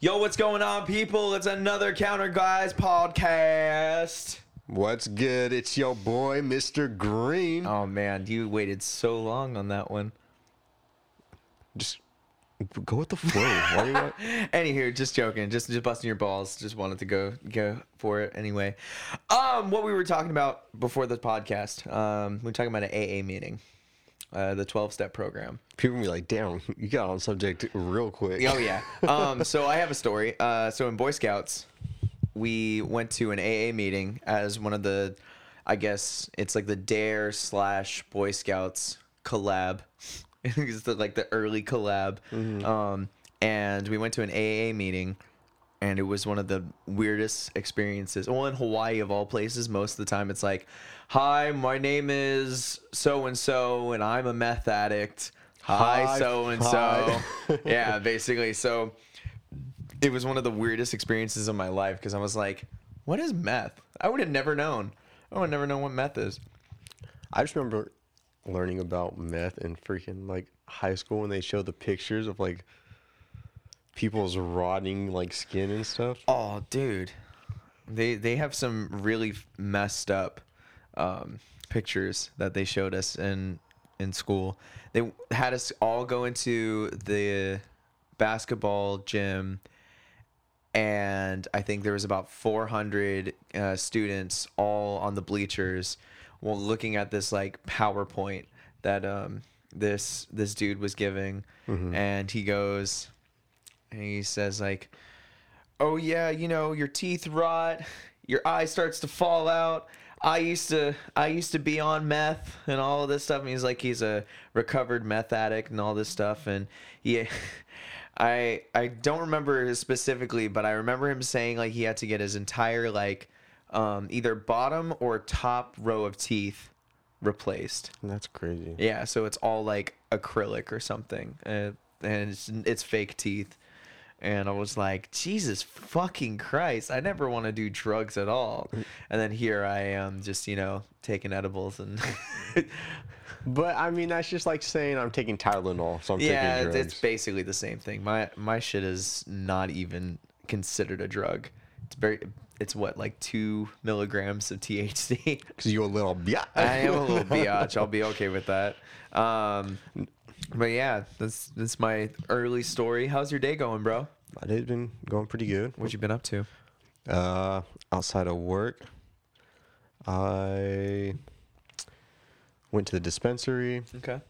Yo, what's going on, people? It's another Counter Guys podcast. What's good? It's your boy, Mr. Green. Oh man, you waited so long on that one. Just go with the flow. Why do you want- Anywho, just joking, just just busting your balls. Just wanted to go go for it anyway. Um, what we were talking about before the podcast, um, we were talking about an AA meeting, uh, the twelve step program. People be like, damn, you got on subject real quick. Oh yeah. Um, so I have a story. Uh, so in Boy Scouts, we went to an AA meeting as one of the, I guess it's like the Dare slash Boy Scouts collab. it's the, like the early collab. Um, and we went to an AA meeting, and it was one of the weirdest experiences. Well, in Hawaii of all places, most of the time it's like, "Hi, my name is so and so, and I'm a meth addict." Hi, so and so. Yeah, basically. So it was one of the weirdest experiences of my life because I was like, "What is meth?" I would have never known. I would never known what meth is. I just remember learning about meth in freaking like high school when they showed the pictures of like people's rotting like skin and stuff. Oh, dude, they they have some really messed up um, pictures that they showed us in in school. They had us all go into the basketball gym, and I think there was about 400 uh, students all on the bleachers, while looking at this like PowerPoint that um, this this dude was giving, and he goes, and he says like oh yeah, you know, your teeth rot, your eye starts to fall out. I used to I used to be on meth and all of this stuff. And he's like he's a recovered meth addict and all this stuff. And yeah, I I don't remember specifically, but I remember him saying like he had to get his entire like um, either bottom or top row of teeth replaced. That's crazy. Yeah, so it's all like acrylic or something, uh, and it's it's fake teeth. And I was like, Jesus fucking Christ! I never want to do drugs at all. And then here I am, just you know, taking edibles and But I mean, that's just like saying I'm taking Tylenol, so I'm yeah, taking it's, drugs. it's basically the same thing. My my shit is not even considered a drug. It's very, it's what like two milligrams of THC. Because you're a little yeah. I am a little biatch. I'll be okay with that. Um, but yeah, that's that's my early story. How's your day going, bro? My day's been going pretty good. What you been up to? Uh, outside of work, I went to the dispensary, Okay.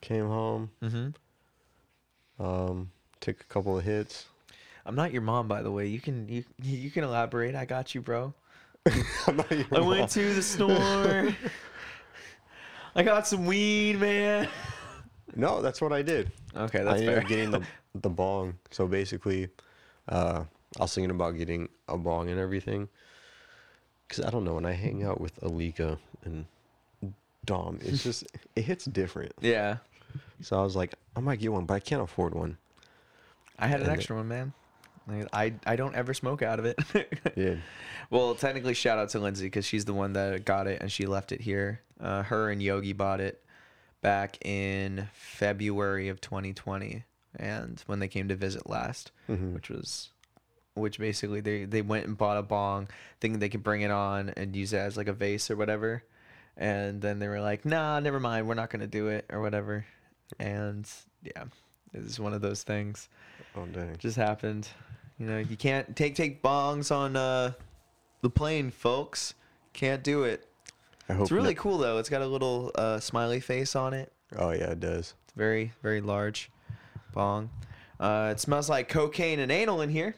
came home, Mm-hmm. um, took a couple of hits. I'm not your mom, by the way. You can you you can elaborate. I got you, bro. I'm not your I mom. went to the store. I got some weed, man. No, that's what I did. Okay, I ended fair. up getting the the bong. So basically, uh, I was thinking about getting a bong and everything. Cause I don't know when I hang out with Alika and Dom, it's just it hits different. yeah, So I was like, I might get one, but I can't afford one. I had an And extra one, man. I I don't ever smoke out of it. Yeah. Well, technically, shout out to Lindsay because she's the one that got it and she left it here. Uh, her and Yogi bought it back in February of 2020, and when they came to visit last, Mhm. which was, which basically they they went and bought a bong, thinking they could bring it on and use it as like a vase or whatever, and then they were like, Nah, never mind, we're not gonna do it or whatever, and yeah, it was one of those things Oh dang. just happened. You know, you can't take take bongs on uh, the plane, folks. Can't do it. I hope It's really no- cool though. It's got a little uh, smiley face on it. Oh yeah, it does. It's very very large bong. Uh, it smells like cocaine and anal in here.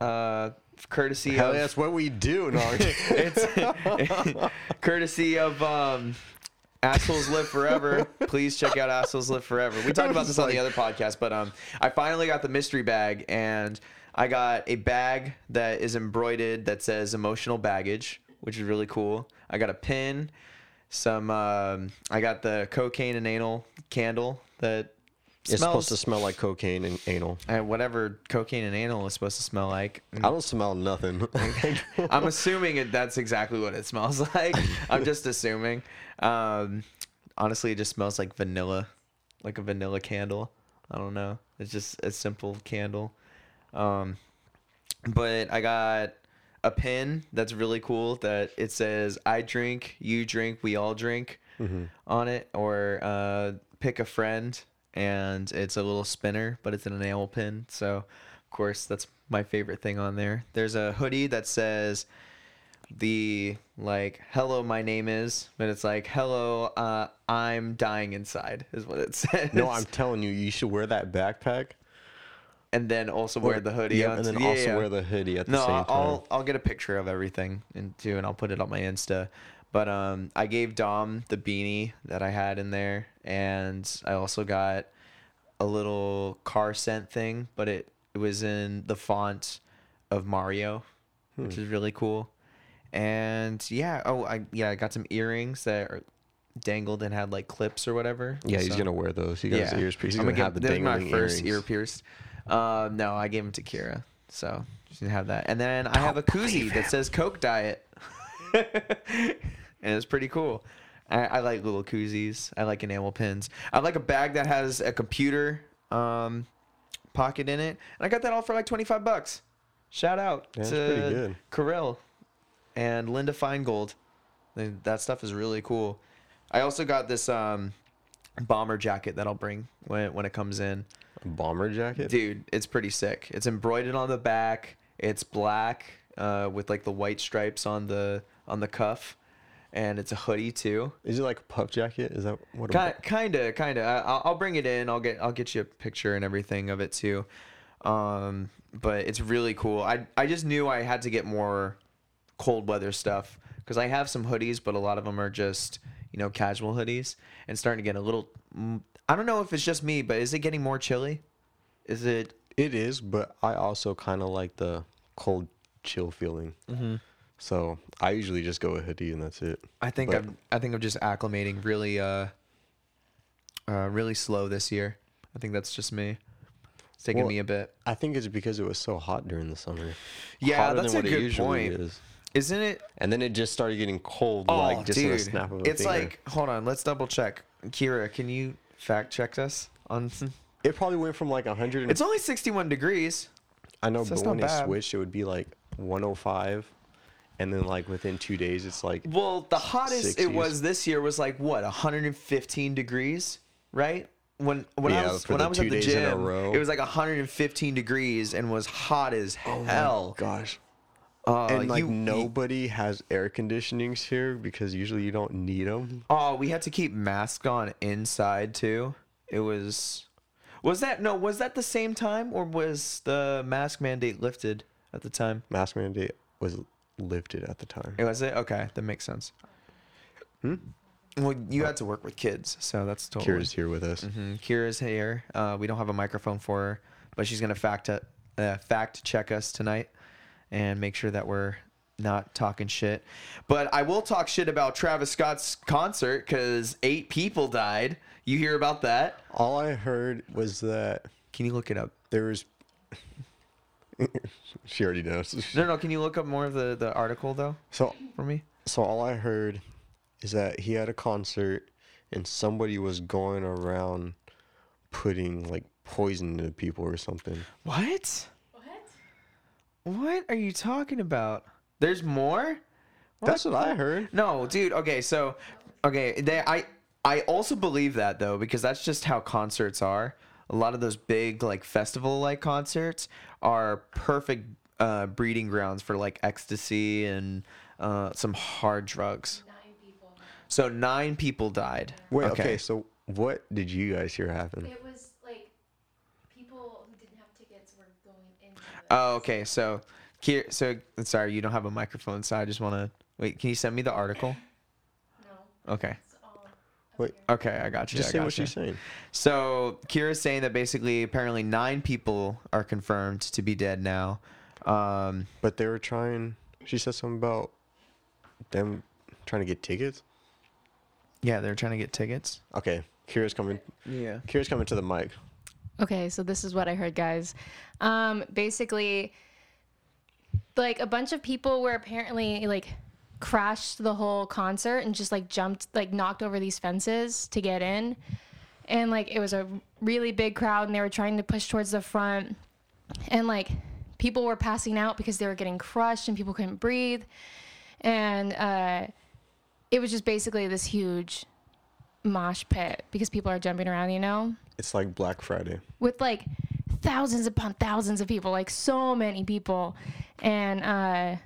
Uh, courtesy Hell, of that's what we do. No, it's courtesy of um, assholes live forever please check out assholes live forever we talked about this on the other podcast but um i finally got the mystery bag and i got a bag that is embroidered that says emotional baggage which is really cool i got a pin some um i got the cocaine and anal candle that it's smells supposed to smell like cocaine and anal. and whatever cocaine and anal is supposed to smell like I don't smell nothing. I'm assuming it, that's exactly what it smells like. I'm just assuming. Um, honestly, it just smells like vanilla, like a vanilla candle. I don't know. It's just a simple candle. Um, but I got a pin that's really cool that it says "I drink, you drink, we all drink" on it, or uh, pick a friend, and it's a little spinner, but it's an enamel pin. So, of course, that's my favorite thing on there. There's a hoodie that says the like hello my name is but it's like hello uh i'm dying inside is what it says No, I'm telling you, you should wear that backpack. And then also wear the hoodie on and then yeah, also yeah. wear the hoodie at the no same time. I'll i'll get a picture of everything and too and i'll put it on my insta but um i gave dom the beanie that i had in there and i also got a little car scent thing but it it was in the font of mario Hmm. which is really cool and yeah oh i yeah i got some earrings that are dangled and had like clips or whatever yeah, he's gonna wear those. He got his ears pierced. He's I'm gonna, get- have the is my first earrings. ear pierced. Uh, no, I gave him to Kira, so she gonna have that. And then I have a koozie that says Coke Diet, and it's pretty cool. I, I like little koozies. I like enamel pins. I like a bag that has a computer um, pocket in it, and I got that all for like twenty five bucks. Shout out Yeah, to. Kirill and Linda Feingold. That stuff is really cool. I also got this um, bomber jacket that I'll bring when when it comes in. Bomber jacket. Dude, it's pretty sick. It's embroidered on the back. It's black uh, with like the white stripes on the on the cuff, and it's a hoodie too. Is it like a puff jacket? Is that what? a Kind, kinda, kinda. I- I'll, I'll bring it in. I'll get, I'll get you a picture and everything of it too. Um, but it's really cool. I, I just knew I had to get more cold weather stuff because I have some hoodies, but a lot of them are just, you know, casual hoodies and starting to get a little. mm, I don't know if it's just me, but is it getting more chilly? Is it? It is, but I also kind of like the cold chill feeling. Mm-hmm. So I usually just go a hoodie and that's it. I think But- I'm, I think I'm just acclimating really, uh, uh, really slow this year. I think that's just me. It's taking Well, me a bit. I think it's because it was so hot during the summer. Yeah, Hotter that's a what it good point. Is. Isn't it? And then it just started getting cold, Oh, like just dude, in a snap of a it's finger. like hold on, let's double check. Kira, can you fact check us on? it probably went from like 100. It's only 61 degrees. I know, so but it's when not it bad. switched, it would be like 105, and then like within two days, it's like Well, the hottest it 60s. was this year was like what 115 degrees, right? When when I Yeah, was for when the I was two at the days in a gym, row. it was like 115 degrees and was hot as oh hell. gosh. Uh, and like you- you- nobody has air conditionings here because usually you don't need them. Oh, we had to keep masks on inside too. It was Was that no, was that the same time or was the mask mandate lifted at the time? Mask mandate was lifted at the time. It was it? Okay, that makes sense. Hmm? Well, you had to work with kids, so that's totally Kira's here with us. Mhm. Kira's here. Uh, we don't have a microphone for her, but she's gonna fact uh, fact check us tonight and make sure that we're not talking shit. But I will talk shit about Travis Scott's concert because eight people died. You hear about that? All I heard was that Can you look it up? there was. she already knows. No, no. Can you look up more of the the article though So, for me? so all I heard is that he had a concert and somebody was going around putting like poison into people or something. What? What are you talking about? There's more. That's what I heard. No, dude. Okay, so okay, they I I also believe that though because that's just how concerts are. A lot of those big like festival like concerts are perfect uh, breeding grounds for like ecstasy and uh, some hard drugs. Nine people. So nine people died. Wait, okay. so what did you guys hear happen? It was like people who didn't have tickets were going into it. Oh, okay. So, here, so sorry, you don't have a microphone, so I just want to wait. Can you send me the article? no, Okay. Wait, Okay, I got you. just I say what you. she's saying. So Kira's saying that basically, apparently, nine people are confirmed to be dead now. Um, But they were trying. She said something about them trying to get tickets. yeah, they're trying to get tickets. Okay, Kira's coming. Yeah. Kira's coming to the mic. Okay, so this is what I heard, guys. Um, basically, like a bunch of people were apparently like crashed the whole concert and just like jumped, like knocked over these fences to get in. And like it was a really big crowd and they were trying to push towards the front. And like people were passing out because they were getting crushed and people couldn't breathe. And uh, it was just basically this huge mosh pit because people are jumping around, you know, It's like Black Friday. with like thousands upon thousands of people, like so many people. And uh,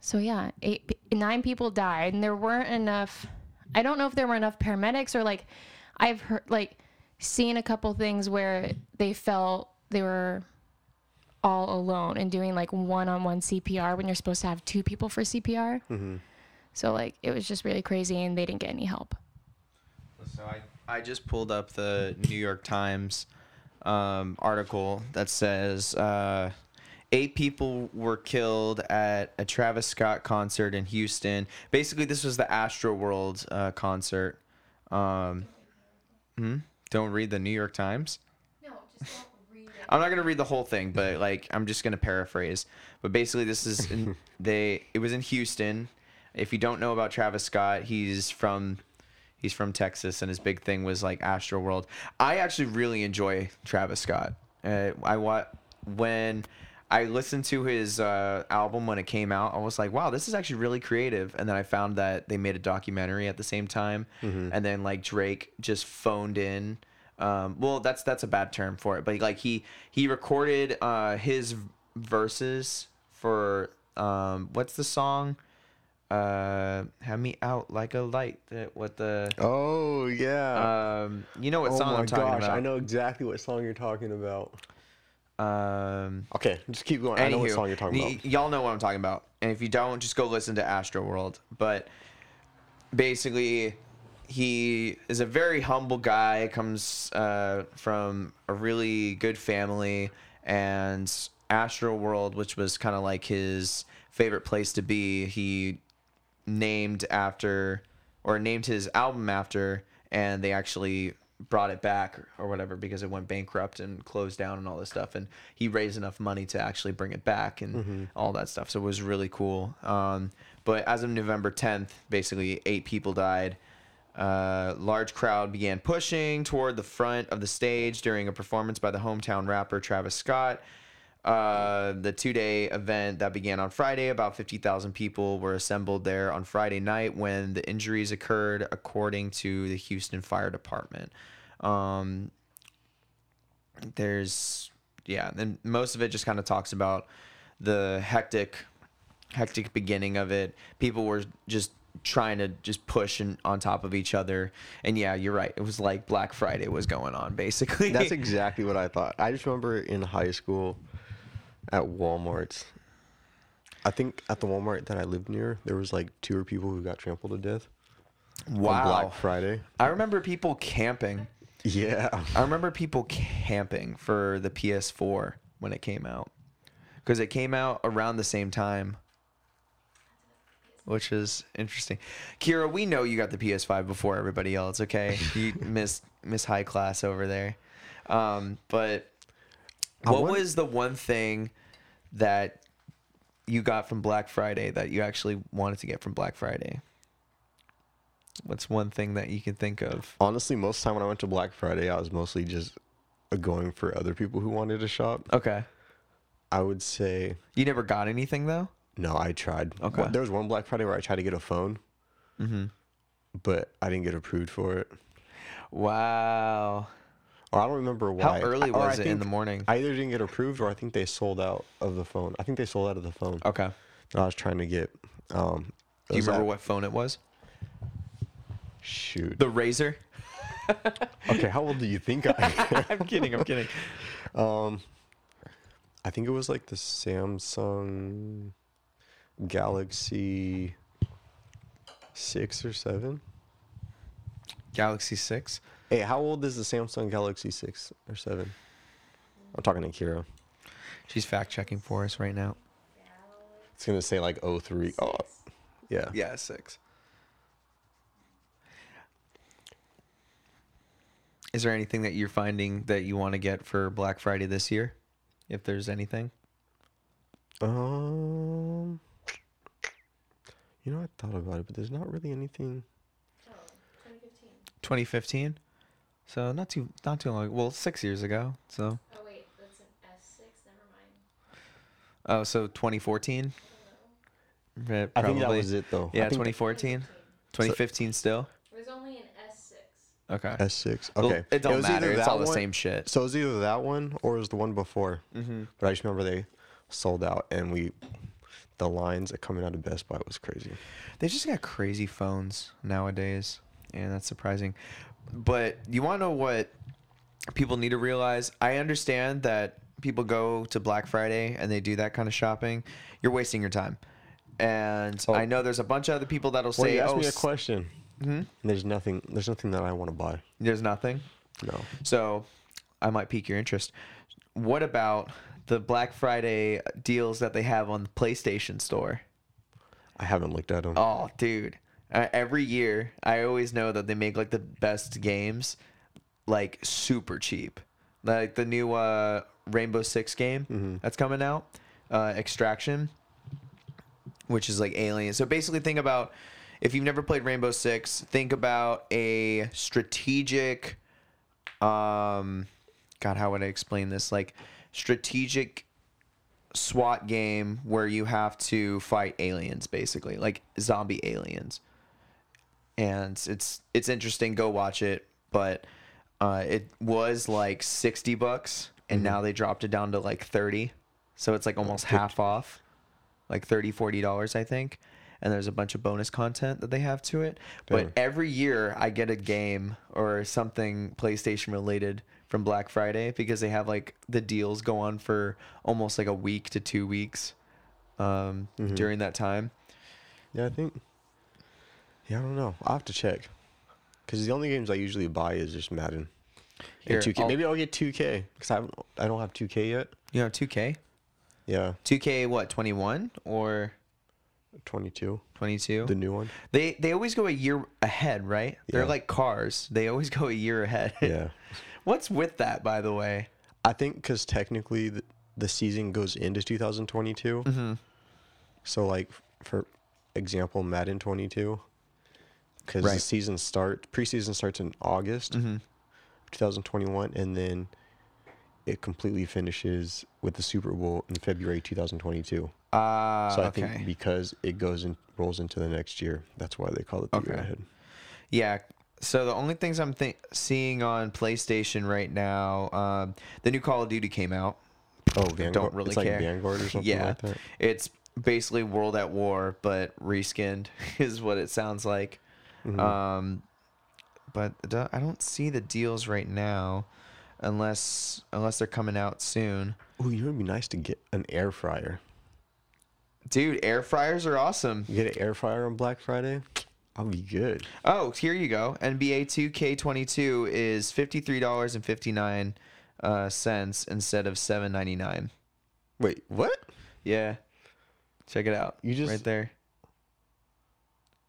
so, yeah, eight, nine people died, and there weren't enough. I don't know if there were enough paramedics or like I've heard, like, seen a couple things where they felt they were all alone and doing like one on one CPR when you're supposed to have two people for CPR. So, like, it was just really crazy, and they didn't get any help. So I, I just pulled up the New York Times um, article that says uh, eight people were killed at a Travis Scott concert in Houston. Basically, this was the Astroworld uh, concert. Um, hmm? Don't read the New York Times. No, just don't read it. I'm not gonna read the whole thing, but like I'm just gonna paraphrase. But basically, this is in, they. It was in Houston. If you don't know about Travis Scott, he's from he's from Texas, and his big thing was like Astroworld. I actually really enjoy Travis Scott. Uh, I wa- when I listened to his uh, album when it came out, I was like, wow, this is actually really creative. And then I found that they made a documentary at the same time, and then like Drake just phoned in. Um, well, that's that's a bad term for it, but like he he recorded uh, his verses for um, what's the song? Uh, have me out like a light. That what the Oh yeah. um, you know what oh song my I'm talking gosh, about? I know exactly what song you're talking about. Um, Okay, just keep going. I know what song you're talking y- about. Y'all know what I'm talking about. And if you don't, just go listen to Astroworld. But basically, he is a very humble guy, comes uh, from a really good family. And Astroworld, which was kind of like his favorite place to be, he named after or named his album after. And they actually brought it back or whatever because it went bankrupt and closed down and all this stuff and he raised enough money to actually bring it back and all that stuff. So it was really cool. Um, but as of november 10th basically eight people died. Uh, large crowd began pushing toward the front of the stage during a performance by the hometown rapper travis scott uh, the two-day event that began on Friday, about 50,000 people were assembled there on Friday night when the injuries occurred, according to the Houston Fire Department. Um, there's, yeah, and most of it just kind of talks about the hectic, hectic beginning of it. People were just trying to just push and on top of each other, and yeah, you're right. It was like Black Friday was going on, basically. That's exactly what I thought. I just remember in high school at Walmart's. I think at the Walmart that I lived near, there was like two or people who got trampled to death on wow. Black Friday. I remember people camping. Yeah. I remember people camping for the PS4 when it came out. Because it came out around the same time. Which is interesting. Kira, we know you got the PS5 before everybody else, okay? You miss miss high class over there. Um, but what was the one thing that you got from Black Friday that you actually wanted to get from Black Friday? What's one thing that you can think of? Honestly, most of the time when I went to Black Friday, I was mostly just going for other people who wanted to shop. Okay. I would say You never got anything though? no. I tried. Okay. Well, There was one Black Friday where I tried to get a phone, Mm-hmm. but I didn't get approved for it. Wow. Or I don't remember why. How early I was it in the morning? I either didn't get approved or I think they sold out of the phone. I think they sold out of the phone Okay. that I was trying to get. Um, Do you remember at- what phone it was? Shoot. The Razr? okay, how old do you think I am? I'm kidding. I'm kidding. Um, I think it was like the Samsung Galaxy six or seven. Galaxy 6. Hey, how old is the Samsung Galaxy six or seven? I'm talking to Kira. She's fact checking for us right now. It's gonna say like 03. Oh, yeah. Yeah, 6. Is there anything that you're finding that you want to get for Black Friday this year? If there's anything. Um, you know, I thought about it, but there's not really anything. Oh, 2015. 2015. So not too not too long. Well, 6 years ago. So Oh wait, that's an S6. Never mind. Oh, so 2014. Right, I think that probably. was it though. Yeah, think 2014. 2015 still. It was only an S6. Okay. S6. Well, Okay. It don't was matter. It's that all the same shit. So it was either that one or it was the one before. Mm-hmm. But I just remember they sold out and we, the lines that coming out of Best Buy was crazy. They just got crazy phones nowadays, and that's surprising. But you want to know what people need to realize? I understand that people go to Black Friday and they do that kind of shopping. You're wasting your time. And Oh. I know there's a bunch of other people that'll Well, say, you asked "Oh, me a question. Mhm. There's nothing. There's nothing that I want to buy. there's nothing." No. So I might pique your interest. What about the Black Friday deals that they have on the PlayStation Store? I haven't looked at them. Oh, dude. Uh, every year, I always know that they make like the best games like super cheap. Like the new uh, Rainbow Six game Mm-hmm. that's coming out, uh, Extraction, which is like Alien. So basically, think about if you've never played Rainbow Six, think about a strategic. Um, God, how would I explain this? Like strategic SWAT game where you have to fight aliens, basically, like zombie aliens. And it's it's interesting. Go watch it, but uh, it was like sixty bucks, and now they dropped it down to like thirty, so it's like almost half off, like 30 40 dollars, I think. And there's a bunch of bonus content that they have to it. Damn. But every year I get a game or something PlayStation related from Black Friday because they have like the deals go on for almost like a week to two weeks um, Mm-hmm. during that time. Yeah, I think. Yeah, I don't know. I'll have to check. Because the only games I usually buy is just Madden. Here, and 2K. I'll- Maybe I'll get 2K because I I don't have 2K yet. You know, 2K? Yeah, 2K what, 21 or 22, 22? the new one. They they always go a year ahead, right? They're Yeah. like cars. They always go a year ahead. Yeah, What's with that, by the way? I think because technically the, the season goes into 2022. Mm-hmm. So like for example, Madden 22, because Right. the season start preseason starts in August Mm-hmm. 2021, and then it completely finishes with the Super Bowl in February 2022. Ah, So I okay. think because it goes and rolls into the next year, that's why they call it the year ahead. Yeah. So the only things I'm th- seeing on PlayStation right now, um, the new Call of Duty came out. Oh, Vanguard. Don't really it's like care. Vanguard or something yeah, like that. it's basically World at War, but reskinned is what it sounds like. Mhm. Um, but I don't see the deals right now, unless unless they're coming out soon. Oh, you know, it'd be nice to get an air fryer. Dude, air fryers are awesome. You get an air fryer on Black Friday, I'll be good. Oh, here you go. NBA 2K22 is fifty three dollars and fifty nine uh, cents instead of seven ninety nine. Wait, what? Yeah, check it out. You just- right there.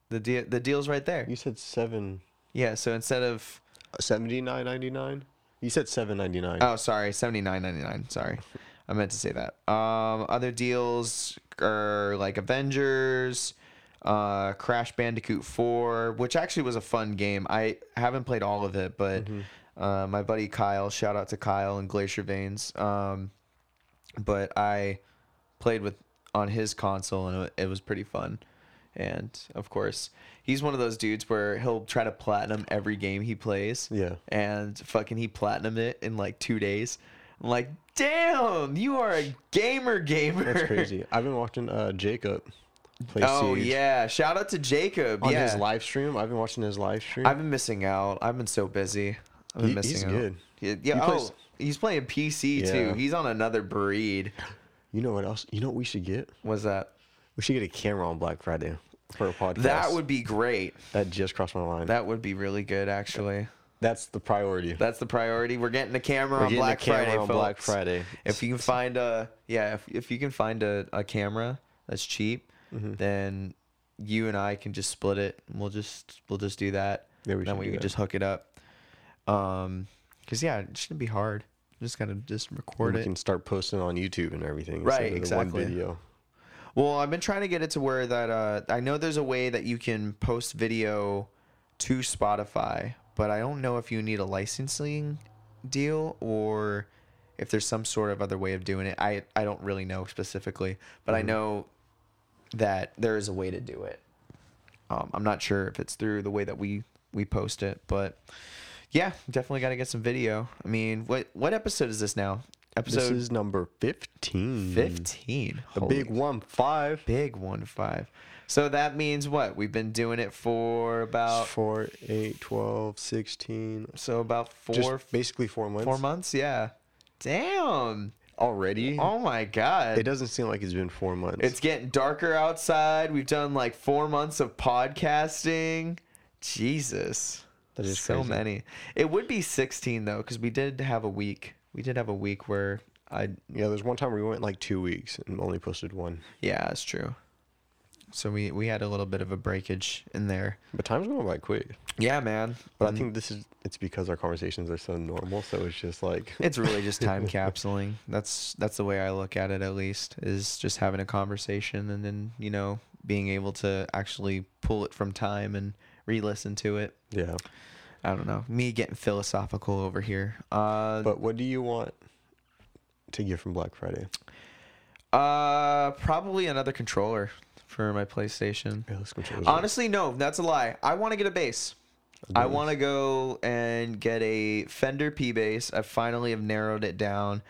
The deal, the deal's right there. You said seven Yeah, so instead of seventy nine ninety nine. You said seven ninety nine. oh sorry seventy nine ninety nine. Sorry, I meant to say that. Um, other deals are like Avengers, uh, Crash Bandicoot Four, which actually was a fun game. I haven't played all of it, but uh, my buddy Kyle, shout out to Kyle and Glacier Veins. Um, but I played with on his console and it was pretty fun. And of course, he's one of those dudes where he'll try to platinum every game he plays. Yeah. And fucking he platinum it in like two days. I'm like, damn, you are a gamer gamer. That's crazy. I've been watching uh, Jacob play Oh Siege yeah, shout out to Jacob. on yeah, his live stream. I've been watching his live stream. I've been missing out. I've been so busy. I've been He- missing he's out. good. Yeah, yeah He oh, plays- he's playing PC too. Yeah. He's on another breed. you know what else? You know what we should get? What's that? We should get a camera on Black Friday for a podcast. That would be great. that just crossed my mind. That would be really good, actually. That's the priority. That's the priority. We're getting a camera We're on Black camera Friday, on folks. Black Friday. If you can find a yeah, if if you can find a, a camera that's cheap, Mm-hmm. then you and I can just split it. And we'll just we'll just do that. Yeah, we then we can that. just hook it up. Um, cause yeah, it shouldn't be hard. Just gotta just record we it. can start posting on YouTube and everything. Right, instead of the exactly. Video. Well, I've been trying to get it to where that uh, I know there's a way that you can post video to Spotify, but I don't know if you need a licensing deal or if there's some sort of other way of doing it. I I don't really know specifically, but I know that there is a way to do it. Um, I'm not sure if it's through the way that we we post it, but yeah, definitely got to get some video. I mean, what what episode is this now? This Episode is number 15. 15. The big one, five. big one five. So that means what? We've been doing it for about Four, eight, 12, 16. so about four Just basically four months. four months. Yeah. Damn. Already? Oh my god. It doesn't seem like it's been four months. It's getting darker outside. We've done like four months of podcasting. Jesus. That is so crazy. many. It would be 16 though, because we did have a week. We did have a week where I, yeah, there's one time where we went like two weeks and only posted one. yeah, that's true. So we we had a little bit of a breakage in there. But time's going by quick. Yeah, man. But Um, I think this is it's because our conversations are so normal, so it's just like it's really just time capsuling. That's that's the way I look at it at least is just having a conversation and then, you know, being able to actually pull it from time and re-listen to it. yeah. I don't know. Me getting philosophical over here. Uh But what do you want to get from Black Friday? uh probably another controller for my PlayStation. Yeah, let's control this. Honestly, no, that's a lie. I want to get a bass. I want to go and get a Fender P bass. I finally have narrowed it down.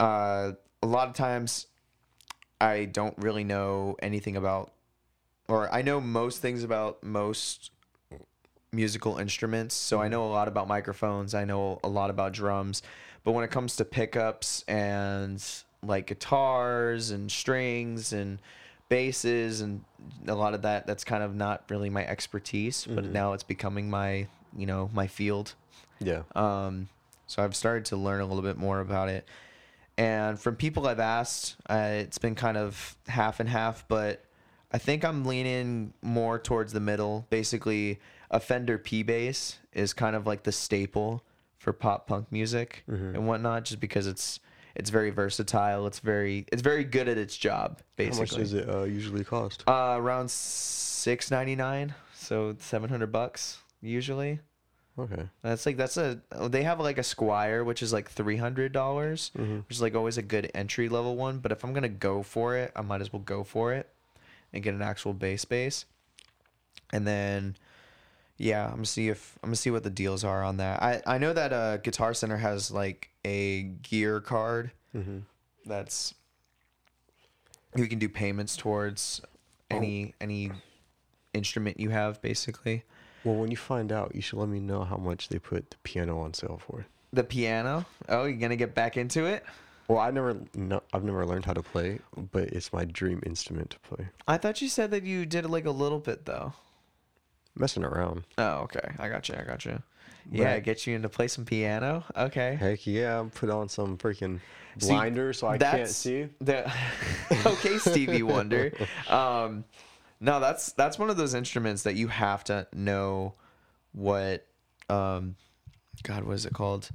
Uh, a lot of times, I don't really know anything about, or I know most things about most musical instruments. So I know a lot about microphones. I know a lot about drums. But when it comes to pickups and like guitars and strings and basses and a lot of that, that's kind of not really my expertise. But now it's becoming my, you know, my field. Yeah. Um, so I've started to learn a little bit more about it. And from people I've asked, uh, it's been kind of half and half, but I think I'm leaning more towards the middle. Basically, a Fender P bass is kind of like the staple for pop punk music and whatnot, just because it's it's very versatile. It's very it's very good at its job. Basically, How much does it uh, usually cost? uh, around six ninety nine, so seven hundred bucks usually. Okay. That's like that's a they have like a Squier which is like three hundred dollars, Mm-hmm. which is like always a good entry level one. But if I'm gonna go for it, I might as well go for it and get an actual bass bass. And then, yeah, I'm gonna see if I'm gonna see what the deals are on that. I I know that uh, Guitar Center has like a gear card Mm-hmm. that's you can do payments towards any any instrument you have basically. Well, when you find out, you should let me know how much they put the piano on sale for. The piano. Oh, you're gonna get back into it? Well, I never, no, I've never learned how to play, but it's my dream instrument to play. I thought you said that you did like a little bit though. Messing around. Oh, okay. I got you. I got you. Yeah, get you into play some piano. Okay. Heck yeah, put on some freaking blinder so I can't see. The okay, Stevie Wonder. Um, no, that's that's one of those instruments that you have to know what. Um, God, what is it called?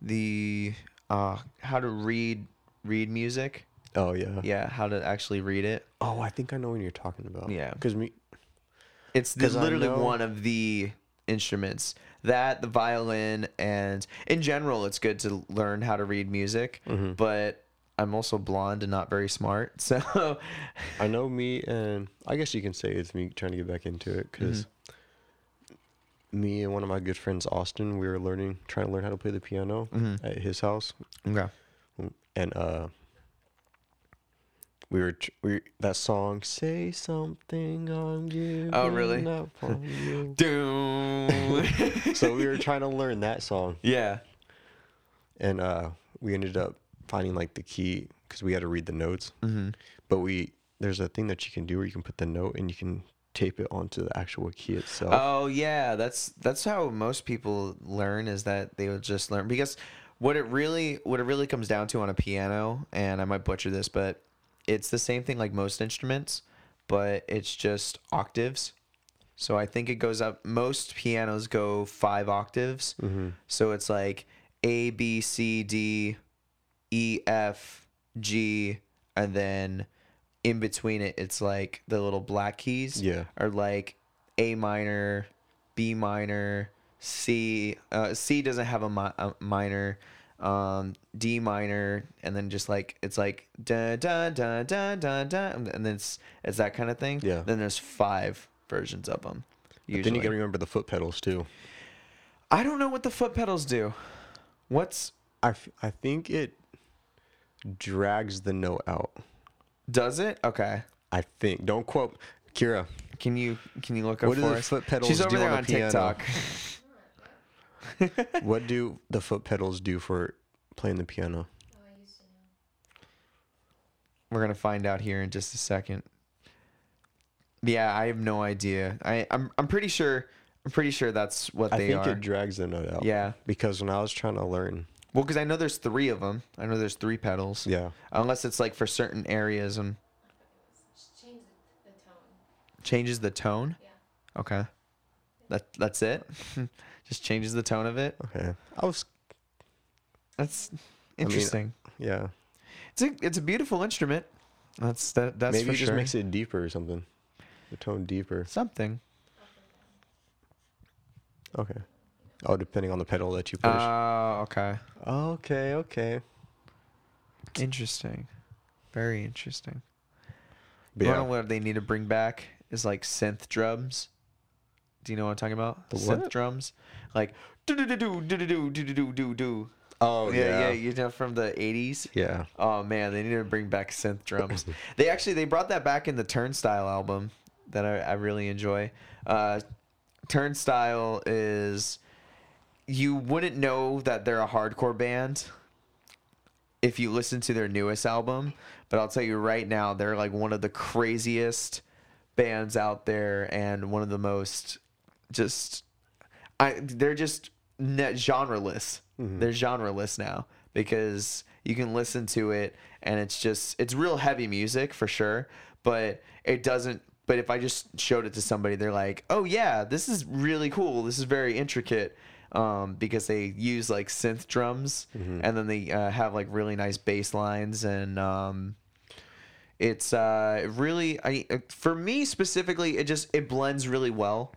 The uh, how to read read music. Oh yeah. Yeah, how to actually read it. Oh, I think I know what you're talking about. Yeah. Because me, It's the, literally one of the instruments. That the violin and in general, it's good to learn how to read music. Mm-hmm. But I'm also blonde and not very smart, so I know me and I guess you can say it's me trying to get back into it because Mm-hmm. me and one of my good friends, Austin, we were learning, trying to learn how to play the piano Mm-hmm. at his house, okay. and uh, we were we that song "Say Something I'm Giving Oh, really? Up on You." Doom. so we were trying to learn that song, yeah. and uh, we ended up finding like the key because we had to read the notes. Mm-hmm. But we there's a thing that you can do where you can put the note and you can tape it onto the actual key itself. Oh yeah, that's that's how most people learn is that they would just learn because what it really what it really comes down to on a piano and I might butcher this but it's the same thing like most instruments but it's just octaves. So I think it goes up most pianos go 5 octaves. So it's like A B C D E F G and then in between it it's like the little black keys Yeah. are like A minor, B minor, C. Uh, C doesn't have a, mi- a minor. Um, D minor, and then just like it's like da da da da da da, and then it's it's that kind of thing. Yeah. Then there's five versions of them. But then you gotta remember the foot pedals too. I don't know what the foot pedals do. What's I, f- I think it drags the note out. does it? Okay. I think. Don't quote Kira. Can you can you look up What do for the us? foot pedals She's over do there on on? TikTok. What do the foot pedals do for playing the piano? Oh, I used to know. We're gonna find out here in just a second. Yeah, I have no idea. I I'm I'm pretty sure I'm pretty sure that's what I they think it drags the note out. Yeah. Because when I was trying to learn, Well, because I know there's three of them. I know there's three pedals. yeah, Unless it's like for certain areas and Just change the, the tone. changes the tone. Yeah. Okay. That that's it. Just changes the tone of it. okay. I was, That's mean, interesting. yeah. it's a it's a beautiful instrument. That's that that's Maybe it just makes it deeper or something. The tone deeper. something. Okay. Oh, depending on the pedal that you push. Oh, okay. okay, okay. Interesting. Very interesting. But You yeah, know what they need to bring back is like synth drums. Do you know what I'm talking about? The synth what? drums, like do do do do do do do do do do. Oh yeah, yeah, yeah, you know from the '80s. yeah. Oh man, they need to bring back synth drums. they actually they brought that back in the Turnstile album that I, I really enjoy. Uh, Turnstile is you wouldn't know that they're a hardcore band if you listen to their newest album, but I'll tell you right now they're like one of the craziest bands out there and one of the most just I they're just net genreless. They're genreless now because you can listen to it and it's just it's real heavy music for sure, but it doesn't but if I just showed it to somebody they're like, "Oh yeah, this is really cool. This is very intricate." Um, because they use like synth drums and then they uh, have like really nice bass lines and um, it's uh really I for me specifically it just it blends really well.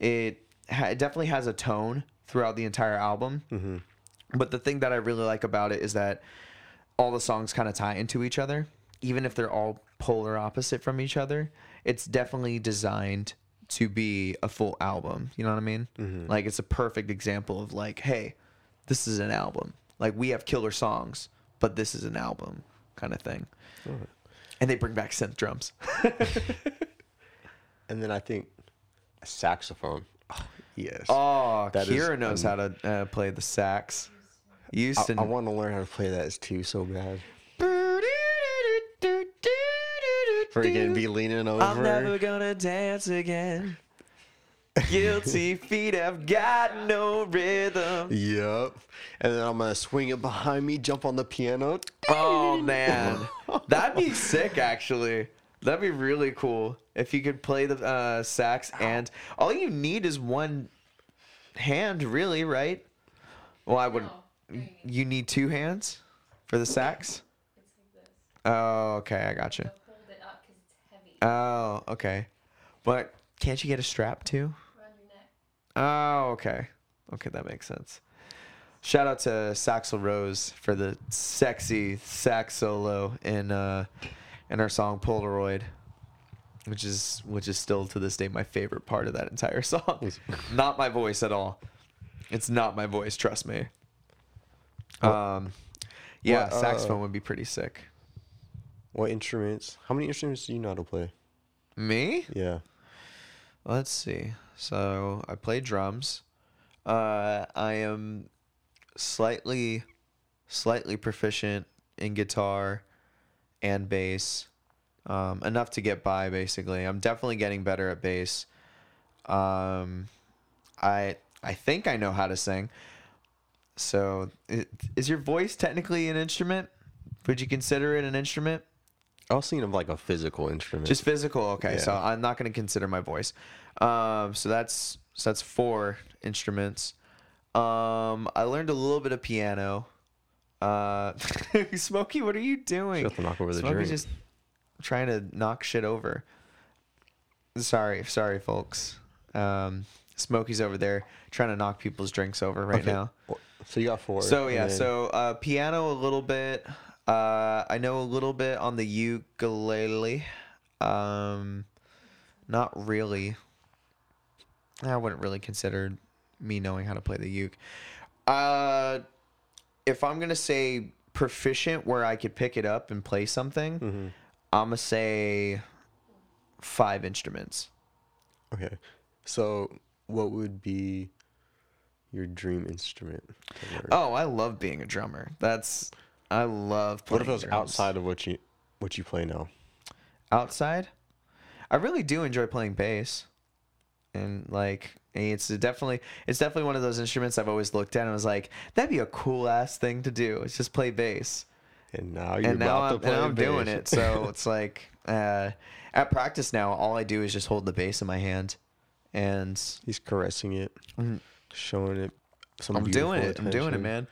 It, ha- it definitely has a tone throughout the entire album. Mm-hmm. But the thing that I really like about it is that all the songs kind of tie into each other, even if they're all polar opposite from each other. It's definitely designed to be a full album. You know what I mean? Mm-hmm. Like it's a perfect example of like, hey, this is an album. Like we have killer songs, but this is an album kind of thing. And they bring back synth drums. And then I think a saxophone. Oh, yes. Oh, That is Kira knows un- how to uh, play the sax. I, Houston. I want to learn how to play that too so bad. Freaking be leaning over. I'm never gonna dance again. Guilty feet have got no rhythm. Yep. And then I'm gonna swing it behind me, jump on the piano. Oh man, that'd be sick. Actually, that'd be really cool if you could play the uh, sax and all you need is one hand, really, right? Well, I would. No, you need two hands for the sax. It's like this. Oh, okay, I got you. So hold it up it's heavy. Oh, okay. But can't you get a strap too? Around your neck. Oh, okay. Okay, that makes sense. Shout out to Saxel Rose for the sexy sax solo in uh in our song Polaroid, which is which is still to this day my favorite part of that entire song. not my voice at all. It's not my voice, trust me. Um yeah, What, uh, saxophone would be pretty sick. What instruments? How many instruments do you know how to play? Me? Yeah. Let's see. So I play drums. Uh, I am slightly, slightly proficient in guitar and bass. Um, enough to get by, basically. I'm definitely getting better at bass. Um, I I think I know how to sing. So, is your voice technically an instrument? Would you consider it an instrument? I was thinking of like a physical instrument. Just physical. Okay, so I'm not going to consider my voice. Um, so that's so that's four instruments. Um, I learned a little bit of piano. Uh, Smokey, what are you doing? Have to knock over the Smokey's drink. just trying to knock shit over. Sorry, sorry, folks. Um, Smokey's over there trying to knock people's drinks over right Okay, now. So you got four. So yeah, then- so uh, piano a little bit. Uh, I know a little bit on the ukulele. Um, not really. I wouldn't really consider me knowing how to play the uke. Uh, if I'm gonna say proficient, where I could pick it up and play something, Mm-hmm. I'm gonna say five instruments. Okay. So what would be your dream instrument? Oh, I love being a drummer. That's I love. Playing what if it was drums. outside of what you what you play now? outside i really do enjoy playing bass and like it's definitely it's definitely one of those instruments i've always looked at and was like that'd be a cool ass thing to do it's just play bass And now you're and now about i'm, to play and I'm doing it so it's like uh, at practice now all i do is just hold the bass in my hand and He's caressing it, Mhm. showing it some i'm doing it beautiful i'm doing it man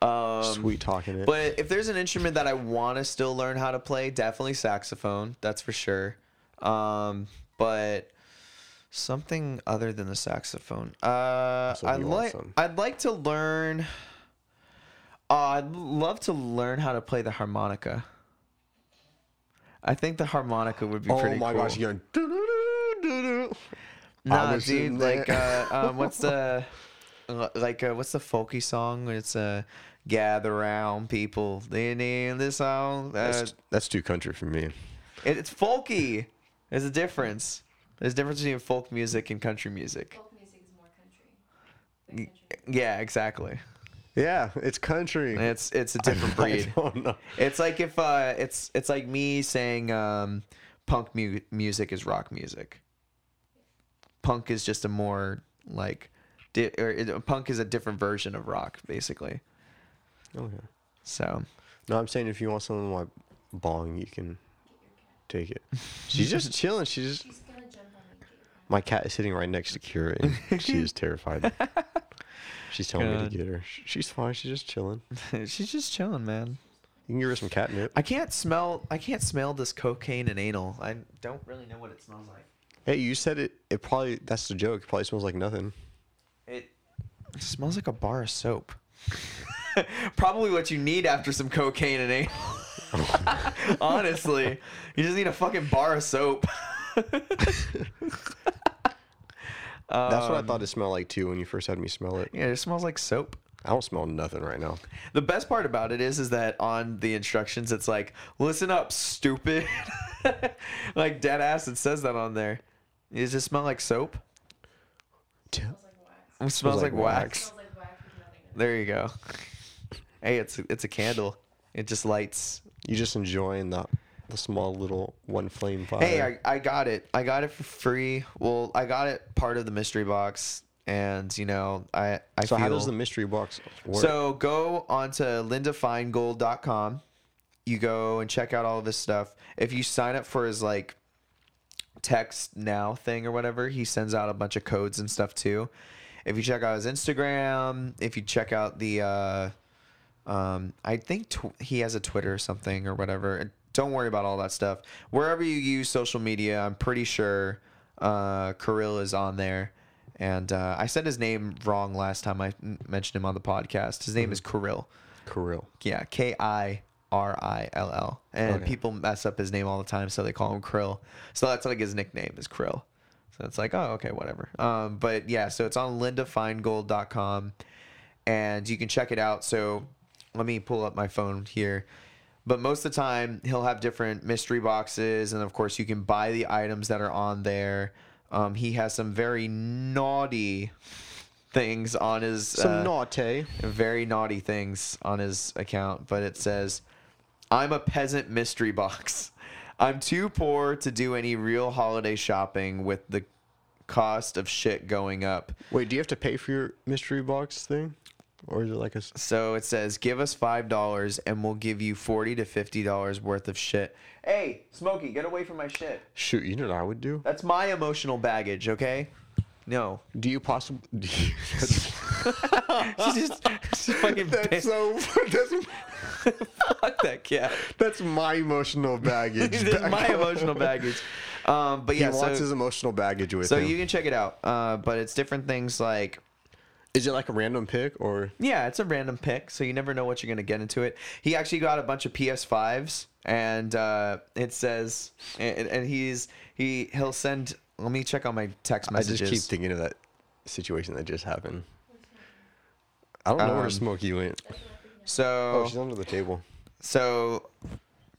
um, Sweet talking it. But if there's an instrument that I want to still learn how to play, definitely saxophone. That's for sure. Um, but something other than the saxophone. Uh, I like. I'd like to learn. Uh, I'd love to learn how to play the harmonica. I think the harmonica would be pretty. oh pretty my cool. gosh, you're going. Nah, dude. Like, uh, um, what's the, uh, like, uh, what's the folky song? It's uh, gather round, people. They name this song. Uh, That's, that's too country for me. it, it's folky. There's a difference. There's a difference between folk music and country music. Folk music is more country. country. Yeah, exactly. Yeah, it's country. It's it's a different breed. I don't know. It's like if uh, it's it's like me saying um, punk mu- music is rock music. Punk is just a more like, di- or it, punk is a different version of rock, basically. Okay. So No, I'm saying if you want some of my bong, you can take it. She's just chilling. She's just, She's gonna jump on me. Kate. My cat is sitting right next to Kira, and she is terrified. She's telling me God. to get her. Sh- She's fine. She's just chilling. she's just chilling, man. You can give her some catnip. I can't smell. I can't smell this cocaine and anal. I don't really know what it smells like. Hey, you said it. It probably that's the joke. It probably smells like nothing. It smells like a bar of soap. Probably what you need after some cocaine and anal. Honestly, you just need a fucking bar of soap. That's what I Um, thought it smelled like too when you first had me smell it. Yeah, it smells like soap. I don't smell nothing right now. The best part about it is, is that on the instructions, it's like, "Listen up, stupid." like dead ass, it says that on there. Does it smell like soap? Smells like wax. It smells like like, wax. Wax with nothing in it. There you go. hey, it's it's a candle. It just lights. You just enjoying the the small little one flame fire. Hey, I, I got it. I got it for free. Well, I got it part of the mystery box, and you know, I I so feel how does the mystery box work? so go on to lindafeingold.com. You go and check out all of his stuff. If you sign up for his like text now thing or whatever, he sends out a bunch of codes and stuff too. If you check out his Instagram, if you check out the, uh, um, I think tw- he has a Twitter or something or whatever. Don't worry about all that stuff. Wherever you use social media, I'm pretty sure uh, Kirill is on there. And uh, I said his name wrong last time I m- mentioned him on the podcast. His name is Kirill. Kirill. Yeah, K I R I L L. And Okay. people mess up his name all the time, so they call him Krill. So that's like his nickname is Krill. So it's like, oh, okay, whatever. Um, but yeah, so it's on lindafeingold.com and you can check it out. So let me pull up my phone here. But most of the time, he'll have different mystery boxes, and of course, you can buy the items that are on there. Um, he has some very naughty things on his Some uh, naughty. very naughty things on his account, but it says, I'm a peasant mystery box. I'm too poor to do any real holiday shopping with the cost of shit going up. Wait, do you have to pay for your mystery box thing, or is it like a? s- So it says, give us $5 and we'll give you 40 to $50 worth of shit. Hey, Smokey, get away from my shit. Shoot, you know what I would do? That's my emotional baggage, okay? No. Do you possibly? She's just, she's fucking that's pissed. so. That's, Fuck that cat. that's my emotional baggage. This is my emotional baggage. Um, but He yeah, wants so, his emotional baggage with so him. you can check it out. Uh, but it's different things like Is it like a random pick or? Yeah, it's a random pick, so you never know what you're gonna get into it. He actually got a bunch of PS5s, and uh, it says, and, and he's he he'll send. Let me check on my text messages. I just keep thinking of that situation that just happened. I don't know where Um, Smokey went. so Oh, she's under the table. So,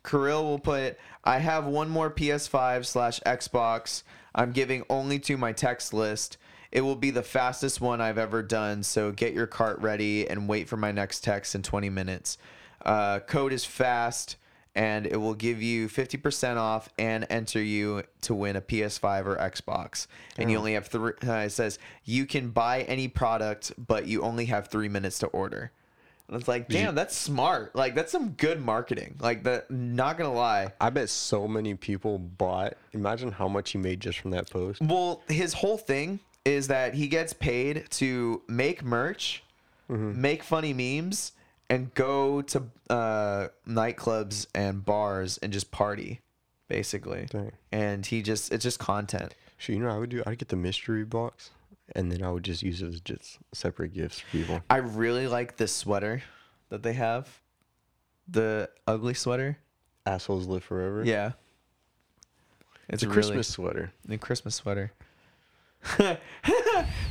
Kirill will put, I have one more PS5 slash Xbox. I'm giving only to my text list. It will be the fastest one I've ever done. So get your cart ready and wait for my next text in 20 minutes. Uh, code is fast and it will give you 50% off and enter you to win a PS5 or Xbox. And you only have three, uh, it says you can buy any product, but you only have three minutes to order. And it's like, damn, that's smart. Like, that's some good marketing. Like, that, not gonna lie. I bet so many people bought. Imagine how much he made just from that post. Well, his whole thing is that he gets paid to make merch, make funny memes, and go to uh, nightclubs and bars and just party, basically. Dang. And he just, it's just content. So you know, what I would do. I'd get the mystery box, and then I would just use it as just separate gifts for people. I really like this sweater that they have. The ugly sweater. Assholes live forever. Yeah. it's a really- Christmas sweater. The Christmas sweater.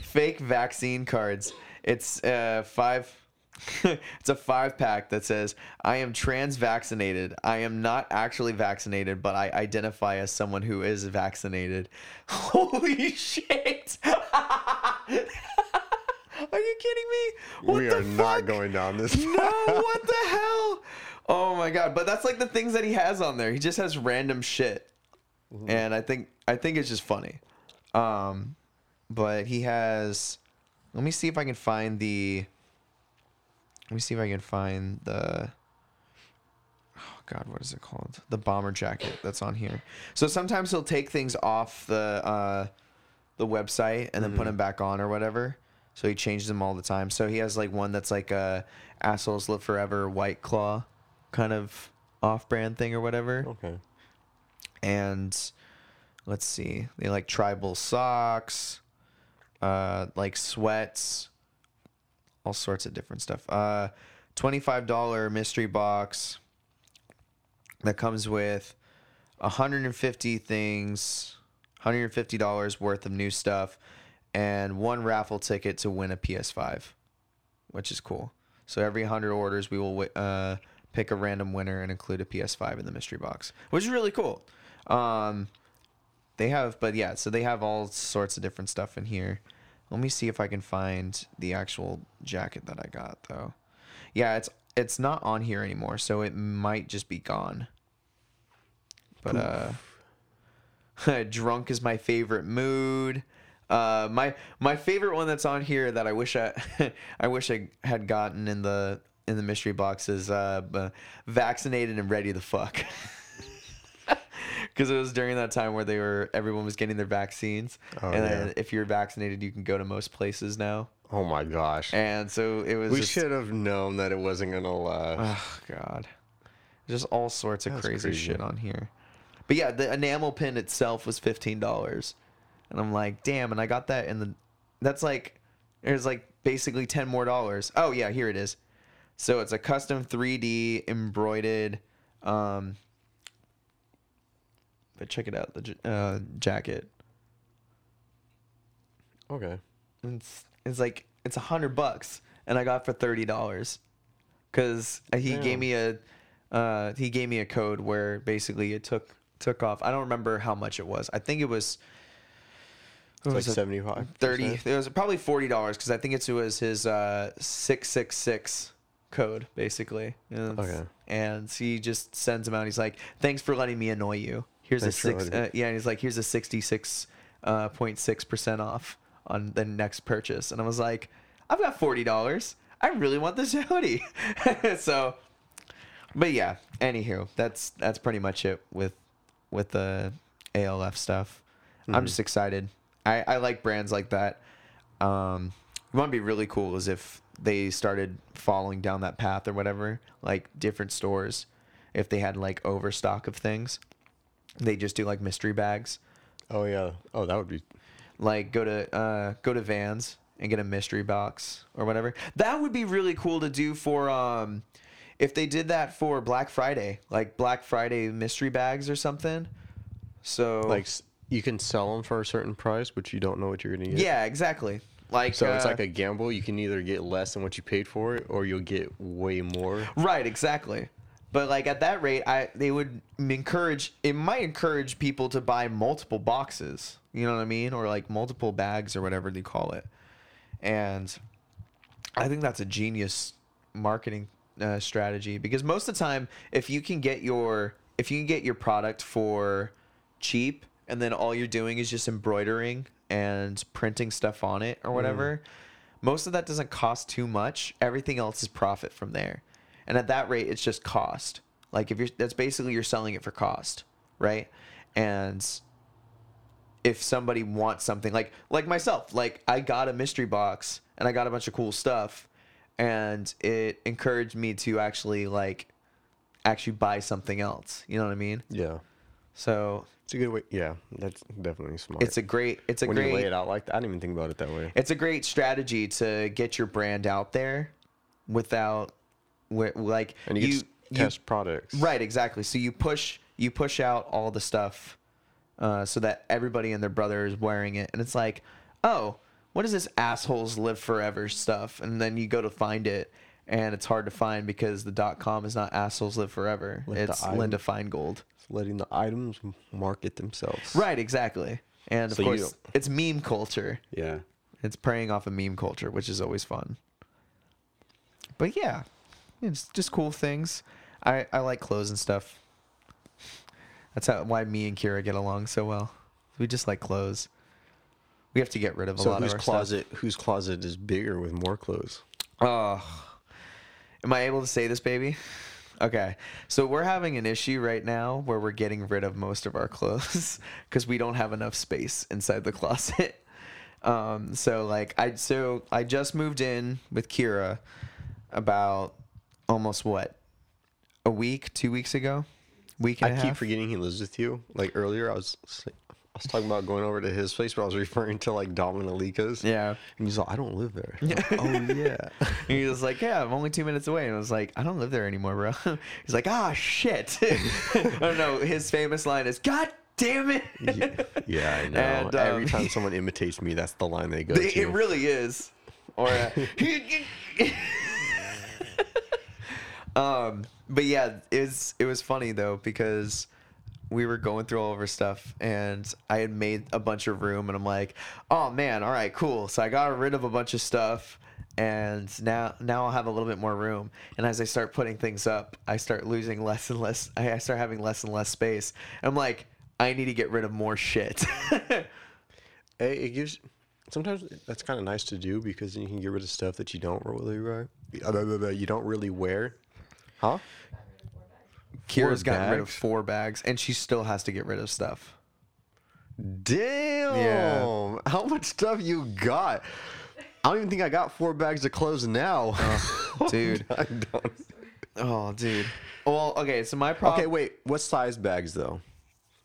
Fake vaccine cards. It's uh five. it's a five pack that says, "I am trans vaccinated. I am not actually vaccinated, but I identify as someone who is vaccinated." Holy shit! are you kidding me? What we the are not going down this. No, what the hell? Oh my god! But that's like the things that he has on there. He just has random shit, and I think I think it's just funny. Um, but he has. Let me see if I can find the. Let me see if I can find the. Oh God, what is it called? The bomber jacket that's on here. So sometimes he'll take things off the uh, the website and then put them back on or whatever. So he changes them all the time. So he has like one that's like a assholes live forever white claw kind of off brand thing or whatever. Okay. And let's see. They like tribal socks, uh like sweats, all sorts of different stuff. Uh $25 mystery box that comes with 150 things, $150 worth of new stuff and one raffle ticket to win a PS5, which is cool. So every 100 orders we will uh pick a random winner and include a PS5 in the mystery box, which is really cool. Um, they have, but yeah, so they have all sorts of different stuff in here. Let me see if I can find the actual jacket that I got though. Yeah, it's it's not on here anymore, so it might just be gone. But uh, drunk is my favorite mood. Uh, my my favorite one that's on here that I wish I I wish I had gotten in the in the mystery box is uh, vaccinated and ready to fuck. Because it was during that time where they were everyone was getting their vaccines, Oh, and then yeah. if you're vaccinated, you can go to most places now. Oh my gosh. And so it was. we just, should have known that it wasn't gonna last. Oh God, just all sorts of crazy, crazy. shit on here. But yeah, the enamel pin itself was fifteen dollars, and I'm like, damn. And I got that in the. That's like, there's like basically ten more dollars. Oh yeah, here it is. So it's a custom 3D embroidered. Um, but check it out, the uh, jacket. okay. It's it's like it's a hundred bucks, and I got it for thirty dollars, because he Damn. gave me a uh, he gave me a code where basically it took took off. I don't remember how much it was. I think it was. Like was it? seventy five. thirty. It was probably forty dollars because I think it was his uh, six six six code basically. And, Okay. And he just sends him out. He's like, "Thanks for letting me annoy you. Here's a six. Uh, yeah." And he's like, "Here's a sixty six uh, point six percent off on the next purchase." And I was like, "I've got forty dollars. I really want this hoodie." so, but yeah. Anywho, that's that's pretty much it with with the ALF stuff. I'm just excited. I, I like brands like that. Um, what would be really cool is if they started following down that path or whatever, like different stores, if they had like overstock of things, they just do like mystery bags. Oh yeah. Oh, that would be. Like go to uh, go to Vans and get a mystery box or whatever. That would be really cool to do for um if they did that for Black Friday, like Black Friday mystery bags or something. So Like you can sell them for a certain price, but you don't know what you're gonna get. yeah, exactly. Like So it's uh, like a gamble. You can either get less than what you paid for it, or you'll get way more. Right, exactly. But like at that rate, I they would encourage it might encourage people to buy multiple boxes. You know what I mean, or like multiple bags or whatever they call it. And I think that's a genius marketing uh, strategy because most of the time, if you can get your if you can get your product for cheap, and then all you're doing is just embroidering and printing stuff on it or whatever, most of that doesn't cost too much. Everything else is profit from there, and at that rate, it's just cost. Like if you're that's basically you're selling it for cost, right? And if somebody wants something like like myself like i got a mystery box and i got a bunch of cool stuff and it encouraged me to actually like actually buy something else you know what i mean Yeah, so it's a good way. Yeah, that's definitely smart. it's a great it's a when you lay great it out like that. I didn't even think about it that way. it's a great strategy to get your brand out there without wi- like And you, you, you test products. Right, exactly. So you push you push out all the stuff uh, so that everybody and their brother is wearing it, and it's like, oh, what is this assholes live forever stuff? And then you go to find it, and it's hard to find because the dot com is not assholes live forever. The it's item. Linda Feingold. It's letting the items market themselves. Right, exactly. And of So course, it's meme culture. Yeah. It's preying off of meme culture, which is always fun. But yeah, it's just cool things. I, I like clothes and stuff. That's how why me and Kira get along so well. We just like clothes. We have to get rid of a So lot whose of our closet? Whose closet is bigger with more clothes? stuff. Oh, am I able to say this, baby? Okay, so we're having an issue right now where we're getting rid of most of our clothes because we don't have enough space inside the closet. Um, so like I so I just moved in with Kira about almost what a week, two weeks ago, week I and a keep forgetting he lives with you. Like earlier, I was I was talking about going over to his place, but I was referring to like Dom and Alika's. Yeah, And he's like, I don't live there. I'm like, oh yeah. and he was like, "Yeah, I'm only two minutes away," and I was like, "I don't live there anymore, bro." He's like, "Ah, shit." I don't know. His famous line is, "God damn it." yeah, yeah, I know. And, Every um, time someone imitates me, that's the line they go They- to. It really is. Or uh, um but yeah, it's it was funny though because we were going through all of our stuff and I had made a bunch of room and I'm like, "Oh man, all right, cool." So I got rid of a bunch of stuff and now now I'll have a little bit more room. And as I start putting things up, I start losing less and less I start having less and less space. I'm like, I need to get rid of more shit. Hey, it gives. Sometimes that's kind of nice to do because then you can get rid of stuff that you don't really wear. You don't really wear. Huh? Kira's gotten rid of bags? four bags, and she still has to get rid of stuff. Damn! Yeah. How much stuff you got? I don't even think I got four bags of clothes now. Oh, dude. I don't. Oh, dude. Well, okay. So my problem. Okay, wait. What size bags though?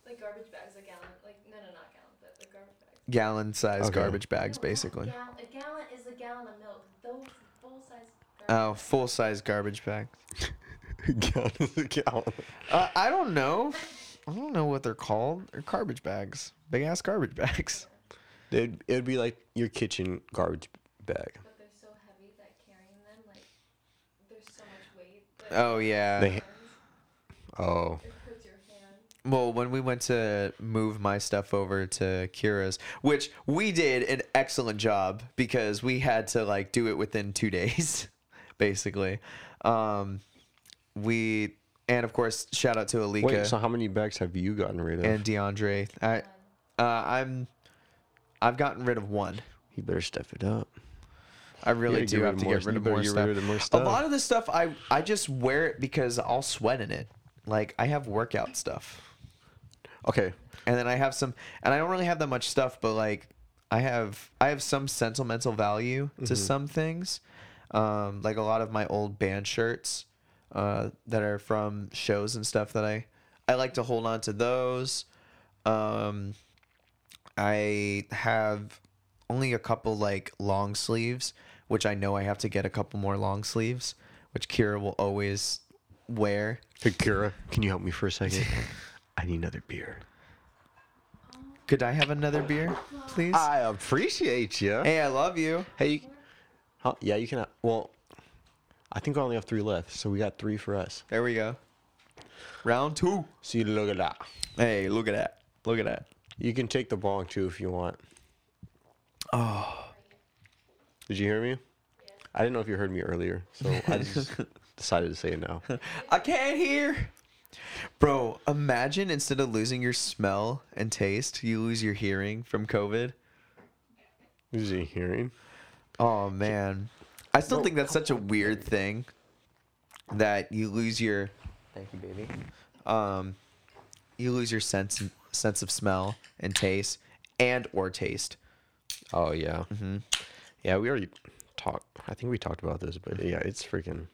Like garbage bags, a gallon. Like no, no, not gallon, but like garbage bags. Gallon size Okay. garbage bags, No, not basically. Gallon, a gallon is a gallon of milk. Those full size. Oh, full size garbage bag. gallon is a gallon. Uh, I don't know. I don't know what they're called. They're garbage bags. Big ass garbage bags. It'd, it'd be like your kitchen garbage bag. But they're so heavy that carrying them, like, there's so much weight. That Oh yeah. They- Oh, it hurts your hand. Well, when we went to move my stuff over to Kira's, which we did an excellent job because we had to like do it within two days, basically. Um, we and of course shout out to Alika wait. So how many bags have you gotten rid of? and DeAndre. I uh, I'm I've gotten rid of one. you better step it up. I really gotta do get rid have of to more- get rid you of better more get stuff. rid of more A lot of the stuff I I just wear it because I'll sweat in it. Like I have workout stuff. Okay. and then I have some, and I don't really have that much stuff, but like I have, I have some sentimental value to some things, um, like a lot of my old band shirts, uh, that are from shows and stuff that I, I like to hold on to those. Um, I have only a couple like long sleeves, which I know I have to get a couple more long sleeves, which Kira will always wear. Hey, Kira, can you help me for a second? I need another beer. Could I have another beer, please? I appreciate you. hey, I love you. Hey, huh? yeah, you can. Well, I think I only have three left, so we got three for us. There we go. Round two. See, look at that. Hey, look at that. Look at that. You can take the bong too if you want. Oh, Did you hear me? I didn't know if you heard me earlier, so I just decided to say it now. I can't hear. Bro, imagine instead of losing your smell and taste, you lose your hearing from COVID. Is he hearing? Oh man, I still think that's such a weird thing that you lose your. Thank you, baby. Um, you lose your sense sense of smell and taste, and or taste. Oh yeah, mm-hmm. yeah. We already talked. I think we talked about this, but yeah, it's freaking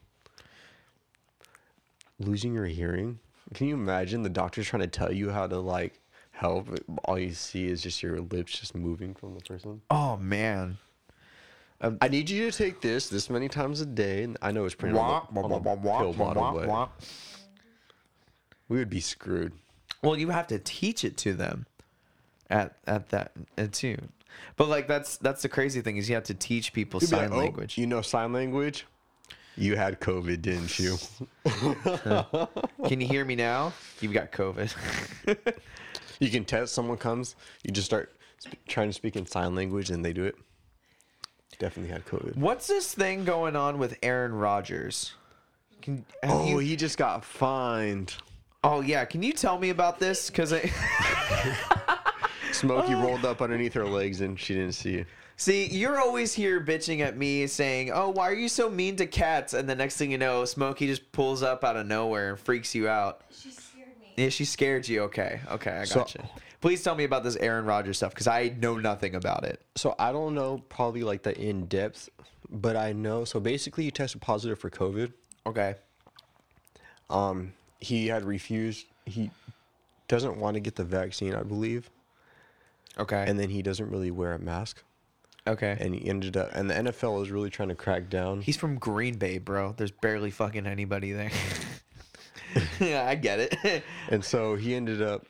losing your hearing. Can you imagine the doctor's trying to tell you how to like help? All you see is just your lips just moving from the person. Oh man. I need you to take this this many times a day. And I know it's printed on the, on the pill bottle, but we would be screwed. Well, you have to teach it to them at at that uh, too. But like that's that's the crazy thing is you have to teach people You'd sign like, "Oh, language. You know sign language? You had COVID, didn't you? Can you hear me now? You've got COVID. you can test someone comes, you just start sp- trying to speak in sign language and they do it. Definitely had COVID. What's this thing going on with Aaron Rodgers? Can, Oh, you- he just got fined. oh yeah. Can you tell me about this? Because I Smokey oh. rolled up underneath her legs and she didn't see you. see you're always here bitching at me saying, "Oh, why are you so mean to cats?" And the next thing you know, Smokey just pulls up out of nowhere and freaks you out. She scared me. Yeah, she scared you. Okay, okay, I So- got you. Please tell me about this Aaron Rodgers stuff because I know nothing about it. So I don't know probably like the in depth, but I know. So basically, he tested positive for COVID. Okay. Um, he had refused. He doesn't want to get the vaccine, I believe, Okay. and then he doesn't really wear a mask. okay. And he ended up, and the NFL is really trying to crack down. He's from Green Bay, bro. There's barely fucking anybody there. yeah, I get it. And so he ended up,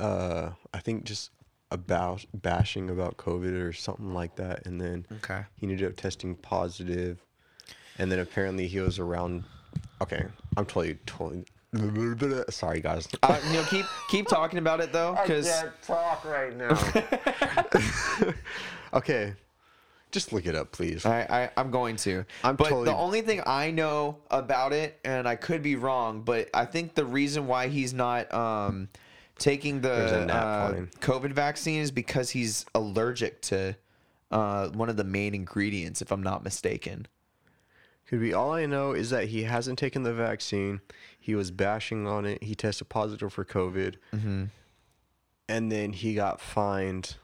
uh, I think just about bashing about COVID or something like that. And then Okay. he ended up testing positive, And then apparently he was around. Okay, I'm totally, totally. Sorry, guys. uh, you know, keep keep talking about it though, because talk right now. okay, just look it up, please. I, I I'm going to. I'm but totally- the only thing I know about it, and I could be wrong, but I think the reason why he's not um taking the uh. COVID vaccine is because he's allergic to uh one of the main ingredients, if I'm not mistaken. Could be. All I know is that he hasn't taken the vaccine. He was bashing on it. He tested positive for COVID. Mm-hmm. And then he got fined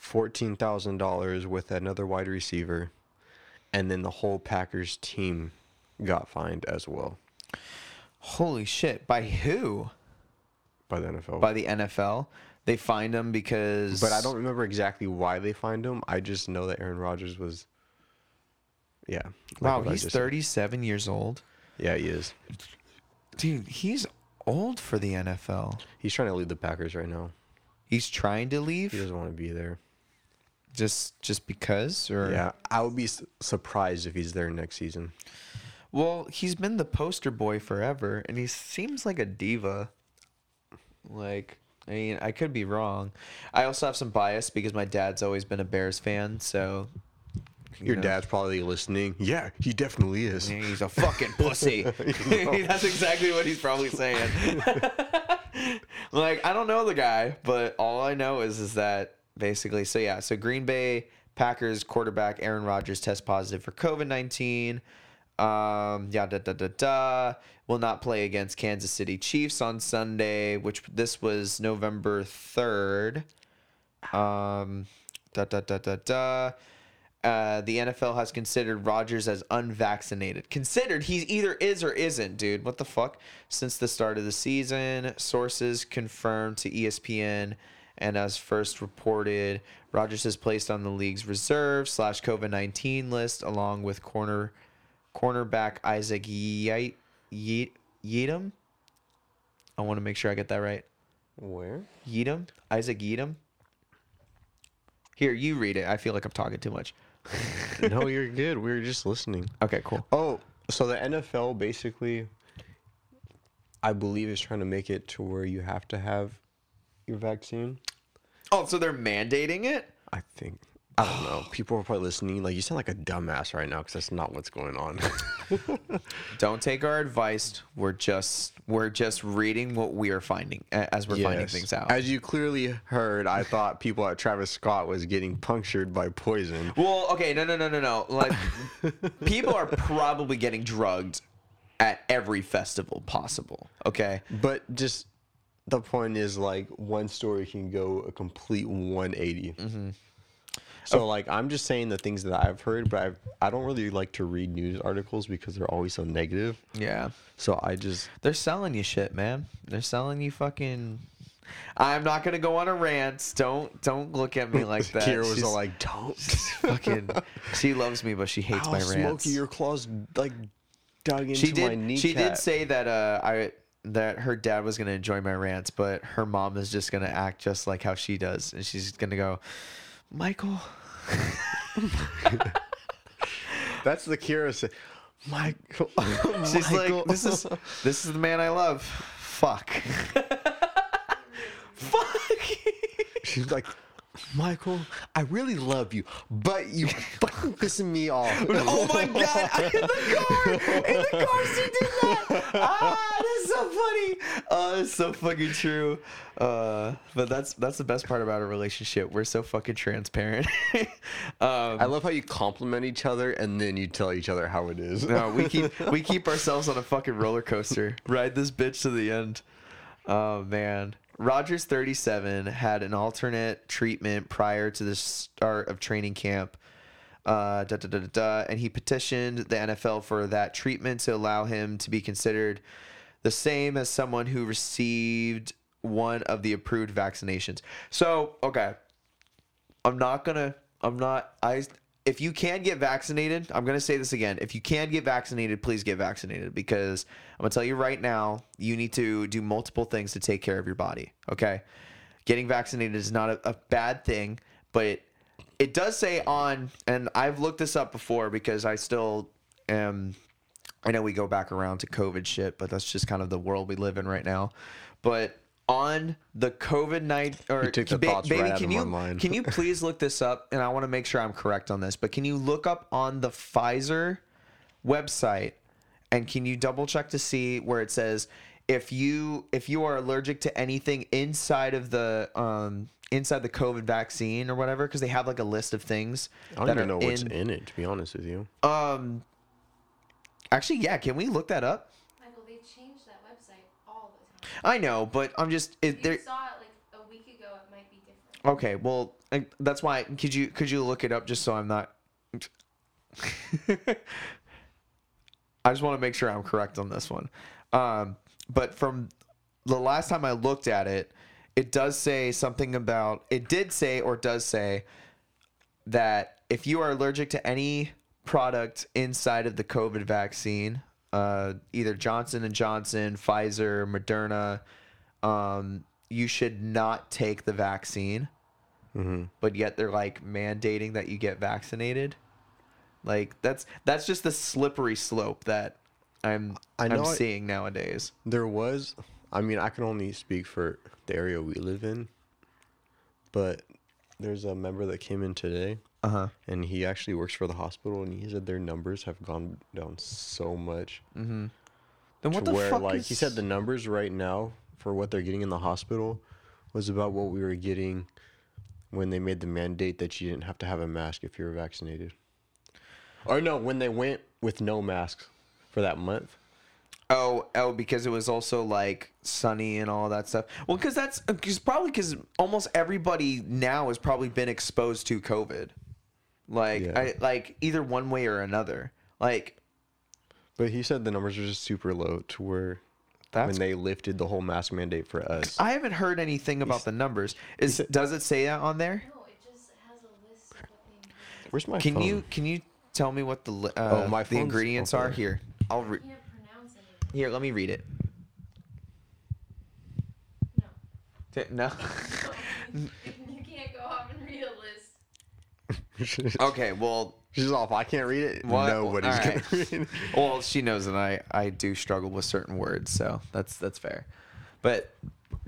fourteen thousand dollars with another wide receiver, and then the whole Packers team got fined as well Holy shit! By who? by the NFL. By the NFL. They fined him because. but I don't remember exactly why they fined him. I just know that Aaron Rodgers was. Yeah. like Wow, he's just said. 37 years old. Yeah, he is. Dude, he's old for the NFL. He's trying to leave the Packers right now. He's trying to leave? He doesn't want to be there. Just just because, or Yeah, I would be s- surprised if he's there next season. Well, he's been the poster boy forever, and he seems like a diva. Like, I mean, I could be wrong. I also have some bias because my dad's always been a Bears fan, so. you Your know, dad's probably listening. Yeah, he definitely is. He's a fucking pussy. That's exactly what he's probably saying. like, I don't know the guy, but all I know is is that basically. So yeah, so Green Bay Packers quarterback Aaron Rodgers test positive for COVID nineteen. Um, yeah, da da da da. Will not play against Kansas City Chiefs on Sunday, which this was November third. Um, da da da da da. Uh, the NFL has considered Rodgers as unvaccinated. Considered he either is or isn't, dude. What the fuck? Since the start of the season, sources confirmed to ESPN And as first reported, Rodgers is placed on the league's reserve slash COVID nineteen list along with corner cornerback Isaac Ye-. I want to make sure I get that right. Where? Yiadom, Isaac Yiadom. Here, you read it. I feel like I'm talking too much. no, you're good. We were just listening. Okay, cool. Oh, so the NFL basically, I believe, is trying to make it to where you have to have your vaccine. Oh, so they're mandating it? I think. I don't know. People are probably listening. Like you sound like a dumbass right now because that's not what's going on. Don't take our advice. We're just we're just reading what we are finding a- as we're finding Yes. things out. As you clearly heard, I thought people at Travis Scott was getting punctured by poison. well, okay, no, no, no, no, no. Like, people are probably getting drugged at every festival possible. Okay, But just the point is, like, one story can go a complete 180. So, like, I'm just saying the things that I've heard, but I've, I don't really like to read news articles because they're always so negative. yeah, So I just, they're selling you shit, man. They're selling you fucking. I'm not gonna go on a rant. Don't don't look at me like that. Kira was She's all like, don't. fucking. She loves me, but she hates Ow, my rants. Smokey, your claws, like, dug into she my did kneecap. she did say that uh i that her dad was gonna enjoy my rants but her mom is just gonna act just like how she does and she's gonna go michael That's the Kira said. Michael. she's Michael. like this is this is the man i love fuck fuck She's like, Michael, I really love you, but you fucking pissing me off. oh my god in the car in the car she did that ah that's so funny oh it's so fucking true uh but that's that's the best part about a relationship we're so fucking transparent um I love how you compliment each other and then you tell each other how it is. No, we keep we keep ourselves on a fucking roller coaster. Ride this bitch to the end. Oh man. Rodgers 37 had an alternate treatment prior to the start of training camp. Uh, da, da, da, da, and he petitioned the NFL for that treatment to allow him to be considered the same as someone who received one of the approved vaccinations. So, okay, I'm not gonna. I'm not. I. If you can get vaccinated, I'm gonna say this again. If you can get vaccinated, please get vaccinated because I'm gonna tell you right now, you need to do multiple things to take care of your body. Okay, getting vaccinated is not a, a bad thing, but it, it does say on, and I've looked this up before because I still am. I know we go back around to COVID shit, but that's just kind of the world we live in right now. But on the COVID night or You took the Ba- thoughts right can you can you please look this up? And I want to make sure I'm correct on this. But can you look up on the Pfizer website and can you double check to see where it says if you if you are allergic to anything inside of the um inside the COVID vaccine or whatever because they have like a list of things I don't that even are know what's in, in it, to be honest with you. um actually yeah can we look that up Michael, they changed that website all the time. I know but I'm just it, you there saw it like a week ago, it might be different. Okay, well, I, that's why. Could you could you look it up just so I'm not? I just want to make sure I'm correct on this one. Um, but from the last time I looked at it, it does say something about. It did say or does say that if you are allergic to any product inside of the COVID vaccine, uh, either Johnson and Johnson, Pfizer, Moderna, um, you should not take the vaccine. But yet they're like mandating that you get vaccinated. Like that's that's just the slippery slope that I'm I am seeing nowadays. There was, I mean, I can only speak for the area we live in, but there's a member that came in today, Uh huh. and he actually works for the hospital, and he said their numbers have gone down so much. Then what the where, fuck like, is... he said the numbers right now for what they're getting in the hospital was about what we were getting when they made the mandate that you didn't have to have a mask if you were vaccinated. Or no, when they went with no masks for that month. Oh, oh, because it was also like sunny and all that stuff. Well, because that's cause probably because almost everybody now has probably been exposed to COVID, like Yeah. I like either one way or another. Like But he said the numbers are just super low to where That's when they lifted the whole mask mandate for us. I haven't heard anything about the numbers. Is said- does it say that on there? No, it just has a list of what they include. Where's my Can phone? you can you tell me what the li- uh, Oh, my the ingredients over are here? I'll re- You can't pronounce anything. here. Let me read it. No. No. you can't go off and read a list. okay. Well, She's off. I can't read it. What? Nobody's All gonna read. it. well, she knows that I I do struggle with certain words, so that's that's fair. But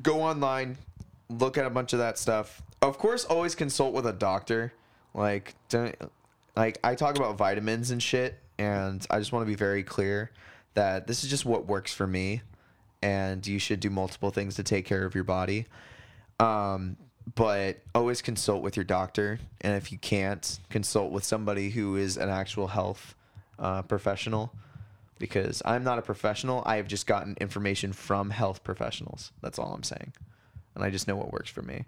go online, look at a bunch of that stuff. Of course, always consult with a doctor. Like don't like I talk about vitamins and shit, and I just want to be very clear that this is just what works for me, and you should do multiple things to take care of your body. Um, but always consult with your doctor, and if you can't, consult with somebody who is an actual health uh, professional. Because I'm not a professional, I have just gotten information from health professionals. That's all I'm saying, and I just know what works for me.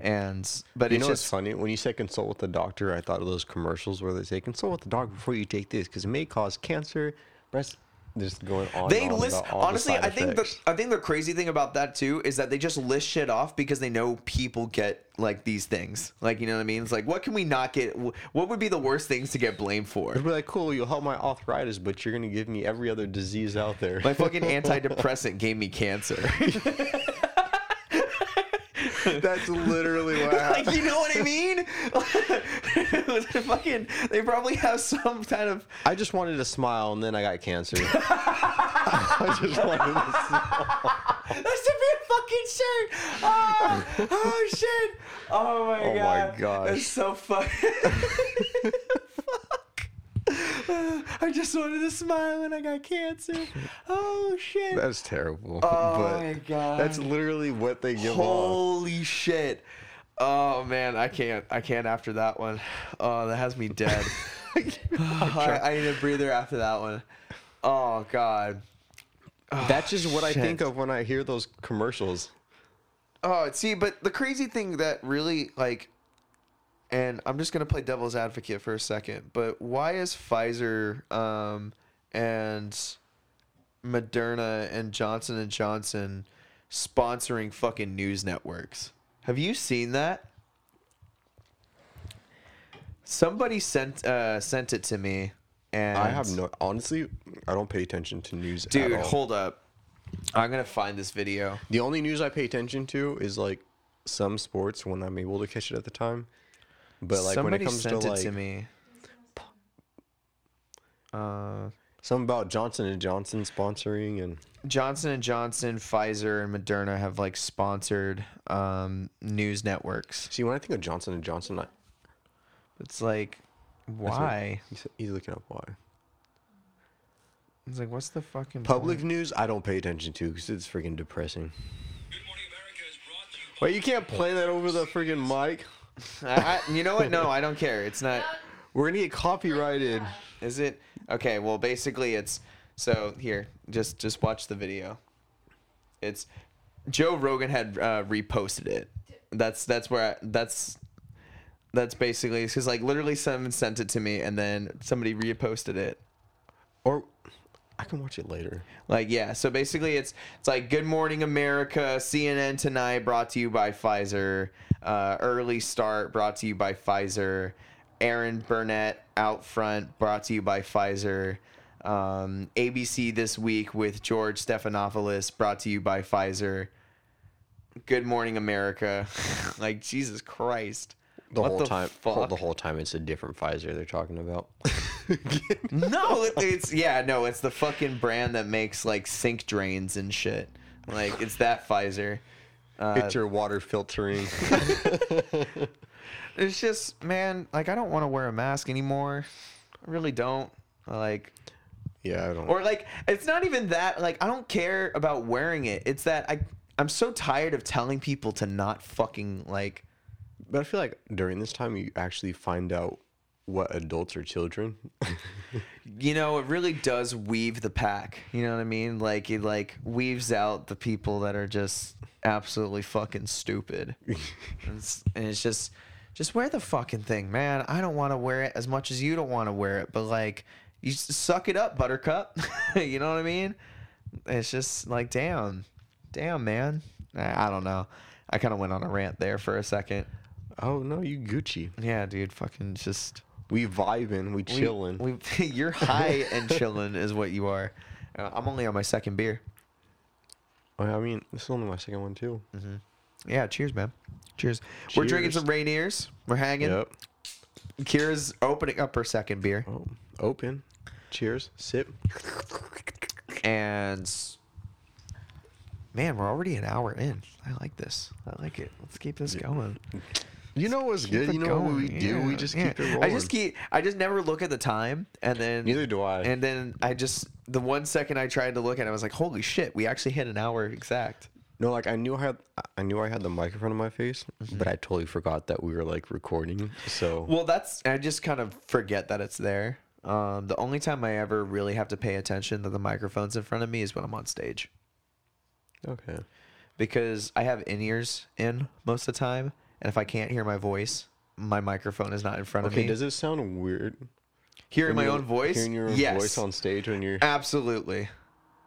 And but You it's know what's funny? When you say consult with the doctor, I thought of those commercials where they say consult with the doctor before you take this because it may cause cancer, breast. Just going on. they and on list the honestly side i think the i think the crazy thing about that too is that they just list shit off because they know people get like these things like you know what i mean it's like what can we not get what would be the worst things to get blamed for It'd be like, cool, you'll help my arthritis, but you're gonna give me every other disease out there. my fucking antidepressant gave me cancer That's literally what happened. like you know what i mean fucking they probably have some kind of I just wanted to smile, and then I got cancer. I just wanted to smile. that should be a fucking shirt oh, oh shit oh my Oh my god gosh. it's so funny Fuck. I just wanted to smile and I got cancer. Oh shit. That's terrible. Oh but my God. That's literally what they give off. Holy shit. Oh man, I can't. I can't after that one. Oh, that has me dead. I, I need a breather after that one. Oh god. Oh, that's just what I think of when I hear those commercials. Oh, see, but the crazy thing that really like, and I'm just gonna play devil's advocate for a second. But why is Pfizer um, and Moderna and Johnson and Johnson sponsoring fucking news networks? Have you seen that? Somebody sent uh, sent it to me, and I have no. Honestly, I don't pay attention to news. dude. at all. Hold up, I'm gonna find this video. The only news I pay attention to is like some sports when I'm able to catch it at the time. But like Somebody when it comes sent to it like to me. Uh, something about Johnson and Johnson sponsoring and Johnson and Johnson, Pfizer, and Moderna have like sponsored um, news networks. see when I think of Johnson and Johnson, I, It's like, why? he's, he's looking up why. It's like, what's the fucking Public point? news, I don't pay attention to because it's freaking depressing. Wait, you can't play that over the freaking mic. I, I, you know what? No, I don't care. It's not. We're gonna get copyrighted. Is it okay? Well, basically, it's so here. Just just watch the video. It's Joe Rogan had uh, reposted it. That's that's where I, that's that's basically because like literally someone sent it to me and then somebody reposted it. Or I can watch it later. Like yeah, so basically it's it's like Good Morning America, CNN tonight brought to you by Pfizer, uh, Early Start brought to you by Pfizer, Erin Burnett out front brought to you by Pfizer, um, ABC this week with George Stephanopoulos brought to you by Pfizer. Good Morning America, like Jesus Christ. The What whole the time, fuck? the whole time, it's a different Pfizer they're talking about. No, it- it's yeah, no, it's the fucking brand that makes like sink drains and shit. Like it's that Pfizer. Uh, it's your water filtering. it's just man, like I don't want to wear a mask anymore. I really don't. Like yeah, I don't. or like it's not even that like I don't care about wearing it. It's that I I'm so tired of telling people to not fucking like but I feel like during this time you actually find out what adults are children. you know, it really does weave the pack. You know what I mean? Like it like weaves out the people that are just absolutely fucking stupid. and, it's, and it's just just wear the fucking thing, man. I don't want to wear it as much as you don't want to wear it, but like you suck it up, buttercup. you know what I mean? It's just like, damn, damn, man. I, I don't know. I kind of went on a rant there for a second. Oh no, you Gucci. Yeah, dude, fucking just We vibing, we we- chilling. We, you're high and chilling is what you are. Uh, I'm only on my second beer. Oh, I mean, this is only my second one too. Yeah, cheers, man. Cheers. We're drinking some Rainiers. We're hanging. Yep. Kira's opening up her second beer, Oh, open. Cheers. Sip. and man, we're already an hour in. I like this. I like it. Let's keep this going. You know what's good? You know what we going. do? We Yeah, just yeah. keep it rolling. I just keep. I just never look at the time, and then Neither do I. And then I just the one second I tried to look at it, I was like, "Holy shit, we actually hit an hour exact." No, like I knew I had I knew I had the mic in front of my face, Mm-hmm. but I totally forgot that we were like recording. So Well, that's I just kind of forget that it's there. Um, the only time I ever really have to pay attention that the microphone's in front of me is when I'm on stage okay. because I have in ears in most of the time, and if I can't hear my voice, my microphone is not in front of me. Okay, does it sound weird? hearing my own voice, Hearing your own yes, voice on stage when you're Absolutely.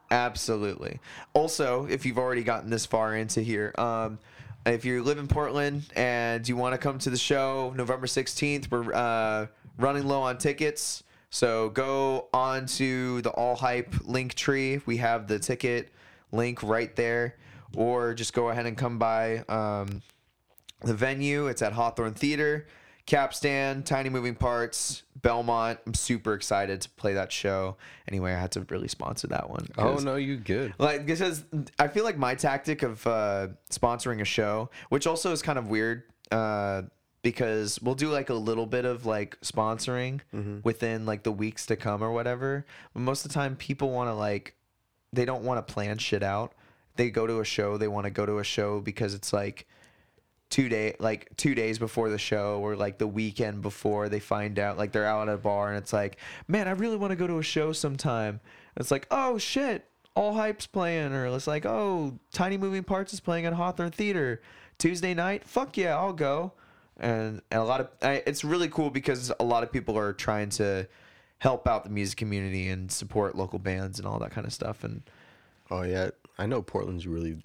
Absolutely. Also, if you've already gotten this far into here, um, if you live in Portland and you want to come to the show November 16th, we're uh, running low on tickets. So go on to the All Hype link tree. We have the ticket link right there. Or just go ahead and come by um, the venue. It's at Hawthorne Theater, Capstan, Tiny Moving Parts, Belmont. I'm super excited to play that show. Anyway, I had to really sponsor that one. Oh no, you good. like because I feel like my tactic of uh, sponsoring a show, which also is kind of weird, uh, because we'll do like a little bit of like sponsoring within like the weeks to come or whatever. But most of the time, people want to like they don't want to plan shit out. They go to a show. They want to go to a show because it's like two day like two days before the show or like the weekend before they find out like they're out at a bar and it's like man i really want to go to a show sometime. It's like oh shit all hype's playing or it's like oh tiny moving parts is playing at hawthorne theater tuesday night. Fuck yeah i'll go. And, and a lot of I, it's really cool because a lot of people are trying to help out the music community and support local bands and all that kind of stuff and Oh yeah, I know Portland's really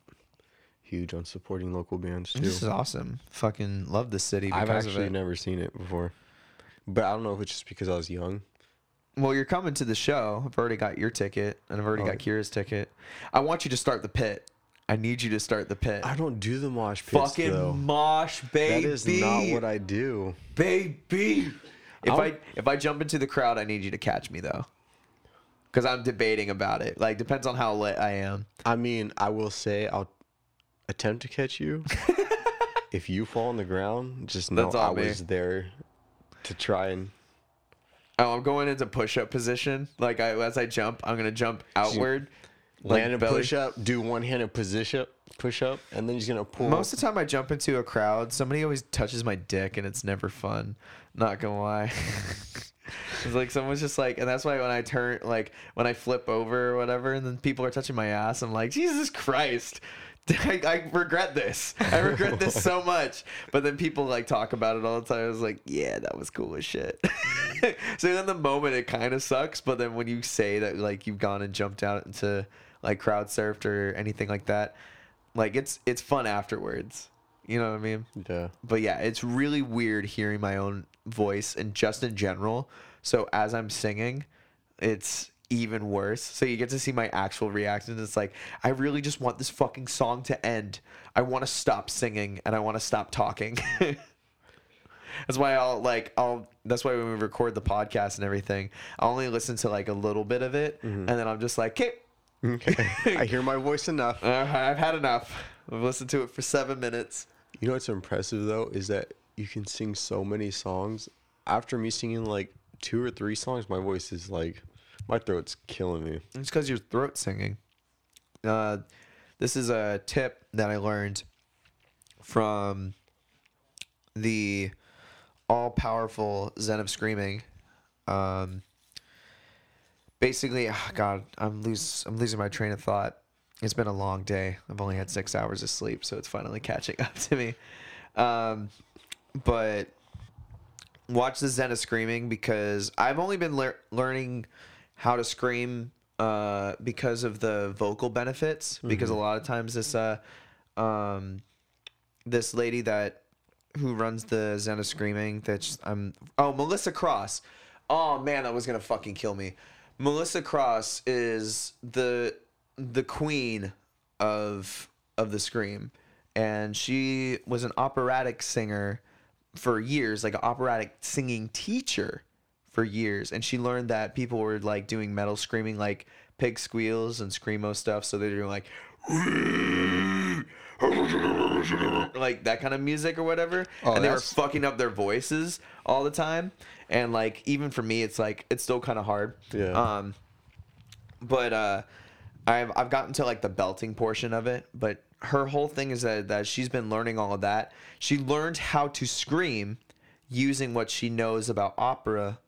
huge on supporting local bands too. this is awesome fucking love the city I've actually never seen it before, but I don't know if it's just because I was young. Well, you're coming to the show. I've already got your ticket, and I've already Oh. got Kira's ticket. I want you to start the pit. I need you to start the pit. I don't do the mosh pits Fucking though. mosh, That baby. is not what I do. baby. If I'll- I if I jump into the crowd, I need you to catch me though, because I'm debating about it. Like depends on how lit I am. I mean, I will say I'll attempt to catch you. if you fall on the ground, just know That's I on me. was there to try and. Oh, I'm going into push up position. Like I as I jump, I'm gonna jump outward. like land and belly- push up, do one handed push up, push up, and then he's gonna pull. Most of the time, I jump into a crowd. Somebody always touches my dick, and it's never fun. Not gonna lie. it's like someone's just like, and that's why when I turn, like when I flip over or whatever, and then people are touching my ass, I'm like, Jesus Christ. I, I regret this. I regret this so much. But then people like talk about it all the time. I was like, yeah, that was cool as shit. so in the moment, it kind of sucks. But then when you say that, like you've gone and jumped out into like crowd surfed or anything like that, like it's it's fun afterwards. You know what I mean? yeah. But yeah, it's really weird hearing my own voice and just in general. So as I'm singing, it's even worse. So you get to see my actual reactions. It's like I really just want this fucking song to end. I want to stop singing and I want to stop talking. that's why I'll like I'll that's why when we record the podcast and everything, I only listen to like a little bit of it and then I'm just like, "Okay, Okay. I hear my voice enough. uh, I've had enough. I've listened to it for 7 minutes." You know what's impressive though is that you can sing so many songs. After me singing like two or three songs, my voice is like, my throat's killing me. It's because your throat singing. Uh, this is a tip that I learned from the all powerful Zen of Screaming. Um, basically, ah, God, I'm lose I'm losing my train of thought. It's been a long day. I've only had six hours of sleep, so it's finally catching up to me. Um, but watch the Zen of Screaming because I've only been lear- learning how to scream uh, because of the vocal benefits. Because a lot of times this uh, um, this lady that who runs the Zen of Screaming that's I'm oh Melissa Cross. Oh man, that was gonna fucking kill me. Melissa Cross is the the queen of of the scream, and she was an operatic singer for years, like an operatic singing teacher for years, and she learned that people were like doing metal screaming, like pig squeals and screamo stuff. So they're doing like like that kind of music or whatever, Oh, and they were fucking up their voices all the time. And like even for me, it's like it's still kind of hard. Yeah. Um, but uh, I've I've gotten to like the belting portion of it. But her whole thing is that that she's been learning all of that. She learned how to scream using what she knows about opera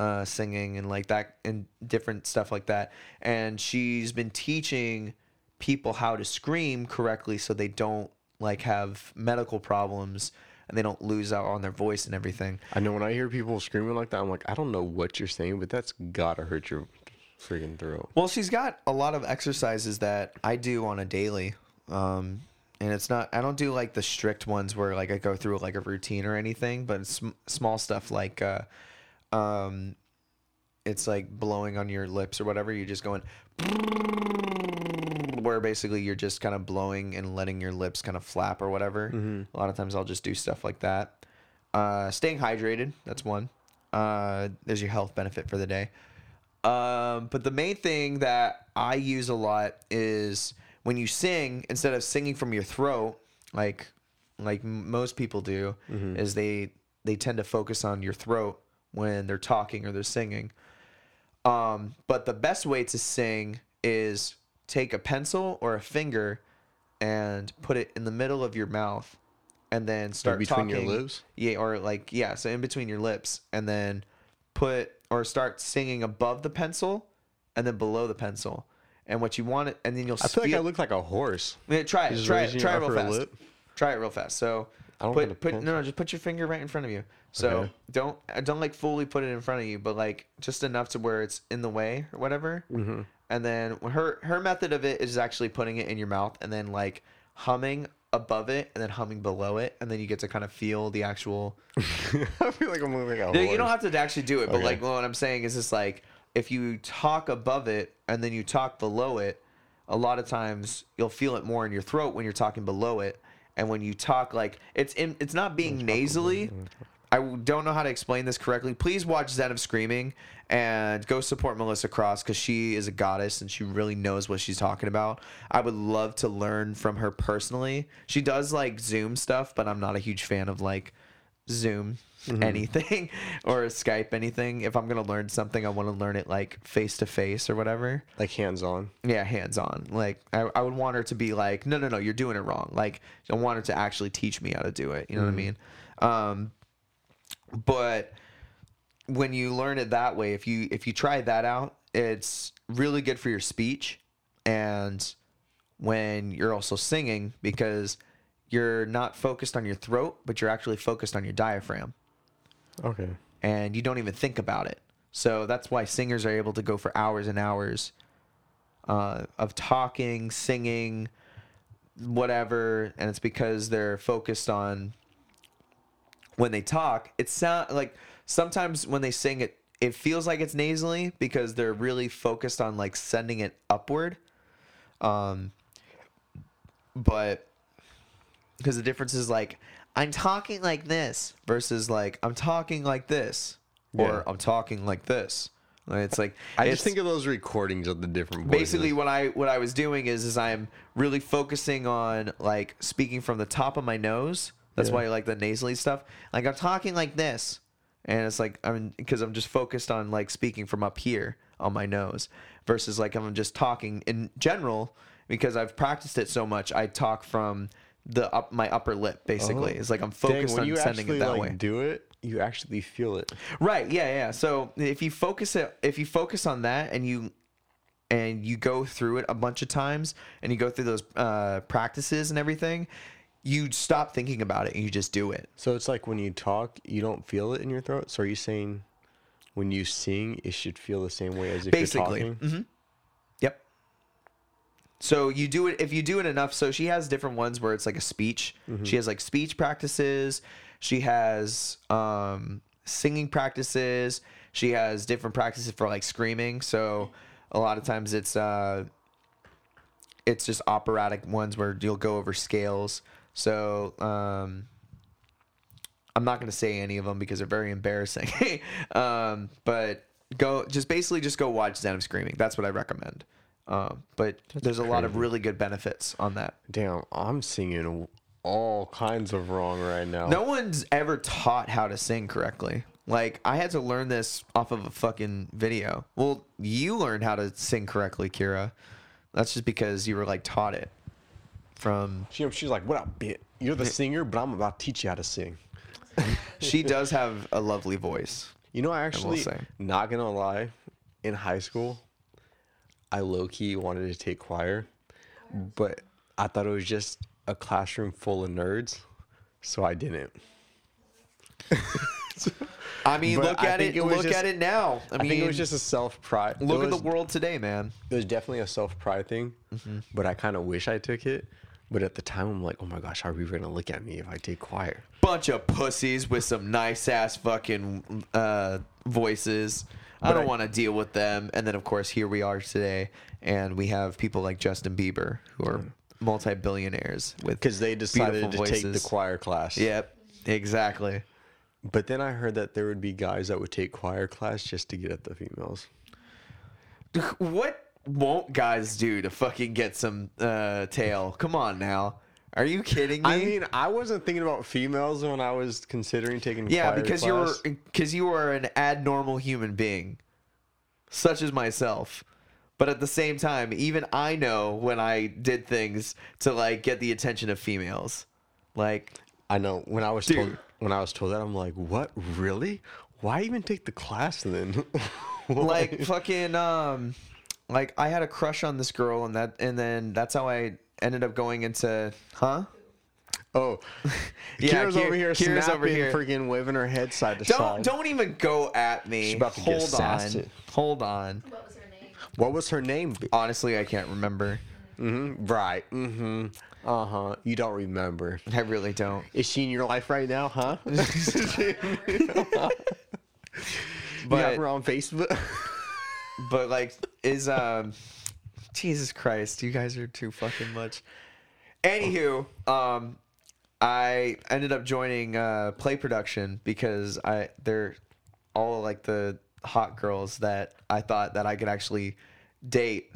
uh, singing and like that and different stuff like that. And she's been teaching people how to scream correctly so they don't like have medical problems and they don't lose out on their voice and everything. I know when I hear people screaming like that, I'm like, I don't know what you're saying, but that's gotta hurt your freaking throat. Well, she's got a lot of exercises that I do on a daily. Um, and it's not, I don't do like the strict ones where like I go through like a routine or anything, but it's sm- small stuff like, uh, um, it's like blowing on your lips or whatever. You're just going, where basically you're just kind of blowing and letting your lips kind of flap or whatever. A lot of times I'll just do stuff like that. Uh, staying hydrated, that's one. Uh, there's your health benefit for the day. Um, but the main thing that I use a lot is when you sing, instead of singing from your throat, like like most people do, is they they tend to focus on your throat when they're talking or they're singing. Um, but the best way to sing is take a pencil or a finger and put it in the middle of your mouth and then start between your talking. lips? Yeah, or like yeah, so in between your lips and then put or start singing above the pencil and then below the pencil. And what you want it and then you'll I feel like I look like a horse. yeah, try it. Try it. Try it real fast. lip? Try it real fast. So I don't put put no no just put your finger right in front of you. So Okay. don't uh, don't like fully put it in front of you, but like just enough to where it's in the way or whatever. Mm-hmm. And then her her method of it is actually putting it in your mouth and then like humming above it and then humming below it, and then you get to kind of feel the actual. I feel like I'm moving No, you don't have to actually do it, but Okay. like what I'm saying is just like if you talk above it and then you talk below it, a lot of times you'll feel it more in your throat when you're talking below it, and when you talk like it's in, it's not being nasally. I don't know how to explain this correctly. Please watch Zen of Screaming and go support Melissa Cross because she is a goddess and she really knows what she's talking about. I would love to learn from her personally. She does like Zoom stuff, but I'm not a huge fan of like Zoom anything or Skype anything. If I'm gonna learn something, I want to learn it like face to face or whatever. like hands on. Yeah, hands on. Like I, I would want her to be like, no, no, no, you're doing it wrong. Like I want her to actually teach me how to do it. You know what I mean? Um, but when you learn it that way, if you if you try that out, it's really good for your speech and when you're also singing because you're not focused on your throat, but you're actually focused on your diaphragm Okay. and you don't even think about it. So that's why singers are able to go for hours and hours uh, of talking, singing, whatever, and it's because they're focused on when they talk. It sound like sometimes when they sing it, it feels like it's nasally because they're really focused on like sending it upward. Um, but because the difference is like I'm talking like this versus like I'm talking like this or Yeah. I'm talking like this. It's like I it's just think of those recordings of the different voices. basically what I what I was doing is is I'm really focusing on like speaking from the top of my nose. That's Yeah. why I like the nasally stuff. Like I'm talking like this, and it's like I'm because I'm just focused on like speaking from up here on my nose versus like I'm just talking in general because I've practiced it so much. I talk from the up my upper lip basically. Oh. It's like I'm Dang, focused when on sending it that like way. do it, you actually feel it. Right. Yeah. Yeah. So if you focus it, if you focus on that, and you and you go through it a bunch of times, and you go through those uh, practices and everything, you stop thinking about it and you just do it. So it's like when you talk, you don't feel it in your throat. So are you saying when you sing, it should feel the same way as if Basically. you're talking? Mhm. So you do it if you do it enough. So she has different ones where it's like a speech. She has like speech practices. She has um, singing practices. She has different practices for like screaming. So a lot of times it's uh, it's just operatic ones where you'll go over scales. So um, I'm not going to say any of them because they're very embarrassing. um, but go just basically just go watch Zen of Screaming. That's what I recommend. Um, but there's a lot of really good benefits on that. Damn, I'm singing all kinds of wrong right now. No one's ever taught how to sing correctly. Like I had to learn this off of a fucking video. Well, you learned how to sing correctly, Kira. That's just because you were like taught it from. She, she's like, "What up, bit? You're the singer, but I'm about to teach you how to sing." She does have a lovely voice. You know, I actually, not gonna lie, in high school, I low key wanted to take choir, but I thought it was just a classroom full of nerds, so I didn't. I mean, But look I at think it. it was look just- at it now. I, I, mean, think it was just a self pride. look it at the world today, man. It was definitely a self pride thing, Mm-hmm. but I kind of wish I took it. But at the time, I'm like, oh my gosh, how are people gonna look at me if I take choir? Bunch of pussies with some nice ass fucking uh, voices. I don't want to deal with them. And then, of course, here we are today, and we have people like Justin Bieber who are multi billionaires with Because they decided to beautiful take the voices. choir class. Yep, exactly. But then I heard that there would be guys that would take choir class just to get at the females. What won't guys do to fucking get some uh, tail? Come on now. Are you kidding me? I mean, I wasn't thinking about females when I was considering taking yeah, because you're because you are an abnormal human being, such as myself. But at the same time, even I know when I did things to like get the attention of females. Like, I know when I was Dude. told when I was told that I'm like, what really? Why even take the class then? like fucking um like I had a crush on this girl and that and then that's how I ended up going into huh? oh, Yeah, Kira's Kira- over here Kira's snapping, over here. freaking waving her head side to Don't side. don't even go at me. She's about to get Hold on. Hold on. What was her name? What was her name? Honestly, I can't remember. Mm-hmm. Right. Mm-hmm. Uh huh. You don't remember. I really don't. Is she in your life right now? Huh? you have But her on Facebook. but like is um Jesus Christ, you guys are too fucking much. Anywho, um I ended up joining uh play production because I they're all like the hot girls that I thought that I could actually date.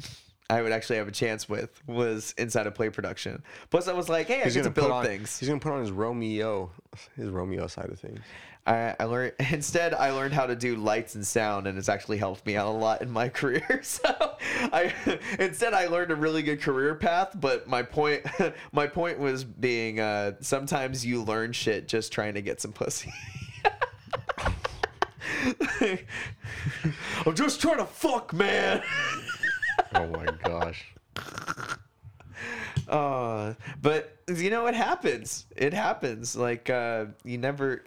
I would actually have a chance with was inside of play production. Plus, I was like, hey, I get to build on, things. He's gonna put on his Romeo, his Romeo side of things. I, I learned instead I learned how to do lights and sound and it's actually helped me out a lot in my career. So I instead I learned a really good career path, but my point my point was being uh, sometimes you learn shit just trying to get some pussy. I'm just trying to fuck, man. Oh my gosh. Uh, but you know it happens. It happens. Like uh, you never.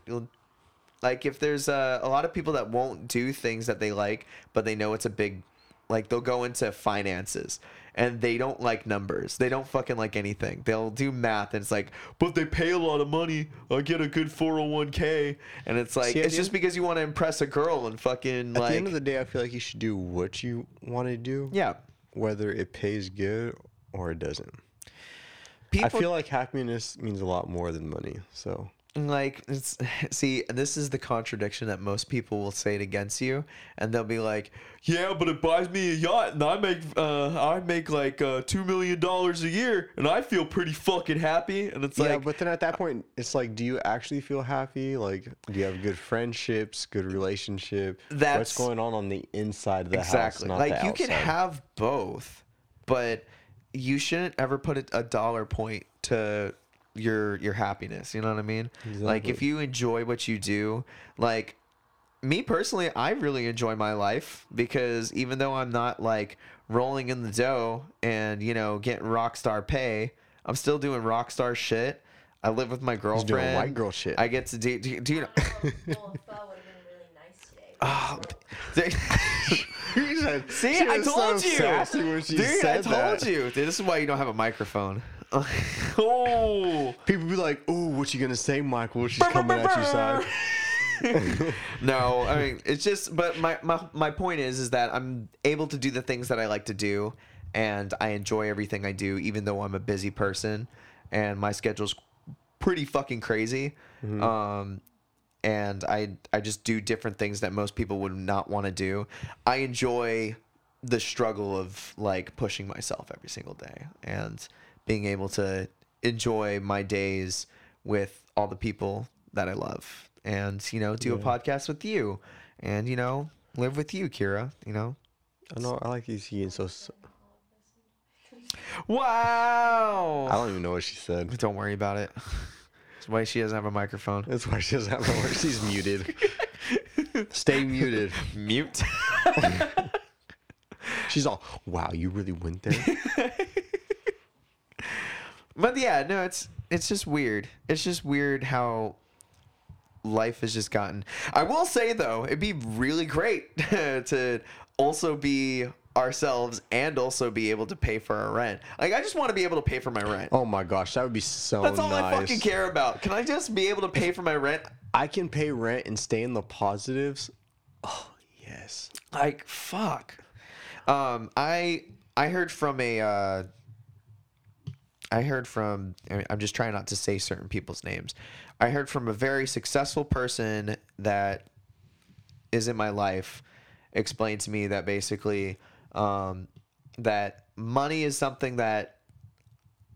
Like if there's uh, a lot of people that won't do things that they like, but they know it's a big. Like they'll go into finances and they don't like numbers. They don't fucking like anything. They'll do math and it's like, but they pay a lot of money. I get a good 401k. And it's like, See, it's just end- because you want to impress a girl and fucking At like. the end of the day, I feel like you should do what you want to do, yeah. whether it pays good or it doesn't. People, I feel like happiness means a lot more than money. So like it's see this is the contradiction that most people will say it against you and they'll be like yeah but it buys me a yacht and i make uh i make like uh two million dollars a year and i feel pretty fucking happy and it's like yeah, like but then at that point, it's like, do you actually feel happy? Like, do you have good friendships, good relationship? That's- what's going on on the inside of the exactly house, not like you can have both but you shouldn't ever put a dollar point to your your happiness you know what i mean like if you enjoy what you do like me personally i really enjoy my life because even though i'm not like rolling in the dough and you know getting rock star pay i'm still doing rock star shit i live with my He's girlfriend doing white girl shit. i get to do do, do you know Well, pho would have been really nice today. Oh, they- See, I told so you. sassy when Dude, I told that. you. Dude, this is why you don't have a microphone. oh. People be like, "Oh, what you gonna say, Michael? She's coming at you, side." no, I mean it's just. But my, my my point is, is that I'm able to do the things that I like to do, and I enjoy everything I do, even though I'm a busy person, and my schedule's pretty fucking crazy. Um, and I I just do different things that most people would not want to do. I enjoy the struggle of like pushing myself every single day and being able to enjoy my days with all the people that I love and you know do a podcast with you and you know live with you Kira you know I know. I like you seeing so. wow I don't even know what she said. don't worry about it that's why she doesn't have a microphone That's why she doesn't have no work. She's muted. Stay muted. mute She's all, "Wow, you really went there." But yeah, no, it's it's just weird. It's just weird how life has just gotten. I will say though, it'd be really great to also be ourselves and also be able to pay for our rent. Like I just want to be able to pay for my rent. Oh my gosh, that would be so That's all nice. I fucking care about. Can I just be able to pay for my rent? I can pay rent and stay in the positives. Oh yes. Like fuck. Um, I I heard from a. Uh, I heard from. I'm just trying not to say certain people's names. I heard from a very successful person that is in my life explained to me that basically um, that money is something that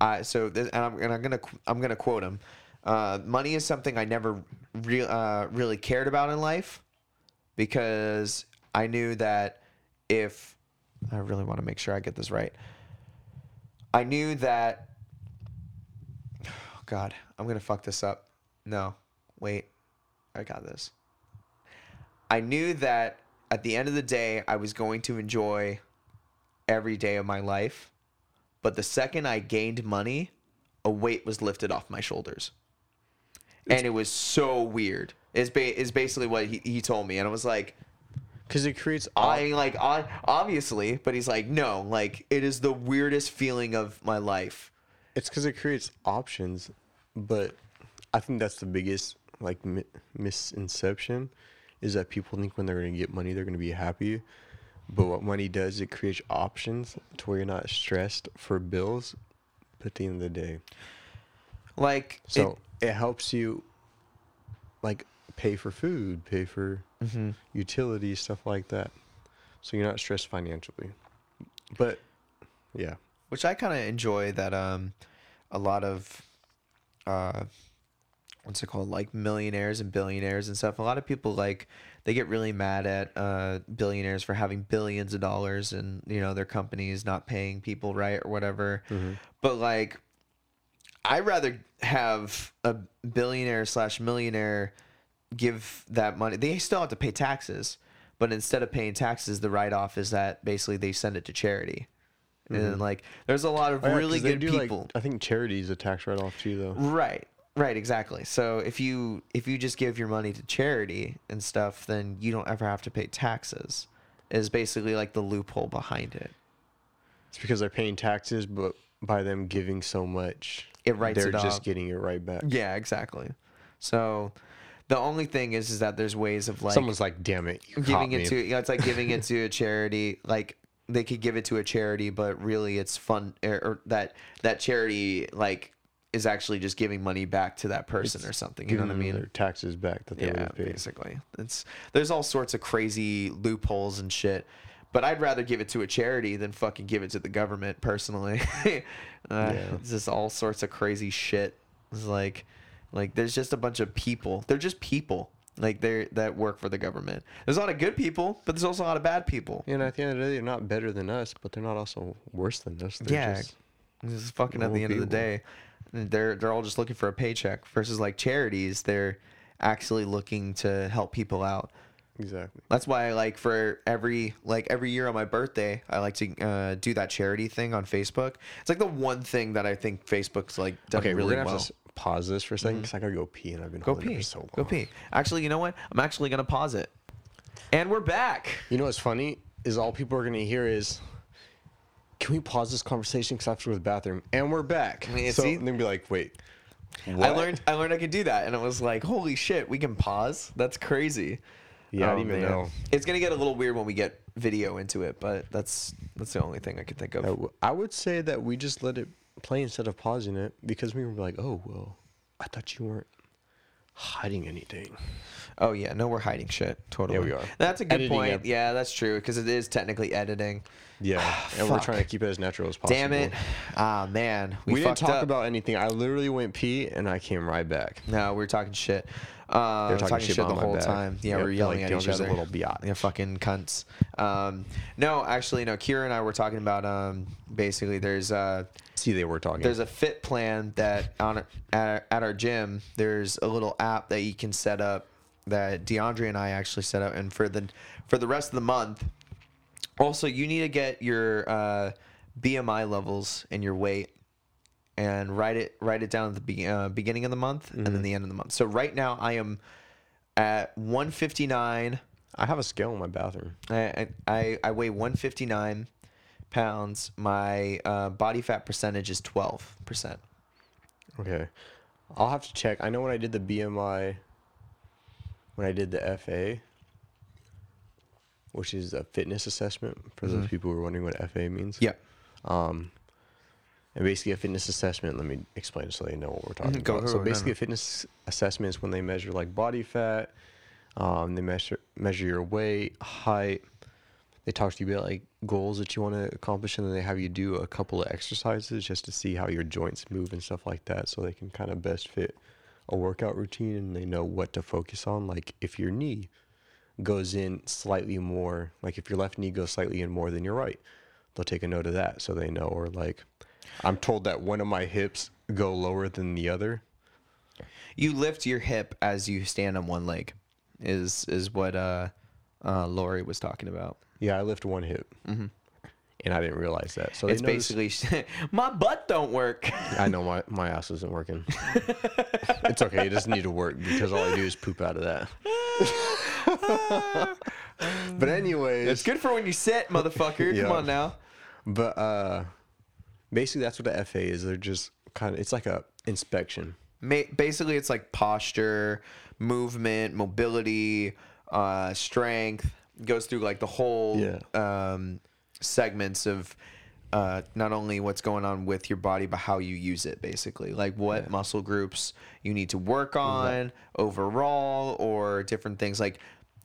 I so this, and I'm and I'm gonna I'm gonna quote him. Uh, money is something I never re- uh, really cared about in life because I knew that if I really want to make sure I get this right, I knew that. God, I'm gonna fuck this up. No, wait, I got this. I knew that at the end of the day, I was going to enjoy every day of my life, but the second I gained money, a weight was lifted off my shoulders, and it was so weird. Is ba- is basically what he, he told me, and I was like. Because it creates. I like I obviously, but he's like, no, like it is the weirdest feeling of my life. It's because it creates options, but I think that's the biggest like mi- misinception is that people think when they're gonna get money they're gonna be happy, but what money does it creates options to where you're not stressed for bills. But at the end of the day, Like so it, helps you like pay for food, pay for Mm-hmm. utilities, stuff like that. So you're not stressed financially. But yeah, which I kind of enjoy that um a lot of uh what's it called? Like millionaires and billionaires and stuff. A lot of people like they get really mad at uh billionaires for having billions of dollars and you know their companies not paying people right or whatever. But like i'd rather have a billionaire slash millionaire give that money. They still have to pay taxes but instead of paying taxes the write-off is that basically they send it to charity and like there's a lot of Mm-hmm. Oh, yeah, really they good do, like- people I think charity is a tax write off too, though. right right exactly so if you if you just give your money to charity and stuff then you don't ever have to pay taxes is basically like the loophole behind it It's because they're paying taxes, but by them giving so much, It writes they're it just off. getting it right back. yeah exactly so the only thing is is that there's ways of like Someone's like, "Damn it, you caught giving me." it to you know, it's like giving it to a charity like they could give it to a charity but really it's fun or, or that that charity like is actually just giving money back to that person or something you know what i mean? Their taxes back that they would yeah have paid. basically. It's there's all sorts of crazy loopholes and shit but i'd rather give it to a charity than fucking give it to the government personally. Uh, Yeah. it's just all sorts of crazy shit. It's like like there's just a bunch of people. They're just people like they're that work for the government there's a lot of good people but there's also a lot of bad people And at the end of the day, they're not better than us, but they're not also worse than us. They're Yeah. just- This is fucking at the end of the day. They're they're all just looking for a paycheck versus like charities. They're actually looking to help people out. exactly. That's why I like for every like every year on my birthday, I like to uh, do that charity thing on Facebook. It's like the one thing that I think Facebook's like done Okay, really well. to pause this for a 2nd because mm-hmm. I gotta go pee, and I've been Go holding it pee. for so long. Go pee. Actually, you know what? I'm actually gonna pause it. And we're back. You know what's funny? is all people are gonna hear is, "Can we pause this conversation because I have to go to the bathroom?" And we're back. I mean, so see- they'll be like, "Wait, I what?" learned I learned I could do that, and it was like, holy shit, we can pause. That's crazy. Yeah, I Oh, didn't even man. know. It's gonna get a little weird when we get video into it, but that's that's the only thing I could think of. I w- I would say that we just let it play instead of pausing it because we were like, "Oh well, I thought you weren't hiding anything." Oh yeah, no, we're hiding shit. Totally. Yeah, we are. That's a good Editing point. Yeah, that's true because it is technically editing. Yeah, and we're trying to keep it as natural as possible. Damn it. Ah man, we, We, didn't talk up. about anything. I literally went pee and I came right back. No, we were talking shit. Uh, They're talking, shit, the whole back. time. Yeah, Yep, we're yelling like, at each there's a other. little biatch. Yeah, fucking cunts. Um, no, actually, no. Kira and I were talking about um, basically there's uh, See, they were talking. there's a fit plan that on at our, at our gym. There's a little app that you can set up that DeAndre and I actually set up, and for the for the rest of the month. Also, you need to get your uh, BMI levels and your weight, and write it write it down at the be- uh, beginning of the month and then the end of the month. So right now I am at 159. I have a scale in my bathroom. I I, I weigh 159 pounds. My uh, body fat percentage is 12 percent. Okay, I'll have to check. I know when I did the BMI, when I did the FA, which is a fitness assessment for those people who are wondering what FA means. Yeah. Um, and basically a fitness assessment. Let me explain it so they know what we're talking go- about. So basically, no. a fitness assessment is when they measure like body fat. Um, they measure measure your weight, height. They talk to you about like goals that you want to accomplish, and then they have you do a couple of exercises just to see how your joints move and stuff like that, so they can kind of best fit a workout routine and they know what to focus on. Like if your knee goes in slightly more, like if your left knee goes slightly in more than your right, they'll take a note of that so they know. Or like, I'm told that one of my hips go lower than the other. You lift your hip as you stand on one leg, is is what uh, uh, Lori was talking about. Yeah, I lift one hip, and I didn't realize that. So it's basically my butt don't work. I know my my ass isn't working. it's okay. It doesn't need to work because all I do is poop out of that. but anyways, it's good for when you sit, motherfucker. Yeah. Come on now. But uh, basically, that's what the FA is. They're just kind of. It's like a inspection. Ma- basically it's like posture movement mobility uh strength goes through like the whole Yeah. um segments of uh not only what's going on with your body but how you use it basically like what muscle groups you need to work on overall or different things like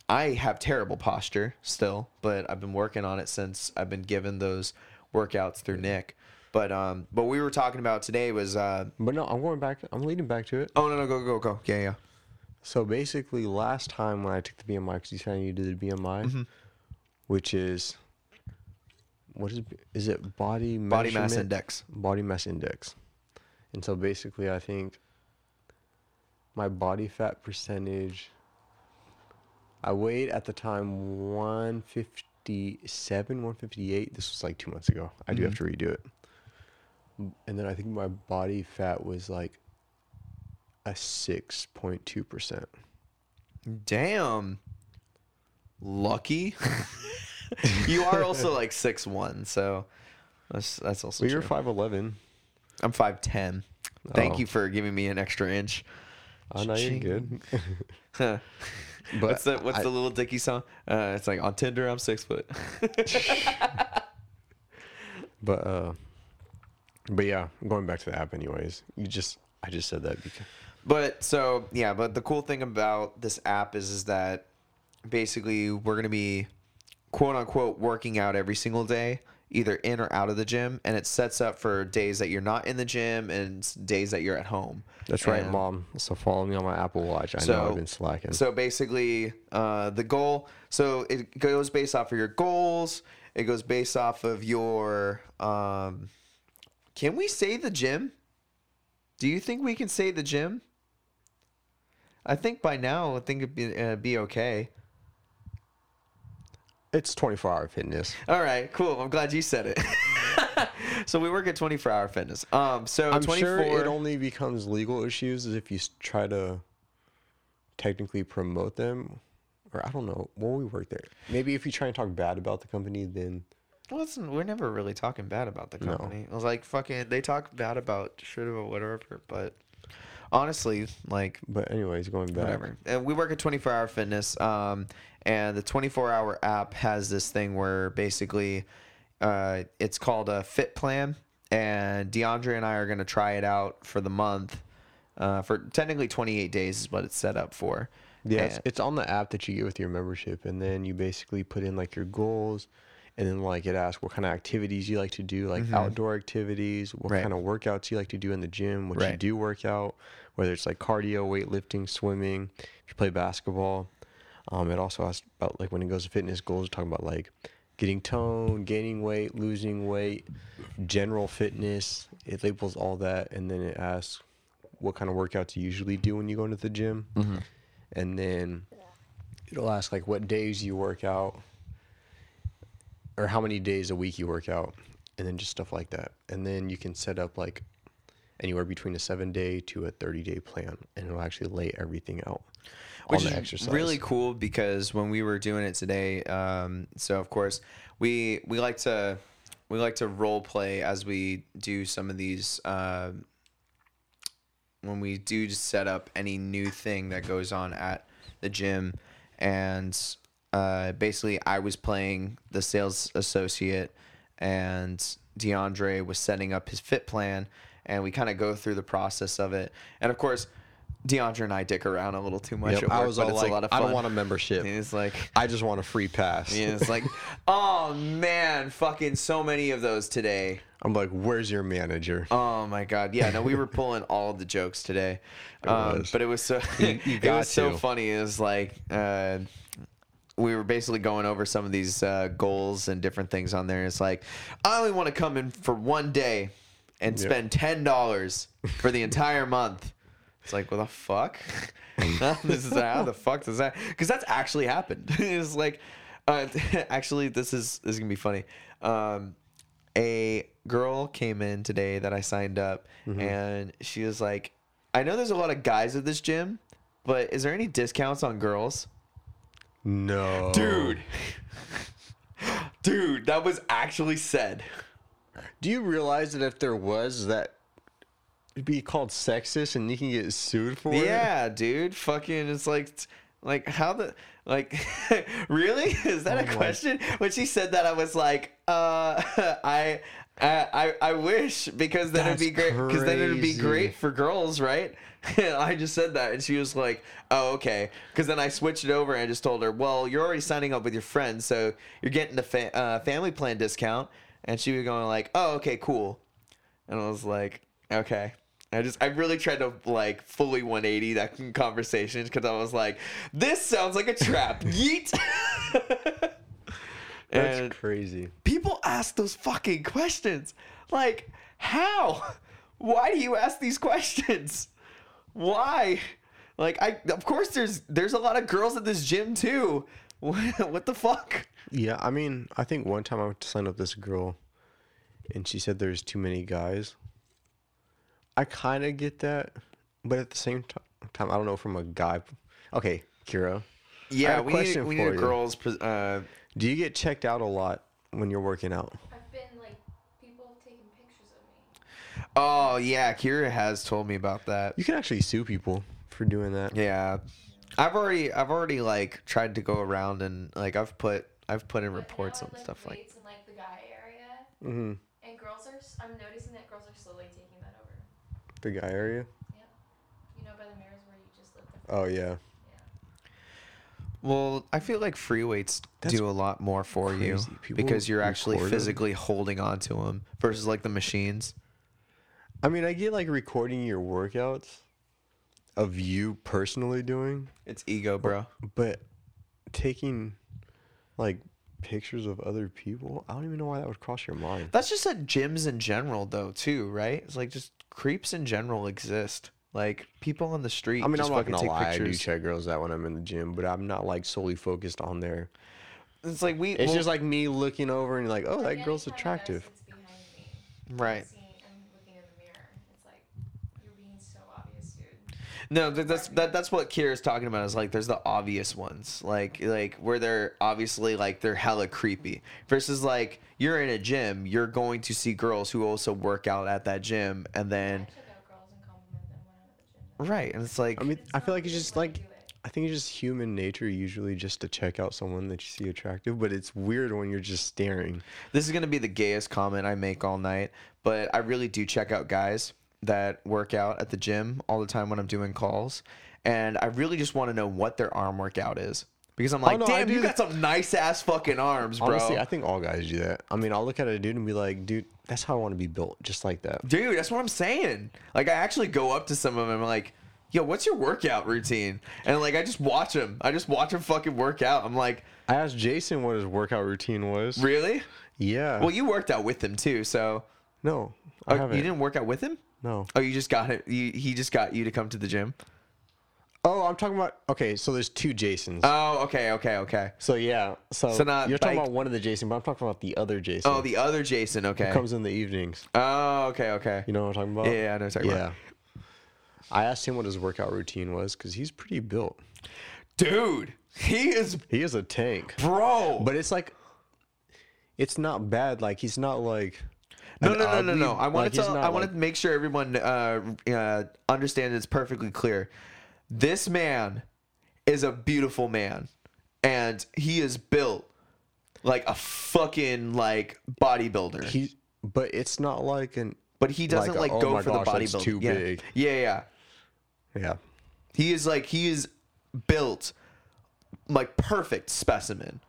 I have terrible posture still but I've been working on it since I've been given those workouts through Nick but um but we were talking about today was uh But no, I'm going back. I'm leading back to it. Oh no no go go go yeah yeah. So basically, last time when I took the BMI, because you said you did the BMI, which is what is is it body Body mass measurement? index. Body mass index, and so basically, I think my body fat percentage. I weighed at the time 157, 158. This was like two months ago. I do have to redo it. And then I think my body fat was like a 6.2%. Damn. Lucky. you are also like six one, so that's that's also So you're 5'11. I'm five ten. Thank Oh. you for giving me an extra inch. I know you're good. Huh. But what's the what's I- the Lil Dicky song? Uh, it's like on Tinder I'm six foot. But uh but yeah, going back to the app anyways. You just I just said that because But so yeah, but the cool thing about this app is is that basically we're gonna be quote unquote working out every single day, either in or out of the gym, and it sets up for days that you're not in the gym and days that you're at home. That's right, mom. So follow me on my Apple Watch. I know I've been slacking. So basically, uh, the goal. So it goes based off of your goals. It goes based off of your. Um, can we say the gym? Do you think we can say the gym? I think by now, I think it'd be, uh, be okay. it's 24 hour fitness. All right, cool. I'm glad you said it. so we work at 24 Hour Fitness. Um, so I'm 24. sure it only becomes legal issues if you try to technically promote them or I don't know. When we work there, maybe if you try and talk bad about the company, then listen, we're never really talking bad about the No. company. It was like fucking. They talk bad about shit about whatever, but honestly, like but anyways, going back. whatever. And we work at 24 Hour Fitness, um, and the 24 Hour app has this thing where basically, uh, it's called a Fit Plan, and DeAndre and I are gonna try it out for the month. Uh, for technically 28 days is what it's set up for. Yeah, it's, And- it's on the app that you get with your membership, and then you basically put in like your goals, and then like it asks what kind of activities you like to do, like outdoor activities, what Mm-hmm. Right. kind of workouts you like to do in the gym, what you do work out, whether it's like cardio, weightlifting, swimming, if you play basketball. Um, it also asks about like when it goes to fitness goals, talking about like getting tone, gaining weight, losing weight, general fitness. It labels all that, and then it asks what kind of workouts you usually do when you go into the gym and then it'll ask like what days you work out or how many days a week you work out and then just stuff like that. And then you can set up like anywhere between a seven day to a 30 day plan and it'll actually lay everything out which on the is exercise. really cool because when we were doing it today, um, so of course we we like to we like to role play as we do some of these uh, when we do just set up any new thing that goes on at the gym, and uh, basically I was playing the sales associate, and DeAndre was setting up his fit plan, and we kind of go through the process of it, and of course. DeAndre and I dick around a little too much. Yep, at I was but all it's like, a lot of fun. I don't want a membership. It's like, I just want a free pass. yeah, it's like, oh man, fucking so many of those today. I'm like, where's your manager? Oh my god, yeah, no, we were pulling all the jokes today, um, was. but it was so You- you it was so funny. It was like uh, we were basically going over some of these uh, goals and different things on there. It's like I only want to come in for one day and Yep. spend ten dollars for the entire month. It's like, what the fuck? this is how the fuck does that? Because that's actually happened. it's like, uh, actually, this is this is gonna be funny. Um, a girl came in today that I signed up, and she was like, "I know there's a lot of guys at this gym, but is there any discounts on girls?" No. Dude, dude, that was actually said. Do you realize that if there was that it'd be called sexist and you can get sued for it? Yeah, dude. Fucking, it's like, like how the like, really? Is that a Oh my- question? When she said that, I was like, uh, I. I, I I wish because then it'd be great because then it'd be great for girls, right? I just said that and she was like, "Oh, okay." Because then I switched it over and I just told her, "Well, you're already signing up with your friends, so you're getting the fa- uh, family plan discount." And she was going like, "Oh, okay, cool." And I was like, okay. I just, I really tried to like fully 180 that conversation because I was like, this sounds like a trap. Yeet. That's and crazy. people ask those fucking questions. Like, how? Why do you ask these questions? Why? Like, I, of course, there's, there's a lot of girls at this gym too. What, the fuck? Yeah, I mean, I think one time I went to sign up this girl, and she said there's too many guys. I kind of get that, but at the same ti- time, I don't know from a guy. Okay, Kira, Yeah, we need, we for need a you. girls. Uh, do you get checked out a lot when you're working out? I've been like people taking pictures of me. Oh yeah, Kira has told me about that. You can actually sue people for doing that. Yeah. I've already I've already like tried to go around and like I've put I've put in But reports now and I lift stuff like weights in like the guy area, Mm-hmm. and girls are. I'm noticing that girls are slowly taking that over. The guy area. Yeah. You know, by the mirrors where you just lift. Oh yeah. Yeah. Well, I feel like free weights That's do a lot more for you. People because you're actually record 'em. physically holding on to them versus like the machines. I mean, I get like recording your workouts of you personally doing, It's ego, bro. but taking like pictures of other people, I don't even know why that would cross your mind. That's just at gyms in general though, too, right? It's like just creeps in general exist. Like people on the street I mean, just I'm not fucking gonna take lie, I do pictures. check girls out when I'm in the gym, but I'm not like solely focused on there. It's like we It's well, just like me looking over and like, oh, that girl's anytime a guy attractive. sits behind me, right. I'm seeing- I'm looking in the mirror. It's like you're being so obvious, dude. No, that's that, that's what Kira's talking about. Is like there's the obvious ones, like like where they're obviously like they're hella creepy. Versus like you're in a gym, you're going to see girls who also work out at that gym, and then check out girls and compliment them when I'm at the gym. right, and it's like I mean, I feel like it's just like to do it. I think it's just human nature usually just to check out someone that you see attractive, but it's weird when you're just staring. this is gonna be the gayest comment I make all night, but I really do check out guys that work out at the gym all the time when I'm doing calls, and I really just want to know what their arm workout is because I'm oh, like, no, damn, you got some nice ass fucking arms, bro. Honestly, I think all guys do that. I mean, I'll look at a dude and be like, dude, that's how I want to be built, just like that. Dude, that's what I'm saying. Like, I actually go up to some of them. I'm like, yo, what's your workout routine? And like, I just watch them. I just watch them fucking work out. I'm like, I asked Jason what his workout routine was. really? Yeah. Well, you worked out with him too. So, no, I oh, haven't. you didn't work out with him? No. Oh, you just got it. You, he just got you to come to the gym. Oh, I'm talking about. Okay, so there's two Jasons. Oh, okay, okay, okay. so yeah, so, So not you're talking about one of the Jason, but I'm talking about the other Jason. Oh, the other Jason. Okay. who comes in the evenings. Oh, okay, okay. You know what I'm talking about? Yeah, yeah, I know what you're talking yeah. about. I asked him what his workout routine was because he's pretty built. Dude, he is He is a tank, bro. but it's like, it's not bad. Like he's not like. No, no, no, no, no. I wanted to. I wanted like- to make sure everyone uh, uh, understands it's perfectly clear. This man is a beautiful man, and he is built like a fucking like bodybuilder. He, but it's not like an. but he doesn't like like, a, "Oh go my for gosh, the that's bodybuilding. too yeah. big." yeah, yeah. Yeah. He is like he is built like perfect specimen.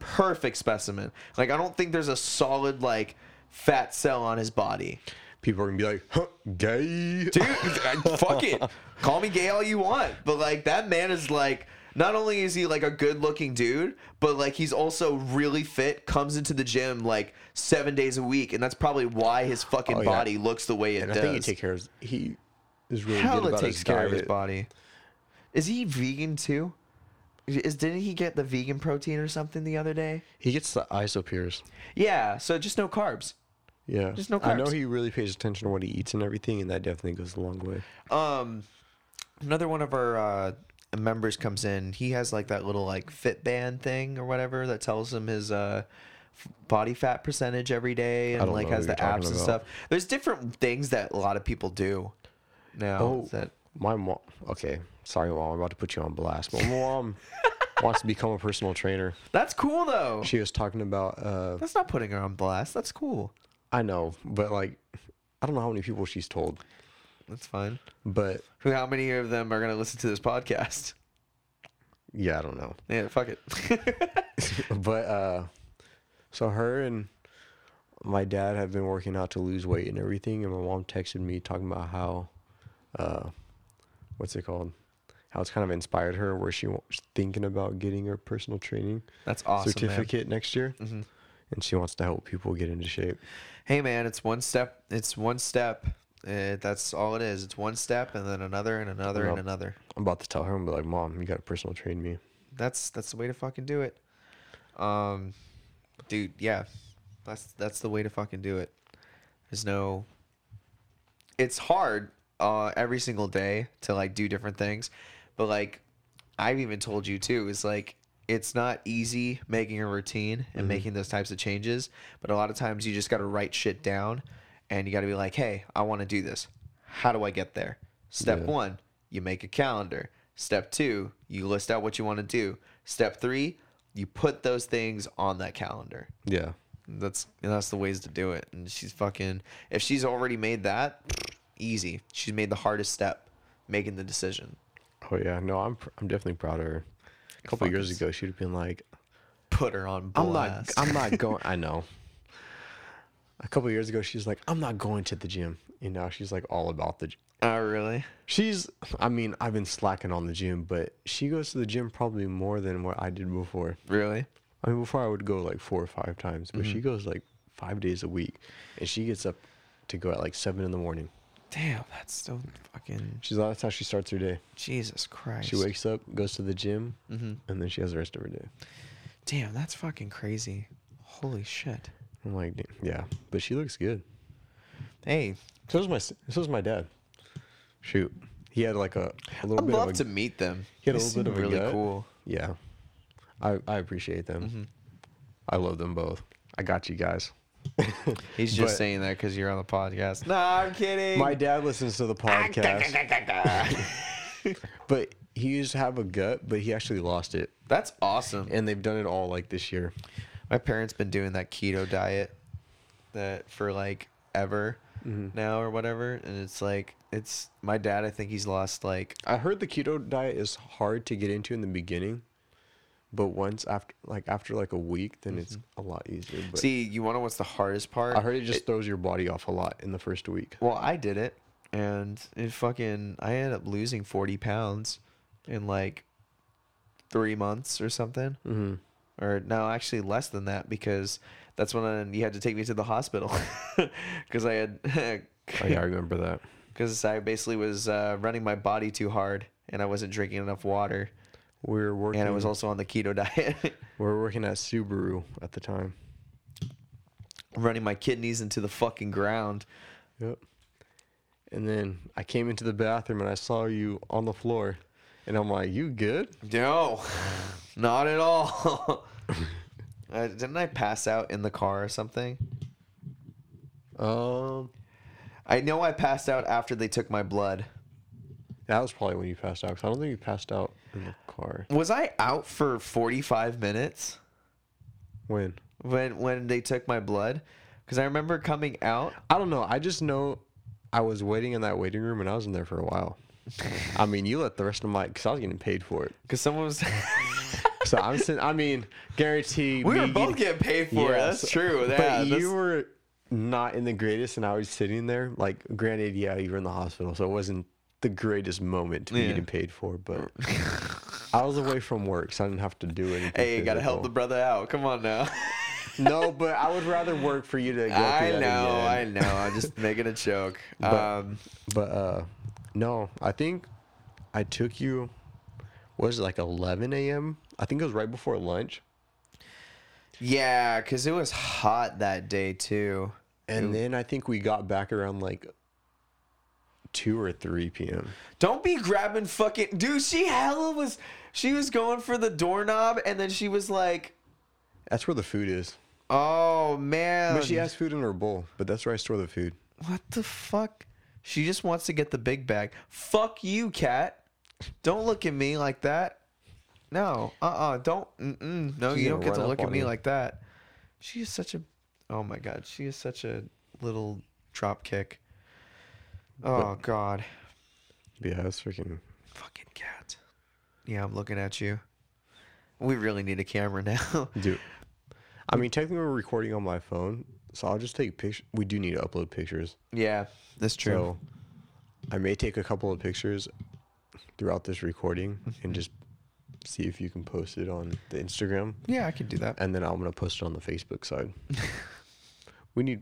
Perfect specimen. Like I don't think there's a solid like fat cell on his body. People are gonna be like, huh, gay. Dude, fuck it. Call me gay all you want. But like that man is like not only is he like a good looking dude, but like he's also really fit, comes into the gym like seven days a week, and that's probably why his fucking Oh, yeah. body looks the way it And I does. think he take care of. He is really good about takes his care of his body. Is he vegan too? Is didn't he get the vegan protein or something the other day? He gets the Isopure. Yeah, so just no carbs. Yeah. Just no carbs. I know he really pays attention to what he eats and everything, and that definitely goes a long way. Um, another one of our uh, members comes in. He has like that little like fit band thing or whatever that tells him his uh body fat percentage every day and like has the apps and stuff. There's different things that a lot of people do now. Oh, that my mom. Okay, sorry, mom. I'm about to put you on blast. But my mom wants to become a personal trainer. that's cool though. She was talking about. uh That's not putting her on blast. That's cool. I know, but like, I don't know how many people she's told, That's fine. but Who- How many of them are gonna listen to this podcast? yeah, I don't know. Yeah, fuck it. but uh so her and my dad have been working out to lose weight and everything and my mom texted me talking about how uh what's it called how it's kind of inspired her where she was thinking about getting her personal training That's awesome. man. certificate next year Mhm. and she wants to help people get into shape Hey man, it's one step. It's one step. Uh, that's all it is. It's one step and then another and another and Yep. another. i'm about to tell her and be like mom you gotta personal train me That's that's the way to fucking do it. Um, dude, yeah, that's that's the way to fucking do it. There's no. It's hard uh every single day to like do different things, but like I've even told you too is like it's not easy making a routine and making those types of changes, but a lot of times you just got to write shit down and you got to be like, "Hey, I want to do this. How do I get there?" Step Yeah. 1, you make a calendar. Step 2, you list out what you want to do. Step 3, you put those things on that calendar. yeah That's that's the ways to do it. And she's fucking if she's already made that, easy. She's made the hardest step, making the decision. oh yeah no i'm pr- i'm definitely proud of her a couple years ago she'd have been like Put her on blast." I'm not. I'm not going. I know. A couple years ago, she's like, "I'm not going to the gym," You know, she's like all about the. Gym. Oh, really? She's. I mean, I've been slacking on the gym, but she goes to the gym probably more than what I did before. Really? I mean, before I would go like four or five times, but Mm-hmm. she goes like five days a week, and she gets up to go at like seven in the morning. Damn, that's so fucking She's that's how she starts her day. Jesus Christ. She wakes up, goes to the gym, hmm and then she has the rest of her day. Damn, that's fucking crazy. Holy shit. I'm like, yeah, but she looks good. Hey, So is my so is my dad. Shoot, He had like a, a little bit. I'd love of a, to meet them. he had a They little bit of a really gut. cool. Yeah, I I appreciate them. Mm-hmm. I love them both. I got you guys. He's just But- saying that because you're on the podcast. No, I'm kidding. My dad listens to the podcast, but he used to have a gut, but he actually lost it, That's awesome. and they've done it all like this year. My parents been doing that keto diet that for like ever Mm-hmm. now or whatever, and it's like it's my dad. I think he's lost like I heard the keto diet is hard to get into in the beginning, but once after like after like a week, then it's a lot easier. But Mm-hmm. See, you want to know what's the hardest part? I heard it just throws your body off a lot in the first week. Well, I did it, and it fucking I ended up losing forty pounds in like three months or something, Mm-hmm. or no, actually less than that because that's when I, you had to take me to the hospital because I had Oh, yeah, I remember that. because I basically was uh, running my body too hard and I wasn't drinking enough water, were working. and I was also on the keto diet, we were working at Subaru at the time. running my kidneys into the fucking ground. Yep. And then I came into the bathroom and I saw you on the floor, and I'm like, "You good?" No, not at all. uh, didn't I pass out in the car or something? Um, I know I passed out after they took my blood. that was probably when you passed out. 'cause I don't think you passed out in the car. Was I out for 45 minutes When? when when they took my blood? Because I remember coming out. I don't know. I just know I was waiting in that waiting room, and I was in there for a while. I mean, you let the rest of my because I was getting paid for it. Because someone was. So I'm sitting. I mean, guarantee. we me were both getting paid for it. That's true. But Yeah, you that's- were not in the greatest, and I was sitting there. Like, granted, yeah, you were in the hospital, so it wasn't the greatest moment to be Yeah. getting paid for. But I was away from work, so I didn't have to do anything. Hey, you gotta help the physical. brother out. Come on now. No, but I would rather work for you to go. I through know, that I again. know. I'm just making a joke. But- um, But uh, no, I think I took you. what Was it like 11 a.m.? I think it was right before lunch. yeah, because it was hot that day too. And then I think we got back around like 2 or 3 p.m. Don't be grabbing fucking dude. She hella was. She was going for the doorknob, and then she was like, That's where the food is. "Oh man." But she has food in her bowl, but that's where I store the food. What the fuck? She just wants to get the big bag. Fuck you, cat. Don't look at me like that. No. Uh. uh Don't. Mm-mm. No, She's you don't get to look at me you. like that. She is such a. Oh my god. She is such a little drop kick. Oh god. Yeah, that's freaking. Fucking cat. Yeah, I'm looking at you. We really need a camera now. Dude. I mean, technically, we're recording on my phone, so I'll just take pictures. We do need to upload pictures. yeah, that's true. So I may take a couple of pictures throughout this recording and just see if you can post it on the Instagram. yeah, I can do that. And then I'm going to post it on the Facebook side. we need.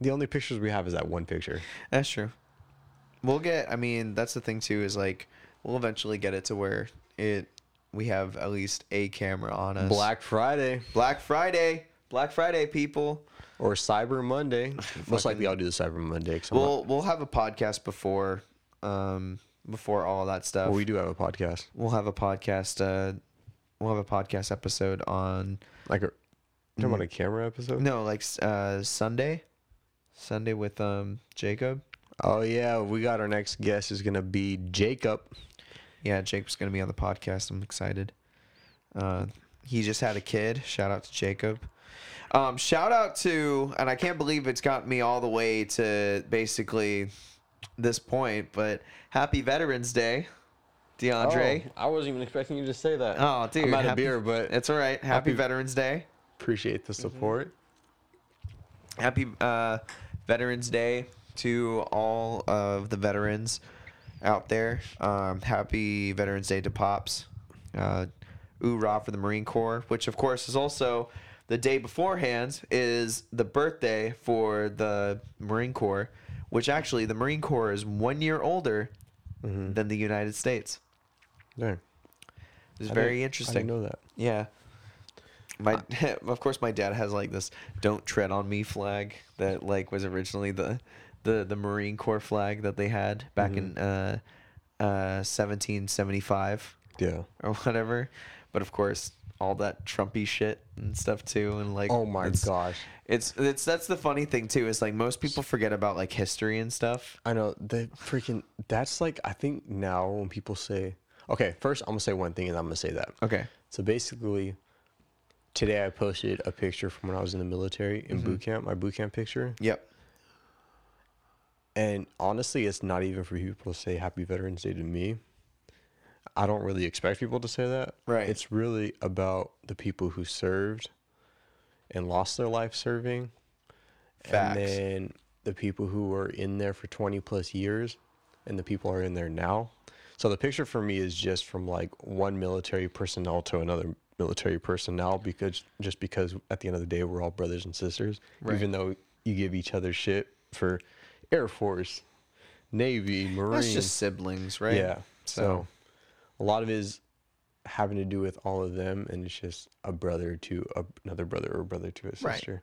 The only pictures we have is that one picture. That's true. We'll get. I mean, that's the thing too. Is like we'll eventually get it to where it we have at least a camera on us. Black Friday Black Friday. Black Friday, people. or Cyber Monday. Most likely, I'll do the Cyber Monday. 'cause I'm not- We'll we'll have a podcast before, um, before all that stuff. well, we do have a podcast. We'll have a podcast. Uh, we'll have a podcast episode on Like a. Talking about a camera episode? no, like uh Sunday, Sunday with um Jacob. Oh yeah, we got our next guest is gonna be Jacob. Yeah, Jacob's gonna be on the podcast. I'm excited. Uh, he just had a kid. Shout out to Jacob. Um, shout out to, and I can't believe it's got me all the way to basically this point, but Happy Veterans Day, DeAndre. Oh, I wasn't even expecting you to say that. Oh, dude, I'm out of beer, but It's all right. Happy, Happy- Veterans Day. appreciate the support. Happy uh, Veterans Day to all of the veterans out there. Um, happy Veterans Day to Pops. Uh, Oorah for the Marine Corps, which of course is also the day beforehand is the birthday for the Marine Corps, which actually the Marine Corps is one year older than the United States. Yeah, It's I very interesting. I know that. Yeah. My of course my dad has like this "Don't tread on me" flag that like was originally the the the Marine Corps flag that they had back in uh uh, 1775 Yeah. or whatever. But of course, all that Trumpy shit and stuff too, and like Oh my it's, gosh. it's it's that's the funny thing too is like most people forget about like history and stuff. I know the freaking. That's like I think now when people say, okay, first I'm gonna say one thing and I'm gonna say that. Okay. So basically, today I posted a picture from when I was in the military in boot camp, my boot camp picture. Yep. And honestly, it's not even for people to say Happy Veterans Day to me. I don't really expect people to say that. Right. It's really about the people who served and lost their life serving. Facts. And then the people who were in there for 20 plus years and the people who are in there now. So the picture for me is just from like one military personnel to another military personnel because just because at the end of the day we're all brothers and sisters Right. even though you give each other shit for Air Force, Navy, Marines. That's just siblings, right? Yeah. So, a lot of it is having to do with all of them, and it's just a brother to a, another brother or a brother to a Right. sister.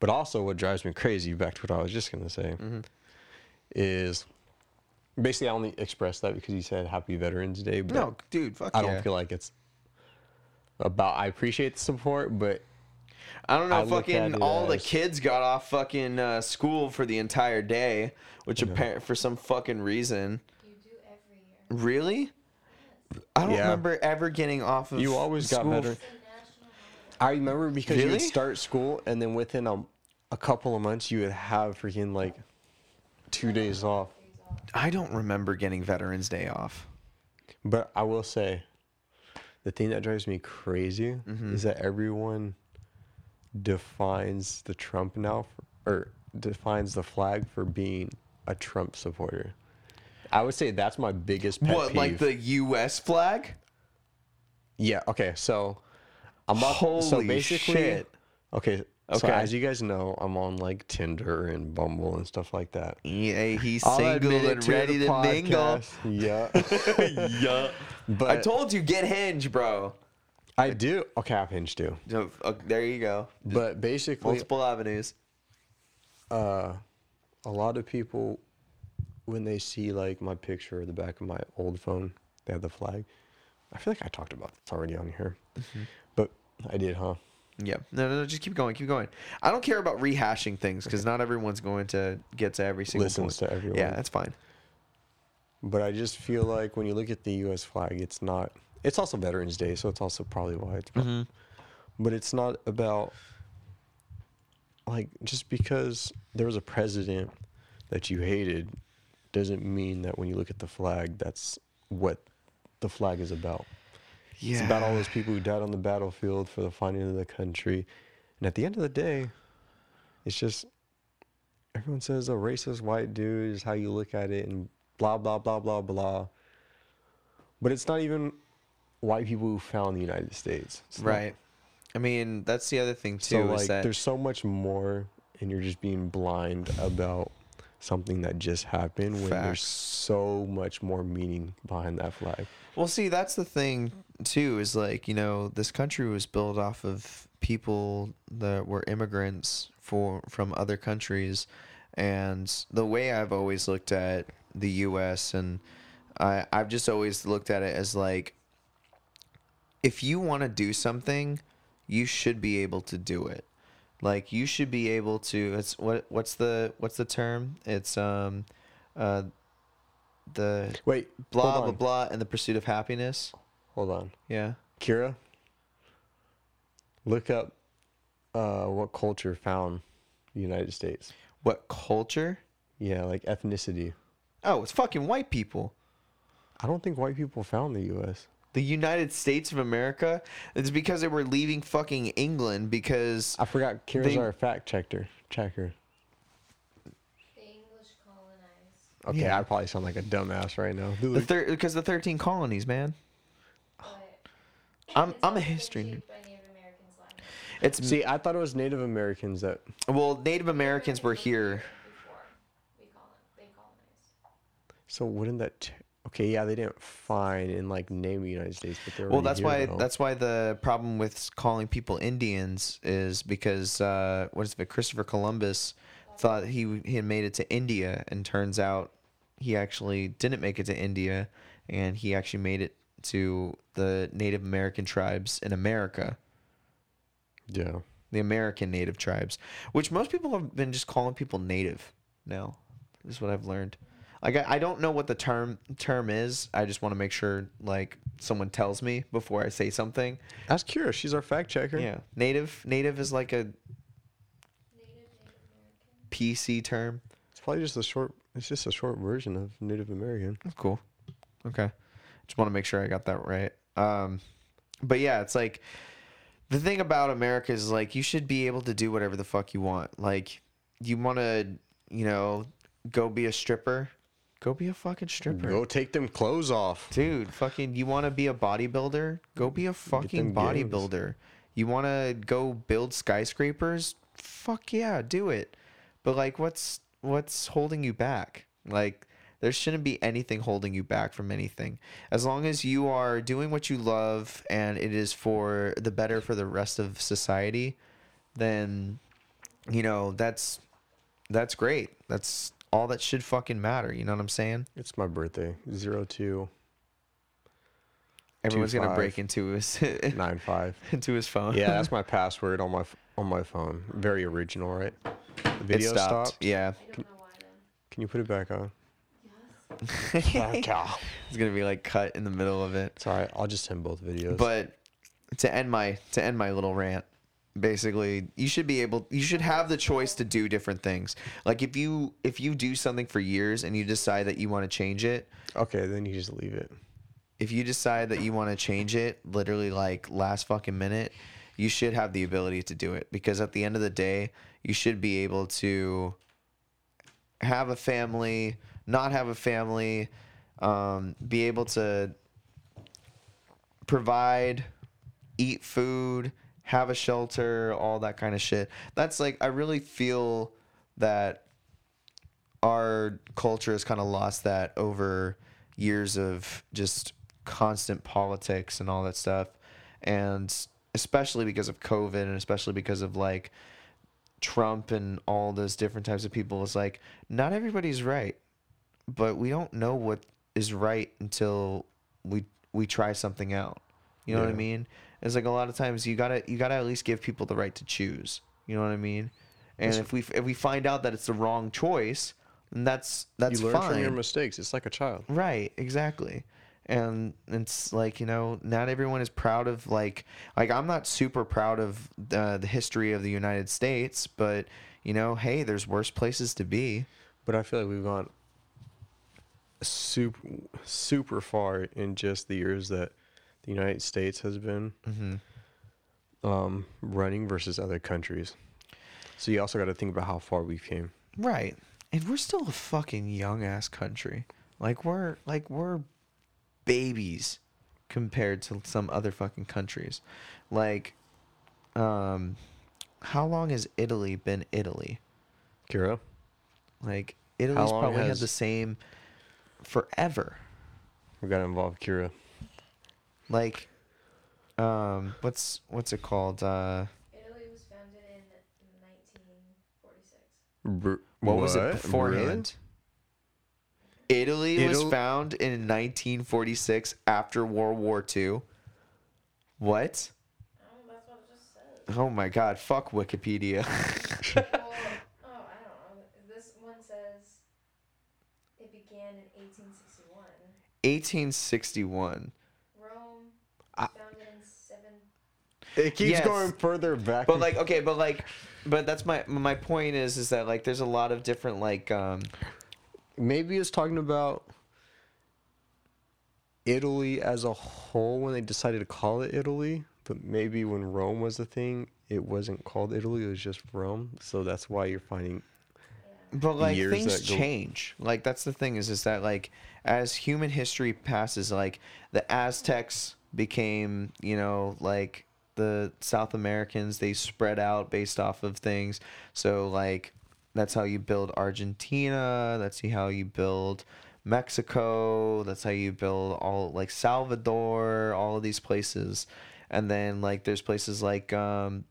But also, what drives me crazy, back to what I was just gonna say, Mm-hmm. is basically I only expressed that because you said Happy Veterans Day. But no, dude, fuck I yeah. don't feel like it's about. I appreciate the support, but I don't know. I fucking all the kids got off fucking uh, school for the entire day, which apparent for some fucking reason. You do every year. Really? I don't Yeah. remember ever getting off of. School. You always got better. It's a national holiday. I remember because you would start school, and then within a, a couple of months, you would have freaking like two days off. Days off. I don't remember getting Veterans Day off. But I will say, the thing that drives me crazy Mm-hmm. is that everyone defines the Trump now, for, or defines the flag for being a Trump supporter. I would say that's my biggest pet what, peeve. like the U.S. flag? yeah. Okay. So I'm about so Holy basically. shit. Okay. So Okay. as you guys know, I'm on like Tinder and Bumble and stuff like that. Yeah, he's I'll single admit it and to the ready to mingle. podcast. Yeah. yeah. But I told you, get Hinge, bro. I do. Okay, I've Hinge too. So, uh, there you go. But basically, Multiple avenues. uh, a lot of people, when they see like my picture or the back of my old phone, they have the flag. I feel like I talked about this already on here, Mm-hmm. but I did, huh? Yeah. No, no, no. Just keep going. Keep going. I don't care about rehashing things because not everyone's going to get to every single Listens point. to everyone. Yeah, that's fine. But I just feel like when you look at the U.S. flag, it's not. It's also Veterans Day, so it's also probably why it's. Mm-hmm. But it's not about. Like just because there was a president that you hated, doesn't mean that when you look at the flag, that's what the flag is about. Yeah. It's about all those people who died on the battlefield for the finding of the country. And at the end of the day, it's just everyone says a racist white dude is how you look at it and blah blah blah blah blah. But it's not even white people who found the United States. It's not- Right. I mean, that's the other thing too. So is like that there's so much more and you're just being blind about something that just happened when there's so much more meaning behind that flag. Well, see, that's the thing too. Is like you know, this country was built off of people that were immigrants for from other countries, and the way I've always looked at the U.S. and I I've just always looked at it as like, if you want to do something, you should be able to do it. Like you should be able to. It's what what's the what's the term? It's um, uh, the Wait, blah blah blah and the pursuit of happiness Hold on. yeah Kira, look up uh, what culture found the United States. what culture Yeah, like ethnicity. oh it's fucking white people I don't think white people found the U.S. the united states of america it's because they were leaving fucking england because I forgot. Kira's They- our fact checker. Checker. The English colonized, Okay, Yeah. I probably sound like a dumbass right now. the thir- because the 13 colonies man I'm- I'm a history shaped by Native Americans' land. it's See, I thought it was Native Americans that. well native americans were here before we colon- they colonized. So wouldn't that? T- okay, yeah, they didn't find and like name the United States, but they're well that's why though. that's why the problem with calling people indians is because uh what is it christopher columbus thought he he had made it to india and turns out he actually didn't make it to India, and he actually made it to the Native American tribes in America, Yeah. the American Native tribes, which most people have been just calling people Native now. Is what I've learned. Like I, I don't know what the term term is. I just want to make sure like someone tells me before I say something. Ask Kira. She's our fact checker. Yeah, native native is like a Native, Native American. PC term. It's probably just a short. It's just a short version of Native American. That's cool. Okay. Just want to make sure I got that right. Um, but yeah, it's like the thing about America is like you should be able to do whatever the fuck you want. Like you want to, you know, go be a stripper, go be a fucking stripper. Go take them clothes off. Dude, fucking you want to be a bodybuilder? Go be a fucking bodybuilder. You want to go build skyscrapers? Fuck yeah, do it. But like what's what's holding you back? Like there shouldn't be anything holding you back from anything. As long as you are doing what you love and it is for the better for the rest of society, then you know, that's that's great. That's all that should fucking matter, you know what I'm saying? It's my birthday. Zero two Everyone's going to five. break into his nine five. into his phone. Yeah, that's my password on my f- on my phone. Very original, right? The it video stopped. stopped. Yeah. I don't know why then. Can you put it back on? it's it's gonna be like cut in the middle of it. all right. I'll just send both videos. But to end my to end my little rant, basically, you should be able you should have the choice to do different things. Like if you if you do something for years and you decide that you want to change it, okay, then you just leave it. if you decide that you want to change it literally like last fucking minute, you should have the ability to do it because at the end of the day, you should be able to have a family, not have a family, um, be able to provide, eat food, have a shelter, all that kind of shit. That's like I really feel that our culture has kind of lost that over years of just constant politics and all that stuff. And especially because of covid and especially because of like trump and all those different types of people it's like not everybody's right. But we don't know what is right until we we try something out. You know what i mean it's like a lot of times you gotta you gotta at least give people the right to choose you know what i mean and if we if we find out that it's the wrong choice then that's that's you learn fine from your mistakes. It's like a child. Right, exactly. And it's like, you know, not everyone is proud of like like I'm not super proud of uh, the history of the United States, but you know, hey, there's worse places to be. But I feel like we've gone super super far in just the years that the United States has been Mm-hmm. um, running versus other countries. So you also got to think about how far we've came. Right. And we're still a fucking young ass country. Like we're like we're babies compared to some other fucking countries. Like um how long has Italy been Italy? Kira, Like Italy's probably had has- the same forever. we got to involve Kira. Like um what's what's it called? Uh Italy was founded in 1946. Br- what, was it Really? beforehand? Italy was Ital- found in 1946 after World War II. What? Oh, that's what it just says. Oh my god, fuck Wikipedia. well, oh, I don't know. This one says it began in 1861. 1861. Rome, I- founded in seven. It keeps Yes. going further back. But like okay, but like but that's my my point is is that like there's a lot of different like um maybe it's talking about Italy as a whole when they decided to call it Italy. But maybe when Rome was a thing, it wasn't called Italy. It was just Rome. So that's why you're finding. But like things go- change. Like that's the thing is is that like as human history passes, like the Aztecs became, you know, like the South Americans, they spread out based off of things. So like that's how you build Argentina, that's how you build Mexico, that's how you build all like Salvador, all of these places. And then like there's places like um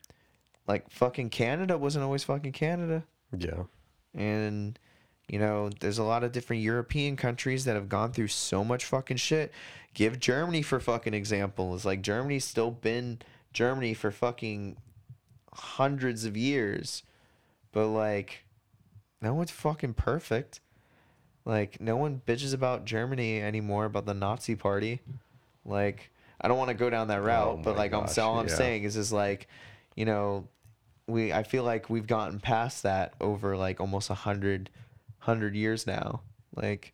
like fucking Canada wasn't always fucking Canada Yeah. and You know, there's a lot of different European countries that have gone through so much fucking shit. Give Germany for fucking example. It's like Germany's still been Germany for fucking hundreds of years. But like no one's fucking perfect. Like no one bitches about Germany anymore about the Nazi party. Like I don't want to go down that oh route, Oh but like I'm gosh, all I'm yeah. saying is is like, you know, we I feel like we've gotten past that over like almost a hundred hundred years now. Like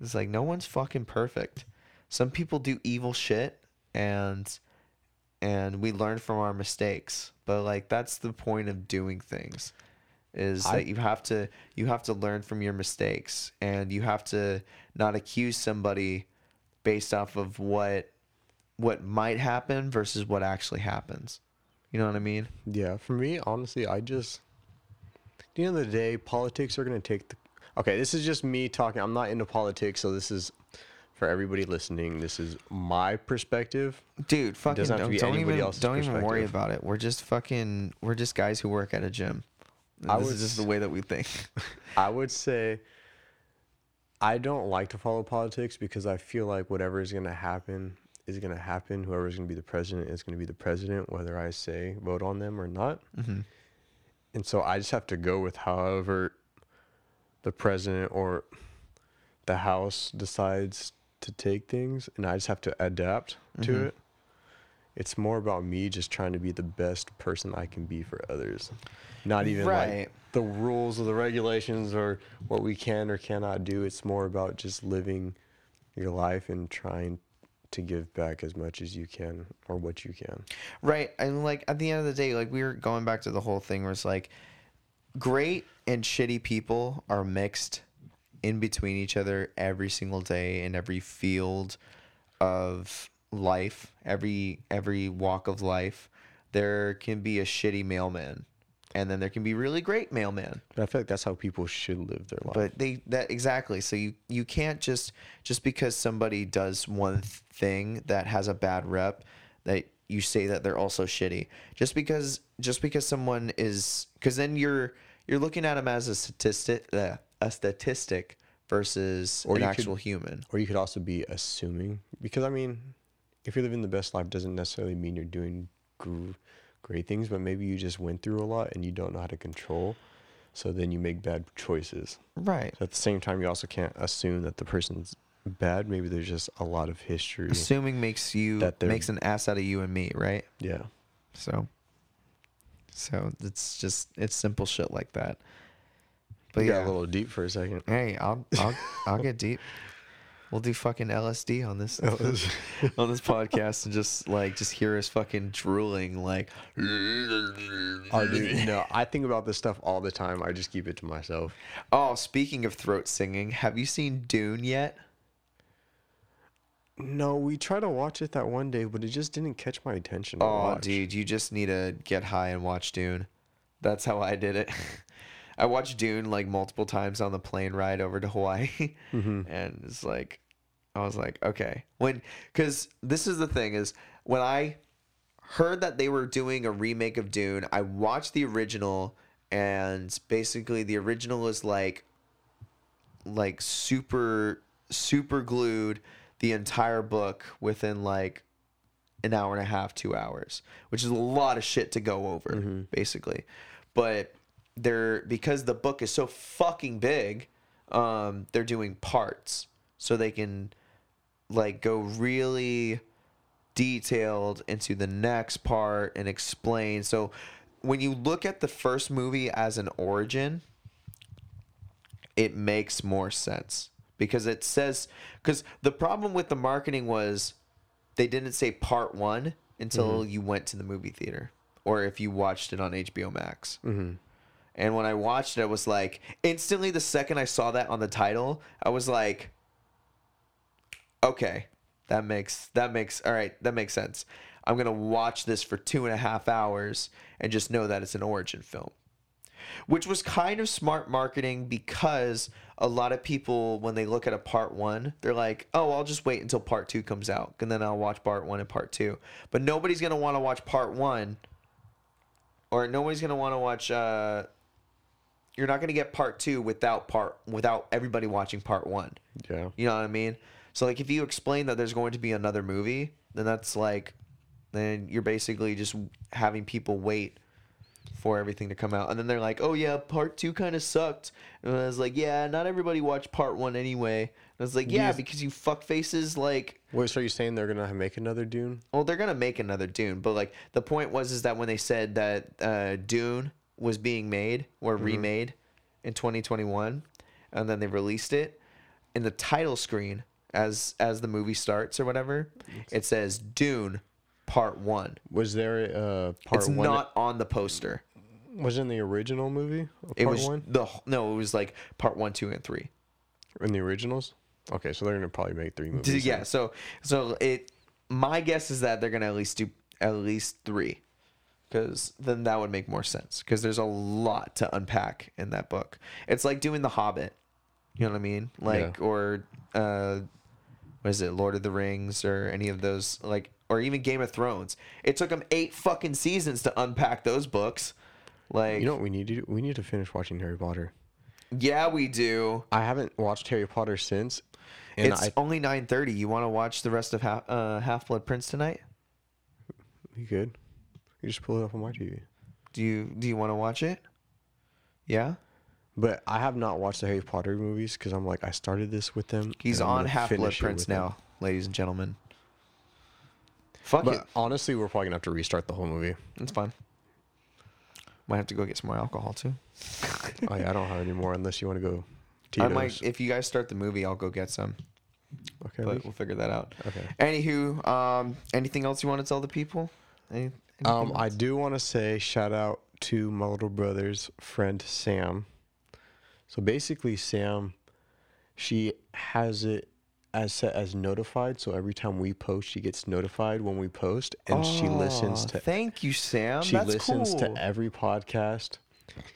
it's like no one's fucking perfect. Some people do evil shit and and we learn from our mistakes. But like that's the point of doing things is I- that you have to you have to learn from your mistakes and you have to not accuse somebody based off of what what might happen versus what actually happens. You know what I mean? Yeah, for me, honestly, I just at the end of the day, politics are gonna take the. Okay, this is just me talking. I'm not into politics, so this is for everybody listening. This is my perspective. Dude, fucking don't, don't even don't even worry about it. We're just fucking we're just guys who work at a gym. I this would is just the way that we think. I would say I don't like to follow politics because I feel like whatever is gonna happen is gonna happen. Whoever's gonna be the president is gonna be the president, whether I say vote on them or not. Mhm. And so I just have to go with however the president or the House decides to take things, and I just have to adapt to Mhm. it. It's more about me just trying to be the best person I can be for others. Not even Right. like the rules or the regulations or what we can or cannot do. It's more about just living your life and trying to give back as much as you can or what you can. Right. And like at the end of the day, like we were going back to the whole thing where it's like great and shitty people are mixed in between each other every single day in every field of life, every every walk of life. There can be a shitty mailman and then there can be really great mailman. But I feel like that's how people should live their life. But they that exactly. So you you can't just just because somebody does one thing that has a bad rep that you say that they're also shitty. Just because just because someone is cuz then you're you're looking at them as a statistic uh, a statistic versus Or an you could- actual human. Or you could also be assuming, because I mean, if you're living the best life, doesn't necessarily mean you're doing gr- great things, but maybe you just went through a lot and you don't know how to control. So then you make bad choices. Right. At the same time, you also can't assume that the person's bad. Maybe there's just a lot of history. Assuming makes you That makes an ass out of you and me, right? Yeah. So so it's just it's simple shit like that. But But yeah. got a little deep for a second. Hey, I'll I'll I'll get deep. We'll do fucking LSD on this on this podcast and just like just hear us fucking drooling like Oh, dude, no, I think about this stuff all the time. I just keep it to myself. Oh, speaking of throat singing, have you seen Dune yet? No, we tried to watch it that one day, but it just didn't catch my attention. Oh, watch. dude, you just need to get high and watch Dune. That's how I did it. I watched Dune like multiple times on the plane ride over to Hawaii, mm-hmm. and it's like, I was like, okay, when because this is the thing is when I heard that they were doing a remake of Dune, I watched the original, and basically the original is like like super super glued the entire book within like an hour and a half, two hours, which is a lot of shit to go over, mm-hmm. basically. But they're because the book is so fucking big, um, they're doing parts so they can like go really detailed into the next part and explain. So when you look at the first movie as an origin, it makes more sense because it says because the problem with the marketing was they didn't say part one until you went to the movie theater or if you watched it on HBO Max. Mm-hmm. And when I watched it, I was like, instantly the second I saw that on the title, I was like, okay, that makes that makes all right, that makes sense. I'm gonna watch this for two and a half hours and just know that it's an origin film which was kind of smart marketing because a lot of people when they look at a part one they're like oh i'll just wait until part two comes out and then i'll watch part one and part two but nobody's going to want to watch part one or nobody's going to want to watch uh you're not gonna get part two without part without everybody watching part one. Yeah. You know what I mean? So like if you explain that there's going to be another movie, then that's like then you're basically just having people wait for everything to come out. And then they're like, "Oh yeah, part 2 kind of sucked." And I was like, "Yeah, not everybody watched part 1 anyway." And I was like, "Yeah, because you fuck faces like Wait, so are you saying they're gonna make another Dune? well, they're gonna make another Dune, but like the point was is that when they said that uh, Dune was being made or remade in 2021, and then they released it in the title screen as as the movie starts or whatever, it says Dune Part One. Was there a uh, part it's one? not on the poster. was in the original movie. It was one the no, it was like Part One, Two, and Three. in the originals. Okay, so they're gonna probably make three movies. Yeah, then. so so it. My guess is that they're gonna at least do at least three, because then that would make more sense. Because there's a lot to unpack in that book. It's like doing The Hobbit. You know what I mean? Like Yeah. or uh, what is it? Lord of the Rings or any of those like or even Game of Thrones. It took them eight fucking seasons to unpack those books. Like You know what we need to do? We need to finish watching Harry Potter. yeah, we do. I haven't watched Harry Potter since, and it's I only nine thirty. You want to watch the rest of Half uh, Half Blood Prince tonight? you good? You just pull it up on my TV. Do you do you want to watch it? Yeah, But I have not watched the Harry Potter movies because I'm like I started this with them. he's on Half Blood Prince with them. now, ladies and gentlemen. Fuck it, honestly, we're probably gonna have to restart the whole movie. it's fine. Might have to go get some more alcohol too. oh yeah, I don't have any more unless you want to go. I might, if you guys start the movie, I'll go get some. Okay. But we- we'll figure that out. okay. Anywho, um, anything else you want to tell the people? Any, Um, I do want to say shout out to my little brother's friend Sam. So basically, Sam, she has it as set as notified. So every time we post, she gets notified when we post, and she listens to. Thank you, Sam. she That's listens cool. to every podcast.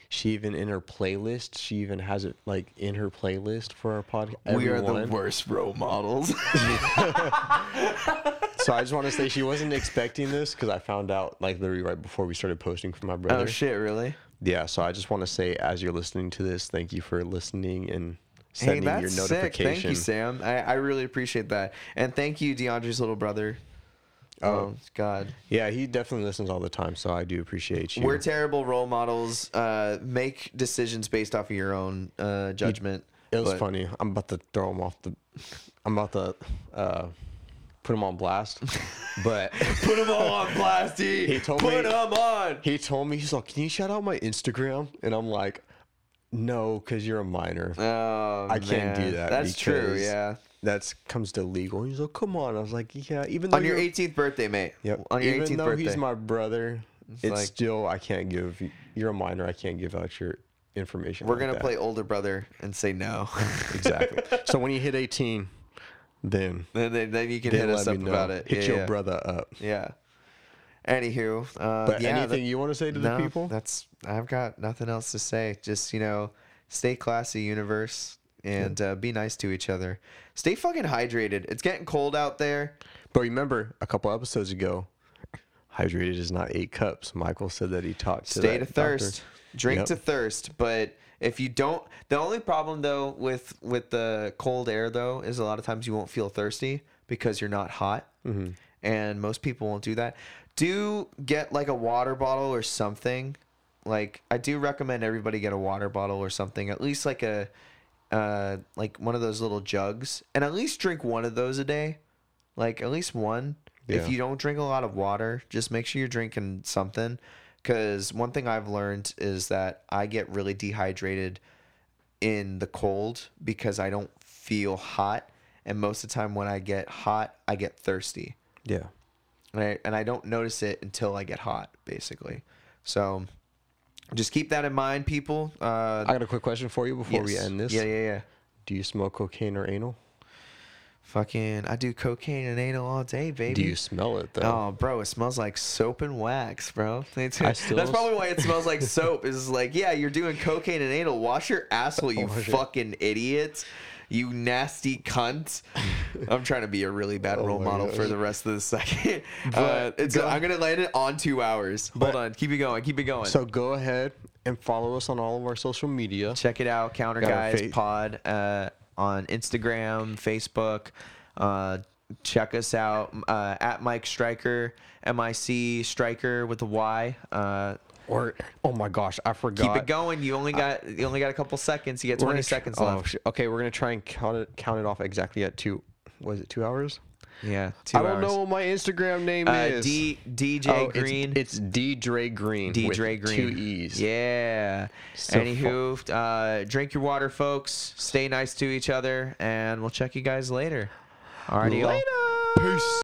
She even in her playlist, she even has it like in her playlist for our podcast. we are the worst role models. So I just want to say she wasn't expecting this because I found out like literally right before we started posting for my brother. oh shit, really? Yeah, so I just want to say, as you're listening to this, thank you for listening and Hey, sending that's your sick. notification. Thank you, Sam. I, I really appreciate that, and thank you, DeAndre's little brother. Oh. God, Yeah, he definitely listens all the time, so I do appreciate you. we're terrible role models. Uh, make decisions based off of your own uh, judgment. it was but- funny. I'm about to throw him off the. I'm about to uh, put him on blast, but Put them all on blast, D. He told Put me- them on. he told me he's like, "Can you shout out my Instagram?" And I'm like, "No, because you're a minor. Oh, I can't do man. that That's true. because Yeah. That's comes to legal." He's like, "Come on." I was like, "Yeah." Even though On your you're- 18th birthday, mate. Yep. On your Even 18th though birthday. he's my brother, it's, like- still I can't give. You're a minor. I can't give out your information. We're like gonna that. play older brother and say no. exactly. so when you hit 18, then then, then, then you can then hit us let up me know. about it. Hit yeah, your yeah. brother up. Yeah. Anywho, uh, But yeah, anything that- you want to say to the people? That's I've got nothing else to say. Just you know, stay classy, universe, and uh, be nice to each other. Stay fucking hydrated. It's getting cold out there. But remember, a couple episodes ago, hydrated is not eight cups. Michael said that he talked to Stay to doctor. thirst. Drink Yep. to thirst. But if you don't, the only problem though with with the cold air though is a lot of times you won't feel thirsty because you're not hot, Mm-hmm. and most people won't do that. Do get like a water bottle or something. Like I do recommend everybody get a water bottle or something. At least like a uh like one of those little jugs, and at least drink one of those a day. Like at least one. If you don't drink a lot of water, just make sure you're drinking something. Because one thing I've learned is that I get really dehydrated in the cold because I don't feel hot. And most of the time when I get hot, I get thirsty. Yeah. And I, and I don't notice it until I get hot, basically. So just keep that in mind, people. Uh, I got a quick question for you before we end this. Yeah, yeah, yeah. Do you smoke cocaine or anal? Fucking, I do cocaine and anal all day, baby. Do you smell it though? Oh, bro, it smells like soap and wax, bro. That's still- probably why it smells like soap. Is like, yeah, you're doing cocaine and anal. Wash your asshole, you it. fucking idiot. You nasty cunt. I'm trying to be a really bad Oh role model gosh. for the rest of the second. Uh, it's, go- I'm gonna land it on two hours. Hold on, keep it going, keep it going. So go ahead and follow us on all of our social media. Check it out, Counter Got Guys fa- Pod uh, on Instagram, Facebook. Uh, check us out uh, at Mike Striker, M I C Striker with a Y. Uh, Or oh my gosh, I forgot. keep it going. You only got you only got a couple seconds. You get We're 20 gonna tr- seconds oh, left. shit. Okay, we're gonna try and count it count it off exactly at two. Was it two hours? Yeah, two I don't hours. know what my Instagram name Uh, is. D DJ Oh, it's- Green. It's, D Dre Green. D with Dre Green. Two E's. Yeah. So Anywho, uh, drink your water, folks. Stay nice to each other, and we'll check you guys later. Alrighty, y'all. Later. Peace.